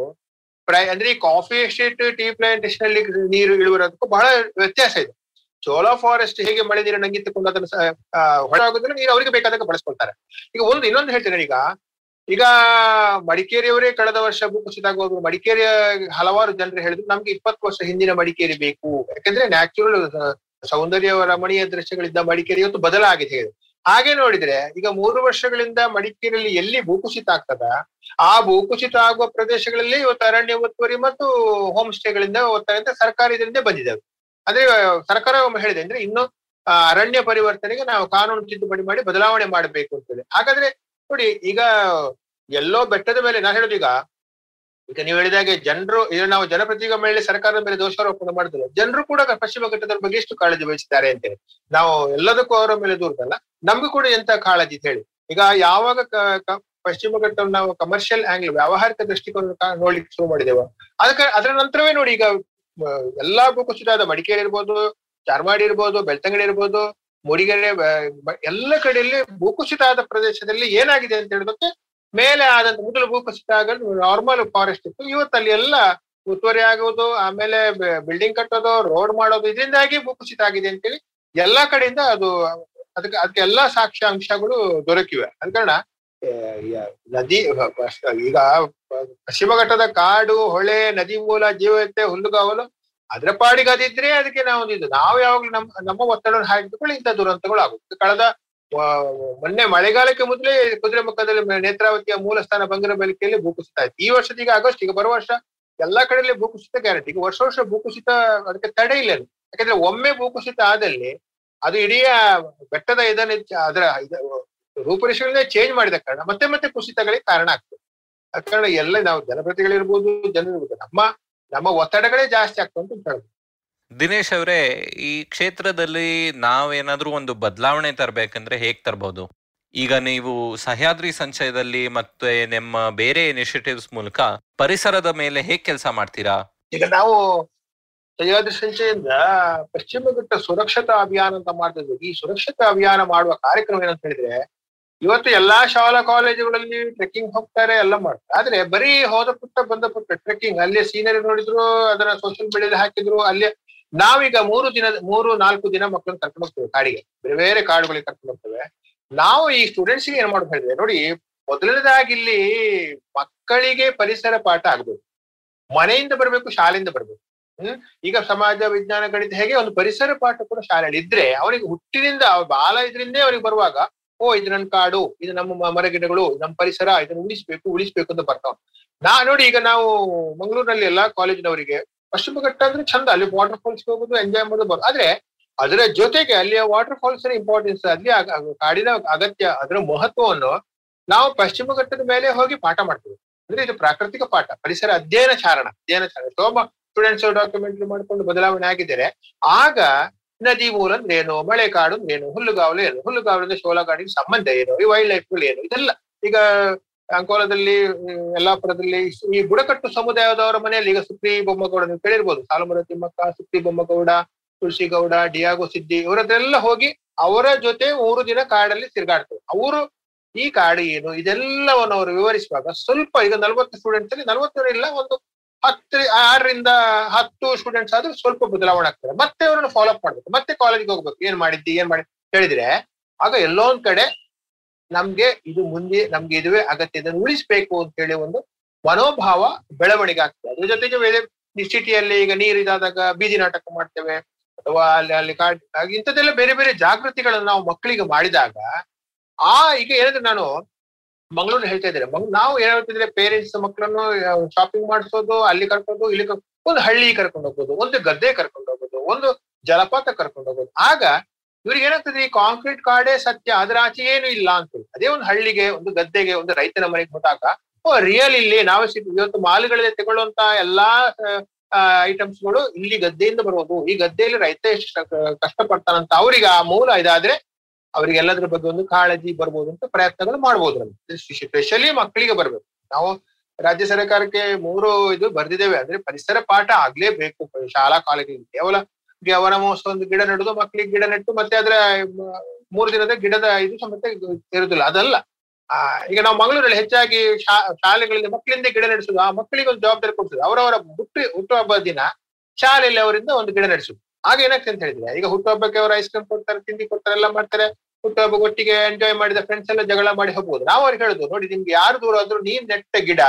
ಪ್ರೈ, ಅಂದ್ರೆ ಈ ಕಾಫಿ ಎಸ್ಟೇಟ್, ಟೀ ಪ್ಲಾಂಟೇಶನ್ ಅಲ್ಲಿ ನೀರು ಇಳುವರಿ ಅದಕ್ಕೂ ಬಹಳ ವ್ಯತ್ಯಾಸ ಇದೆ. ಚೋಲಾ ಫಾರೆಸ್ಟ್ ಹೇಗೆ ಮಳೆ ನೀರು ನಂಗಿತ್ತುಕೊಂಡು ಅದನ್ನ ಹೊರಗೋದ್ರೆ ನೀರು ಅವರಿಗೆ ಬೇಕಾದಾಗ ಬಳಸ್ಕೊಳ್ತಾರೆ. ಈಗ ಒಂದು ಇನ್ನೊಂದು ಹೇಳ್ತೇನೆ ಈಗ ಈಗ ಮಡಿಕೇರಿಯವರೇ ಕಳೆದ ವರ್ಷ ಭೂಕುಸಿತ ಆಗುವಾಗ ಮಡಿಕೇರಿಯ ಹಲವಾರು ಜನರು ಹೇಳಿದ್ರು, ನಮ್ಗೆ ಇಪ್ಪತ್ತು ವರ್ಷ ಹಿಂದಿನ ಮಡಿಕೇರಿ ಬೇಕು. ಯಾಕಂದ್ರೆ ನ್ಯಾಚುರಲ್ ಸೌಂದರ್ಯ ರಮಣೀಯ ದೃಶ್ಯಗಳಿದ್ದ ಮಡಿಕೇರಿ ಇವತ್ತು ಬದಲಾಗಿದೆ ಹೇಳಿ. ಹಾಗೆ ನೋಡಿದ್ರೆ ಈಗ ಮೂರು ವರ್ಷಗಳಿಂದ ಮಡಿಕೇರಿಯಲ್ಲಿ ಎಲ್ಲಿ ಭೂಕುಸಿತ ಆಗ್ತದ? ಆ ಭೂಕುಸಿತ ಆಗುವ ಪ್ರದೇಶಗಳಲ್ಲಿ ಇವತ್ತು ಅರಣ್ಯ ಒತ್ತುವರಿ ಮತ್ತು ಹೋಮ್ ಸ್ಟೇಗಳಿಂದ ಒತ್ತಾಯ ಅಂತ ಸರ್ಕಾರದಿಂದ ಬಂದಿದೆ ಅಂದ್ರೆ, ಸರ್ಕಾರ ಹೇಳಿದೆ, ಅಂದ್ರೆ ಇನ್ನು ಅರಣ್ಯ ಪರಿವರ್ತನೆಗೆ ನಾವು ಕಾನೂನು ತಿದ್ದುಪಡಿ ಮಾಡಿ ಬದಲಾವಣೆ ಮಾಡಬೇಕು ಅಂತೇಳಿ. ಹಾಗಾದ್ರೆ ನೋಡಿ, ಈಗ ಎಲ್ಲೋ ಬೆಟ್ಟದ ಮೇಲೆ ನಾನು ಹೇಳೋದು ಈಗ ಈಗ ನೀವು ಹೇಳಿದಾಗೆ ಜನರು, ಈಗ ನಾವು ಜನಪ್ರತಿನಿಧಿಗಳ ಮೇಲೆ ಸರ್ಕಾರದ ಮೇಲೆ ದೋಷಾರೋಪಣೆ ಮಾಡಿದ್ರೆ ಜನರು ಕೂಡ ಪಶ್ಚಿಮ ಘಟ್ಟದ ಬಗ್ಗೆ ಎಷ್ಟು ಕಾಳಜಿ ವಹಿಸಿದ್ದಾರೆ ಅಂತೇಳಿ ನಾವು ಎಲ್ಲದಕ್ಕೂ ಅವರ ಮೇಲೆ ದೂರದಲ್ಲ ನಮ್ಗೂ ಕೂಡ ಎಂತ ಕಾಳಜಿ ಹೇಳಿ. ಈಗ ಯಾವಾಗ ಪಶ್ಚಿಮ ಘಟ್ಟ ನಾವು ಕಮರ್ಷಿಯಲ್ ಆಂಗ್ಲ್ ವ್ಯಾವಹಾರಿಕ ದೃಷ್ಟಿಕೋನ ನೋಡ್ಲಿಕ್ಕೆ ಶುರು ಮಾಡಿದೆವು, ಅದಕ್ಕೆ, ಅದರ ನಂತರವೇ ನೋಡಿ ಈಗ ಎಲ್ಲಾ ಭೂಕುಸಿತ ಮಡಿಕೇರಿ ಇರ್ಬೋದು, ಚಾರ್ಮಾಡಿ ಇರ್ಬೋದು, ಬೆಳ್ತಂಗಡಿ ಇರ್ಬೋದು ಮೂಡಿಗೆರೆ ಎಲ್ಲ ಕಡೆಯಲ್ಲಿ ಭೂಕುಸಿತ ಆದ ಪ್ರದೇಶದಲ್ಲಿ ಏನಾಗಿದೆ ಅಂತ ಹೇಳಿದಕ್ಕೆ ಮೇಲೆ ಆದಂತ ಮೊದಲು ಭೂಕುಸಿತ ಆಗಲು ನಾರ್ಮಲ್ ಫಾರೆಸ್ಟ್ ಇತ್ತು. ಇವತ್ತಲ್ಲಿ ಎಲ್ಲ ಒತ್ತುವರಿ ಆಗುವುದು, ಆಮೇಲೆ ಬಿಲ್ಡಿಂಗ್ ಕಟ್ಟೋದು ರೋಡ್ ಮಾಡೋದು, ಇದರಿಂದಾಗಿ ಭೂಕುಸಿತ ಆಗಿದೆ ಅಂತೇಳಿ ಎಲ್ಲಾ ಕಡೆಯಿಂದ ಅದು, ಅದಕ್ಕೆ ಅದಕ್ಕೆ ಎಲ್ಲಾ ಸಾಕ್ಷ್ಯಾಂಶಗಳು ದೊರಕಿವೆ. ಅದ ಕಾರಣ ನದಿ ಈಗ ಪಶ್ಚಿಮ ಘಟ್ಟದ ಕಾಡು, ಹೊಳೆ, ನದಿ ಮೂಲ ಜೀವತೆ ಹುಲ್ಲುಗಾವಲು ಅದ್ರ ಪಾಡಿಗೆ ಅದಿದ್ರೆ ಅದಕ್ಕೆ ನಾವು ಇದು, ನಾವು ಯಾವಾಗ್ಲೂ ನಮ್ಮ ನಮ್ಮ ಒತ್ತಡವನ್ನು ಹಾಕಿಕೊಂಡು ಇಂಥ ದುರಂತಗಳು ಆಗುತ್ತೆ. ಕಳೆದ ಮೊನ್ನೆ ಮಳೆಗಾಲಕ್ಕೆ ಮೊದಲೇ ಕುದುರೆ ಮುಖದಲ್ಲಿ ನೇತ್ರಾವತಿಯ ಮೂಲ ಸ್ಥಾನ ಬಲಿಕೆಯಲ್ಲಿ ಭೂಕುಸಿತ ಆಯ್ತು. ಈ ವರ್ಷದ ಈಗ ಆಗಸ್ಟ್, ಈಗ ಬರುವ ವರ್ಷ ಎಲ್ಲಾ ಕಡೆಯಲ್ಲಿ ಭೂಕುಸಿತ ಗ್ಯಾರಂಟಿ ಈಗ ವರ್ಷ ವರ್ಷ ಭೂಕುಸಿತ ಅದಕ್ಕೆ ತಡೆ ಇಲ್ಲ ಯಾಕಂದ್ರೆ ಒಮ್ಮೆ ಭೂಕುಸಿತ ಆದಲ್ಲಿ ಅದು ಇಡೀ ಬೆಟ್ಟದ ಇದನ್ನ ಅದರ ರೂಪರೇಷೆಗಳನ್ನ ಚೇಂಜ್ ಮಾಡಿದ ಕಾರಣ ಮತ್ತೆ ಮತ್ತೆ ಕುಸಿತಗಳಿಗೆ ಕಾರಣ ಆಗ್ತದೆ. ಕಾರಣ ಎಲ್ಲ ನಾವು ಜನಪ್ರತಿಗಳಿರ್ಬೋದು ಜನರಿರ್ಬೋದು ನಮ್ಮ ನಮ್ಮ ಒತ್ತಡಗಳೇ ಜಾಸ್ತಿ ಆಗ್ತಾ ಅಂತ ಹೇಳ್ಬೋದು. ದಿನೇಶ್ ಅವರೇ ಈ ಕ್ಷೇತ್ರದಲ್ಲಿ ನಾವೇನಾದ್ರೂ ಒಂದು ಬದಲಾವಣೆ ತರಬೇಕಂದ್ರೆ ಹೇಗ್ ತರಬಹುದು ಈಗ ನೀವು ಸಹ್ಯಾದ್ರಿ ಸಂಚಯದಲ್ಲಿ ಮತ್ತೆ ನಿಮ್ಮ ಬೇರೆ ಇನಿಷಿಯೇಟಿವ್ಸ್ ಮೂಲಕ ಪರಿಸರದ ಮೇಲೆ ಹೇಗ್ ಕೆಲಸ ಮಾಡ್ತೀರಾ? ಈಗ ನಾವು ಸಹ್ಯಾದ್ರಿ ಸಂಚಯದಿಂದ ಪಶ್ಚಿಮ ಘಟ್ಟ ಸುರಕ್ಷತಾ ಅಭಿಯಾನ ಅಂತ ಮಾಡ್ತಿದ್ವಿ ಈ ಸುರಕ್ಷತಾ ಅಭಿಯಾನ ಮಾಡುವ ಕಾರ್ಯಕ್ರಮ ಏನಂತ ಹೇಳಿದ್ರೆ ಇವತ್ತು ಎಲ್ಲಾ ಶಾಲಾ ಕಾಲೇಜುಗಳಲ್ಲಿ ಟ್ರೆಕ್ಕಿಂಗ್ ಹೋಗ್ತಾರೆ, ಎಲ್ಲ ಮಾಡ್ತಾರೆ. ಆದ್ರೆ ಬರೀ ಹೋದ ಪುಟ್ಟ ಬಂದ ಪುಟ್ಟ ಟ್ರೆಕ್ಕಿಂಗ್ ಅಲ್ಲೇ ಸೀನರಿ ನೋಡಿದ್ರು, ಅದನ್ನ ಸೋಷಿಯಲ್ ಮೀಡಿಯಾದಲ್ಲಿ ಹಾಕಿದ್ರು, ಅಲ್ಲೇ ನಾವೀಗ ಮೂರು ದಿನ, ಮೂರು, ನಾಲ್ಕು ದಿನ ಮಕ್ಕಳನ್ನ ಕರ್ಕೊಂಡು ಹೋಗ್ತೇವೆ ಕಾಡಿಗೆ. ಬೇರೆ ಬೇರೆ ಕಾಡುಗಳಿಗೆ ಕರ್ಕೊಂಡು ಹೋಗ್ತೇವೆ. ನಾವು ಈ ಸ್ಟೂಡೆಂಟ್ಸ್ಗೆ ಏನ್ ಮಾಡ್ಬೇಕು ನೋಡಿ ಮೊದಲನೇದಾಗಿ ಇಲ್ಲಿ ಮಕ್ಕಳಿಗೆ ಪರಿಸರ ಪಾಠ ಆಗ್ಬೇಕು ಮನೆಯಿಂದ ಬರ್ಬೇಕು, ಶಾಲೆಯಿಂದ ಬರ್ಬೇಕು. ಹ್ಮ್? ಈಗ ಸಮಾಜ, ವಿಜ್ಞಾನ, ಗಣಿತ ಹೇಗೆ ಒಂದು ಪರಿಸರ ಪಾಠ ಕೂಡ ಶಾಲೆಯಲ್ಲಿ ಇದ್ರೆ ಅವನಿಗೆ ಹುಟ್ಟಿನಿಂದ ಬಾಲ ಇದ್ರಿಂದೇ ಅವನಿಗೆ ಬರುವಾಗ ಓ, ಇದು ನನ್ನ ಕಾಡು, ಇದು ನಮ್ಮ ಮರಗಿಡಗಳು ನಮ್ಮ ಪರಿಸರ, ಇದನ್ನ ಉಳಿಸ್ಬೇಕು ಉಳಿಸ್ಬೇಕು ಅಂತ ಬರ್ತಾವ. ನಾ ನೋಡಿ ಈಗ ನಾವು ಮಂಗಳೂರಿನಲ್ಲಿ ಎಲ್ಲಾ ಕಾಲೇಜಿನವರಿಗೆ ಪಶ್ಚಿಮ ಘಟ್ಟ ಅಂದ್ರೆ ಚಂದ, ಅಲ್ಲಿ ವಾಟರ್ ಫಾಲ್ಸ್ ಹೋಗೋದು ಎಂಜಾಯ್ ಮಾಡೋದು ಆದ್ರೆ ಅದರ ಜೊತೆಗೆ ಅಲ್ಲಿಯ ವಾಟರ್ ಫಾಲ್ಸ್ ಇಂಪಾರ್ಟೆನ್ಸ್ ಅಲ್ಲಿ ಕಾಡಿನ ಅಗತ್ಯ, ಅದರ ಮಹತ್ವವನ್ನು ನಾವು ಪಶ್ಚಿಮ ಘಟ್ಟದ ಮೇಲೆ ಹೋಗಿ ಪಾಠ ಮಾಡ್ತೀವಿ. ಅಂದ್ರೆ ಇದು ಪ್ರಾಕೃತಿಕ ಪಾಠ, ಪರಿಸರ ಅಧ್ಯಯನ ಚಾರಣ ಅಧ್ಯಯನ ಚಾರಣ. ಸೋಮ ಸ್ಟೂಡೆಂಟ್ಸ್ ಡಾಕ್ಯುಮೆಂಟರಿ ಮಾಡ್ಕೊಂಡು ಬದಲಾವಣೆ ಆಗಿದ್ದಾರೆ. ಆಗ ನದಿ ಊರಂದ್ರೆ ಅಂದ್ರೆ ಏನು, ಹುಲ್ಲುಗಾವಲು ಏನು ಹುಲ್ಲುಗಾವಲಿಂದ ಶೋಲಗಾಡಿಗೆ ಸಂಬಂಧ ಏನು, ಈ ವೈಲ್ಡ್ ಲೈಫ್ಗಳು ಏನು, ಇದೆಲ್ಲ. ಈಗ ಅಂಕೋಲದಲ್ಲಿ ಯಲ್ಲಾಪುರದಲ್ಲಿ ಈ ಬುಡಕಟ್ಟು ಸಮುದಾಯದವರ ಮನೆಯಲ್ಲಿ ಈಗ ಸುಪ್ರಿ ಬೊಮ್ಮಗೌಡ ನೀವು ಕೇಳಿರ್ಬೋದು. ಸಾಲುಮರ ತಿಮ್ಮಕ್ಕ ಸುಪ್ರಿ ಬೊಮ್ಮಗೌಡ ತುಳಸಿ ಗೌಡ ಡಿಯಾಗೋ ಸಿದ್ದಿ ಇವರದೆಲ್ಲ ಹೋಗಿ ಅವರ ಜೊತೆ ಮೂರು ದಿನ ಕಾಡಲ್ಲಿ ತಿರುಗಾಡ್ತಾರೆ. ಅವರು ಈ ಕಾಡು ಏನು, ಇದೆಲ್ಲವನ್ನು ಅವರು ವಿವರಿಸುವಾಗ ಸ್ವಲ್ಪ ಈಗ ನಲ್ವತ್ತು ಸ್ಟೂಡೆಂಟ್ಸ್ ಅಲ್ಲಿ ನಲವತ್ತು ಇಲ್ಲ ಒಂದು ಹತ್ತು ಆರರಿಂದ ಹತ್ತು ಸ್ಟೂಡೆಂಟ್ಸ್ ಆದ್ರೆ ಸ್ವಲ್ಪ ಬದಲಾವಣೆ ಆಗ್ತಾರೆ ಮತ್ತೆ ಅವರನ್ನು ಫಾಲೋ ಅಪ್ ಮಾಡ್ಬೇಕು. ಮತ್ತೆ ಕಾಲೇಜ್ಗೆ ಹೋಗ್ಬೇಕು. ಏನ್ ಮಾಡಿದ್ದಿ, ಏನ್ ಮಾಡಿ, ಹೇಳಿದ್ರೆ ಆಗ ಎಲ್ಲೋ ಒಂದ್ ಕಡೆ ನಮ್ಗೆ ಇದು ಮುಂದೆ, ನಮ್ಗೆ ಇದುವೇ ಅಗತ್ಯ. ಇದನ್ನು ಉಳಿಸ್ಬೇಕು ಅಂತ ಹೇಳಿ ಒಂದು ಮನೋಭಾವ ಬೆಳವಣಿಗೆ ಆಗ್ತದೆ. ಅದ್ರ ಜೊತೆಗೆ ಬೇರೆ ಸಿಟಿಯಲ್ಲಿ ಈಗ ನೀರು ಇದಾದಾಗ ಬೀದಿ ನಾಟಕ ಮಾಡ್ತೇವೆ, ಅಥವಾ ಅಲ್ಲಿ ಅಲ್ಲಿ ಕಾಡ್ ಇಂಥದ್ದೆಲ್ಲ ಬೇರೆ ಬೇರೆ ಜಾಗೃತಿಗಳನ್ನು ನಾವು ಮಕ್ಕಳಿಗೆ ಮಾಡಿದಾಗ, ಆ ಈಗ ಏನಂದ್ರೆ ನಾನು ಮಂಗಳೂರು ಹೇಳ್ತಾ ಇದ್ದಾರೆ. ನಾವು ಏನ್ ಹೇಳ್ತಿದ್ರೆ ಪೇರೆಂಟ್ಸ್ ಮಕ್ಕಳನ್ನು ಶಾಪಿಂಗ್ ಮಾಡಿಸೋದು, ಅಲ್ಲಿ ಕರ್ಕೊಂಡು ಇಲ್ಲಿ ಒಂದು ಹಳ್ಳಿ ಕರ್ಕೊಂಡು ಹೋಗೋದು ಒಂದು ಗದ್ದೆ ಕರ್ಕೊಂಡು ಹೋಗೋದು ಒಂದು ಜಲಪಾತ ಕರ್ಕೊಂಡು ಹೋಗೋದು ಆಗ ಇವ್ರಿಗೆ ಏನಾಗ್ತದೆ, ಈ ಕಾಂಕ್ರೀಟ್ ಕಾಡೇ ಸತ್ಯ, ಅದ್ರ ಆಚೆ ಏನು ಇಲ್ಲ ಅಂತ ಅದೇ ಒಂದು ಹಳ್ಳಿಗೆ, ಒಂದು ಗದ್ದೆಗೆ, ಒಂದು ರೈತನ ಮನೆಗೆ ಹೋದಾಗ, ಓ ರಿಯಲ್ ಇಲ್ಲಿ, ನಾವು ಇವತ್ತು ಮಾಲ್ಗಳಲ್ಲಿ ತಗೊಳ್ಳುವಂತ ಎಲ್ಲಾ ಐಟಮ್ಸ್ಗಳು ಇಲ್ಲಿ ಗದ್ದೆಯಿಂದ ಬರೋದು ಈ ಗದ್ದೆಯಲ್ಲಿ ರೈತ ಎಷ್ಟು ಕಷ್ಟಪಡ್ತಾನಂತ ಅವ್ರಿಗೆ ಆ ಮೂಲ ಇದಾದ್ರೆ ಅವರಿಗೆ ಎಲ್ಲದ್ರ ಬಗ್ಗೆ ಒಂದು ಕಾಳಜಿ ಬರ್ಬೋದು ಅಂತ ಪ್ರಯತ್ನಗಳು ಮಾಡ್ಬೋದು ಸ್ಪೆಷಲಿ ಮಕ್ಕಳಿಗೆ ಬರ್ಬೇಕು. ನಾವು ರಾಜ್ಯ ಸರ್ಕಾರಕ್ಕೆ ಮೂರು ಇದು ಬರ್ದಿದ್ದೇವೆ. ಅಂದ್ರೆ ಪರಿಸರ ಪಾಠ ಆಗ್ಲೇಬೇಕು. ಶಾಲಾ ಕಾಲೇಜು ಕೇವಲ ಅವನ ಮಹೋತ್ಸವ ಒಂದು ಗಿಡ ನೆಡುದು ಮಕ್ಕಳಿಗೆ ಗಿಡ ನೆಟ್ಟು ಮತ್ತೆ ಅದ್ರ ಮೂರು ದಿನದ ಗಿಡದ ಇದು ಸಮೇತ ಇರುದಿಲ್ಲ ಅದಲ್ಲ. ಆ, ಈಗ ನಾವು ಮಂಗಳೂರಲ್ಲಿ ಹೆಚ್ಚಾಗಿ ಶಾ ಶಾಲೆಗಳಿಂದ ಮಕ್ಕಳಿಂದ ಗಿಡ ನಡೆಸುದು. ಆ ಮಕ್ಕಳಿಗೆ ಒಂದು ಜವಾಬ್ದಾರಿ ಕೊಡ್ತದೆ ಅವರವರ ಹುಟ್ಟು ಹುಟ್ಟುಹಬ್ಬದ ದಿನ ಶಾಲೆಯಲ್ಲಿ ಅವರಿಂದ ಒಂದು ಗಿಡ ನಡೆಸುದು. ಆಗ ಏನಾಗ್ತದೆ ಅಂತ ಹೇಳಿದ್ರೆ, ಈಗ ಹುಟ್ಟುಹಬ್ಬಕ್ಕೆ ಅವರು ಐಸ್ ಕ್ರೀಮ್ ಕೊಡ್ತಾರೆ, ತಿಂಡಿ ಕೊಡ್ತಾರೆ, ಎಲ್ಲ ಮಾಡ್ತಾರೆ. ಹುಟ್ಟುಹಬ್ಬ ಒಟ್ಟಿಗೆ ಎಂಜಾಯ್ ಮಾಡಿದ ಫ್ರೆಂಡ್ಸ್ ಎಲ್ಲ ಜಗಳ ಮಾಡಿ ಹೋಗ್ಬೋದು. ನಾವು ಅವ್ರಿಗೆ ಹೇಳುದು, ನೋಡಿ ನಿಮ್ಗೆ ಯಾರು ದೂರ ಆದ್ರೂ ನೀನ್ ನೆಟ್ಟ ಗಿಡ,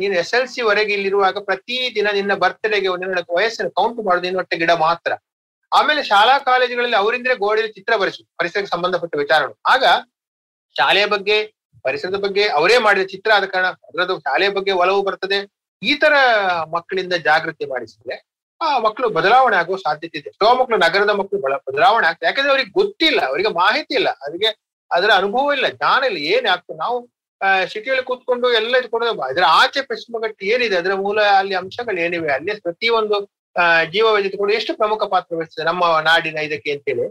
ನೀನು ಎಸ್ ಎಲ್ ಸಿ ವರೆಗೆ ಇಲ್ಲಿರುವಾಗ ಪ್ರತಿ ದಿನ ನಿನ್ನ ಬರ್ತ್ಡೇಗೆ ಒಂದೆರಡು ವಯಸ್ಸನ್ನು ಕೌಂಟ್ ಮಾಡುದು ನೀನು ನೆಟ್ಟ ಗಿಡ ಮಾತ್ರ. ಆಮೇಲೆ ಶಾಲಾ ಕಾಲೇಜುಗಳಲ್ಲಿ ಅವರಿಂದ್ರೆ ಗೋಡೆಯಲ್ಲಿ ಚಿತ್ರ ಬರೆಸು ಪರಿಸರಕ್ಕೆ ಸಂಬಂಧಪಟ್ಟ ವಿಚಾರಗಳು. ಆಗ ಶಾಲೆಯ ಬಗ್ಗೆ, ಪರಿಸರದ ಬಗ್ಗೆ ಅವರೇ ಮಾಡಿದ ಚಿತ್ರ ಆದ ಕಾರಣ ಅದರದ್ದು ಶಾಲೆಯ ಬಗ್ಗೆ ಒಲವು ಬರ್ತದೆ. ಈ ತರ ಮಕ್ಕಳಿಂದ ಜಾಗೃತಿ ಮಾಡಿಸಿದ್ರೆ ಆ ಮಕ್ಕಳು ಬದಲಾವಣೆ ಆಗುವ ಸಾಧ್ಯತೆ ಇದೆ. ಎಷ್ಟೋ ಮಕ್ಕಳು ನಗರದ ಮಕ್ಕಳು ಬದಲಾವಣೆ ಆಗ್ತದೆ ಯಾಕಂದ್ರೆ ಅವ್ರಿಗೆ ಗೊತ್ತಿಲ್ಲ, ಅವರಿಗೆ ಮಾಹಿತಿ ಇಲ್ಲ. ಅವರಿಗೆ ಅದರ ಅನುಭವ ಇಲ್ಲ, ಜ್ಞಾನ ಇಲ್ಲ. ಏನ್ ಆಗ್ತದೆ ನಾವು ಸಿಟಿಯಲ್ಲಿ ಕೂತ್ಕೊಂಡು ಎಲ್ಲ ಇಟ್ಕೊಂಡು ಅದರ ಆಚೆ ಪಶ್ಚಿಮ ಘಟ್ಟ ಏನಿದೆ? ಅದರ ಮೂಲ ಅಲ್ಲಿ ಅಂಶಗಳು ಏನಿವೆ? ಅಲ್ಲಿ ಪ್ರತಿಯೊಂದು ಜೀವ ವೈದ್ಯತೆಗಳು ಎಷ್ಟು ಪ್ರಮುಖ ಪಾತ್ರ ವಹಿಸ್ತದೆ ನಮ್ಮ ನಾಡಿನ ಇದಕ್ಕೆ ಅಂತೇಳಿ.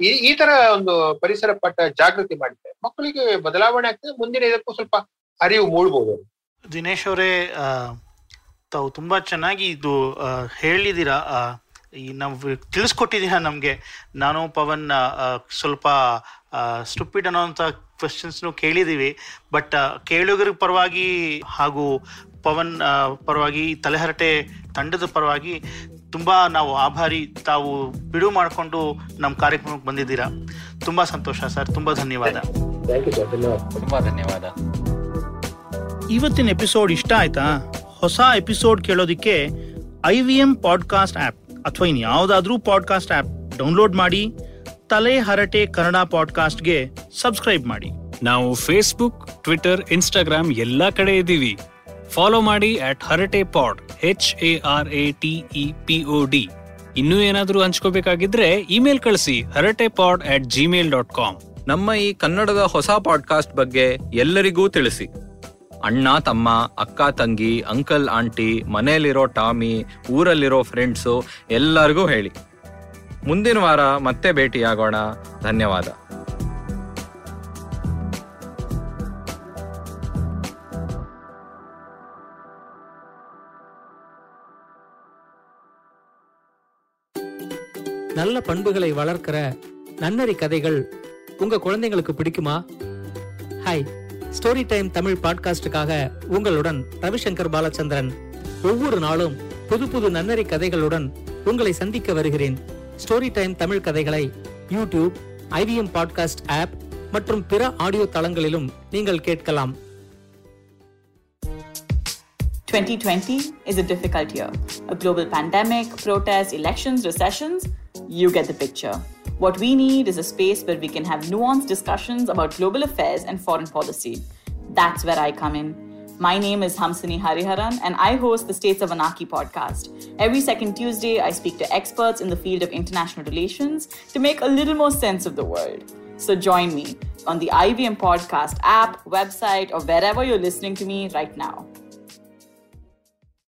ಈ ಈ ತರ ಒಂದು ಪರಿಸರ ಪಟ್ಟ ಜಾಗೃತಿ ಮಾಡಿದ್ರೆ ಮಕ್ಕಳಿಗೆ ಬದಲಾವಣೆ ಆಗ್ತದೆ ಮುಂದಿನ ಇದಕ್ಕೂ ಸ್ವಲ್ಪ ಅರಿವು ಮೂಡ್ಬೋದು. ದಿನೇಶ್ ಅವರೇ ತಾವು ತುಂಬಾ ಚೆನ್ನಾಗಿ ಇದು ಹೇಳಿದ್ದೀರಾ ಆ, ಈ ನಾವು ತಿಳಿಸ್ಕೊಟ್ಟಿದ್ದೀರಾ ನಮಗೆ. ನಾನು ಪವನ್ ಸ್ವಲ್ಪ ಸ್ಟುಪಿಡ್ ಅನ್ನೋಂಥ ಕ್ವೆಶನ್ಸ್ನು ಕೇಳಿದ್ದೀವಿ. ಬಟ್ ಕೇಳುಗರ ಪರವಾಗಿ ಹಾಗೂ ಪವನ್ ಪರವಾಗಿ ತಲೆಹರಟೆ ತಂಡದ ಪರವಾಗಿ ತುಂಬ ನಾವು ಆಭಾರಿ ತಾವು ಬಿಡು ಮಾಡಿಕೊಂಡು ನಮ್ಮ ಕಾರ್ಯಕ್ರಮಕ್ಕೆ ಬಂದಿದ್ದೀರಾ. ತುಂಬ ಸಂತೋಷ ಸರ್. ತುಂಬ ಧನ್ಯವಾದ. ತುಂಬಾ ಧನ್ಯವಾದ. ಇವತ್ತಿನ ಎಪಿಸೋಡ್ ಇಷ್ಟ ಆಯ್ತಾ? ಹೊಸ episode ಕೇಳೋದಿಕ್ಕೆ I V M podcast app ಅಥವಾ ಇನ್ ಯಾವುದಾದ್ರೂ ಪಾಡ್ಕಾಸ್ಟ್ ಆ್ಯಪ್ ಡೌನ್ಲೋಡ್ ಮಾಡಿ ತಲೆ ಹರಟೆ ಕನ್ನಡ ಪಾಡ್ಕಾಸ್ಟ್ಗೆ ಸಬ್ಸ್ಕ್ರೈಬ್ ಮಾಡಿ. ನಾವು ಫೇಸ್ಬುಕ್ ಟ್ವಿಟರ್ ಇನ್ಸ್ಟಾಗ್ರಾಮ್ ಎಲ್ಲಾ ಕಡೆ ಇದ್ದೀವಿ. ಫಾಲೋ ಮಾಡಿ at Harate pod H A R A T E P O D ಇನ್ನೂ ಏನಾದರೂ ಹಂಚ್ಕೋಬೇಕಾಗಿದ್ರೆ ಇಮೇಲ್ ಕಳಿಸಿ Harate pod at Gmail dot com. ನಮ್ಮ ಈ ಕನ್ನಡದ ಹೊಸ ಪಾಡ್ಕಾಸ್ಟ್ ಬಗ್ಗೆ ಎಲ್ಲರಿಗೂ ತಿಳಿಸಿ. ಅಣ್ಣ ತಮ್ಮ ಅಕ್ಕ ತಂಗಿ ಅಂಕಲ್ ಆಂಟಿ ಮನೆಯಲ್ಲಿರೋ ಟಾಮಿ ಊರಲ್ಲಿರೋ ಫ್ರೆಂಡ್ಸು ಎಲ್ಲರಿಗೂ ಹೇಳಿ ಮುಂದಿನ ವಾರ ಮತ್ತೆ ಭೇಟಿಯಾಗೋಣ ಧನ್ಯವಾದ நல்ல பண்புகளை வளர்க்கிற நன்னறி கதைகள் உங்க குழந்தைங்களுக்கு பிடிக்குமா ஹாய் ஸ்டோரி டைம் தமிழ் பாட்காஸ்டுக்காக உங்களுடன் ரவிசங்கர் பாலச்சந்திரன் ஒவ்வொரு நாளும் புது புது நன்னறி கதைகளுடன் உங்களை சந்திக்க வருகிறேன் ஸ்டோரி டைம் தமிழ் கதைகளை யூடியூப் ஐவிஎம் பாட்காஸ்ட் ஆப் மற்றும் பிற ஆடியோ தளங்களிலும் நீங்கள் கேட்கலாம் 2020 is a difficult year. A global pandemic, protests, elections, recessions. You get the picture. What we need is a space where we can have nuanced discussions about global affairs and foreign policy. That's where I come in. My name is Hamsini Hariharan, and I host the States of Anarchy podcast. Every second Tuesday, I speak to experts in the field of international relations to make a little more sense of the world. So join me on the IVM podcast app, website, or wherever you're listening to me right now.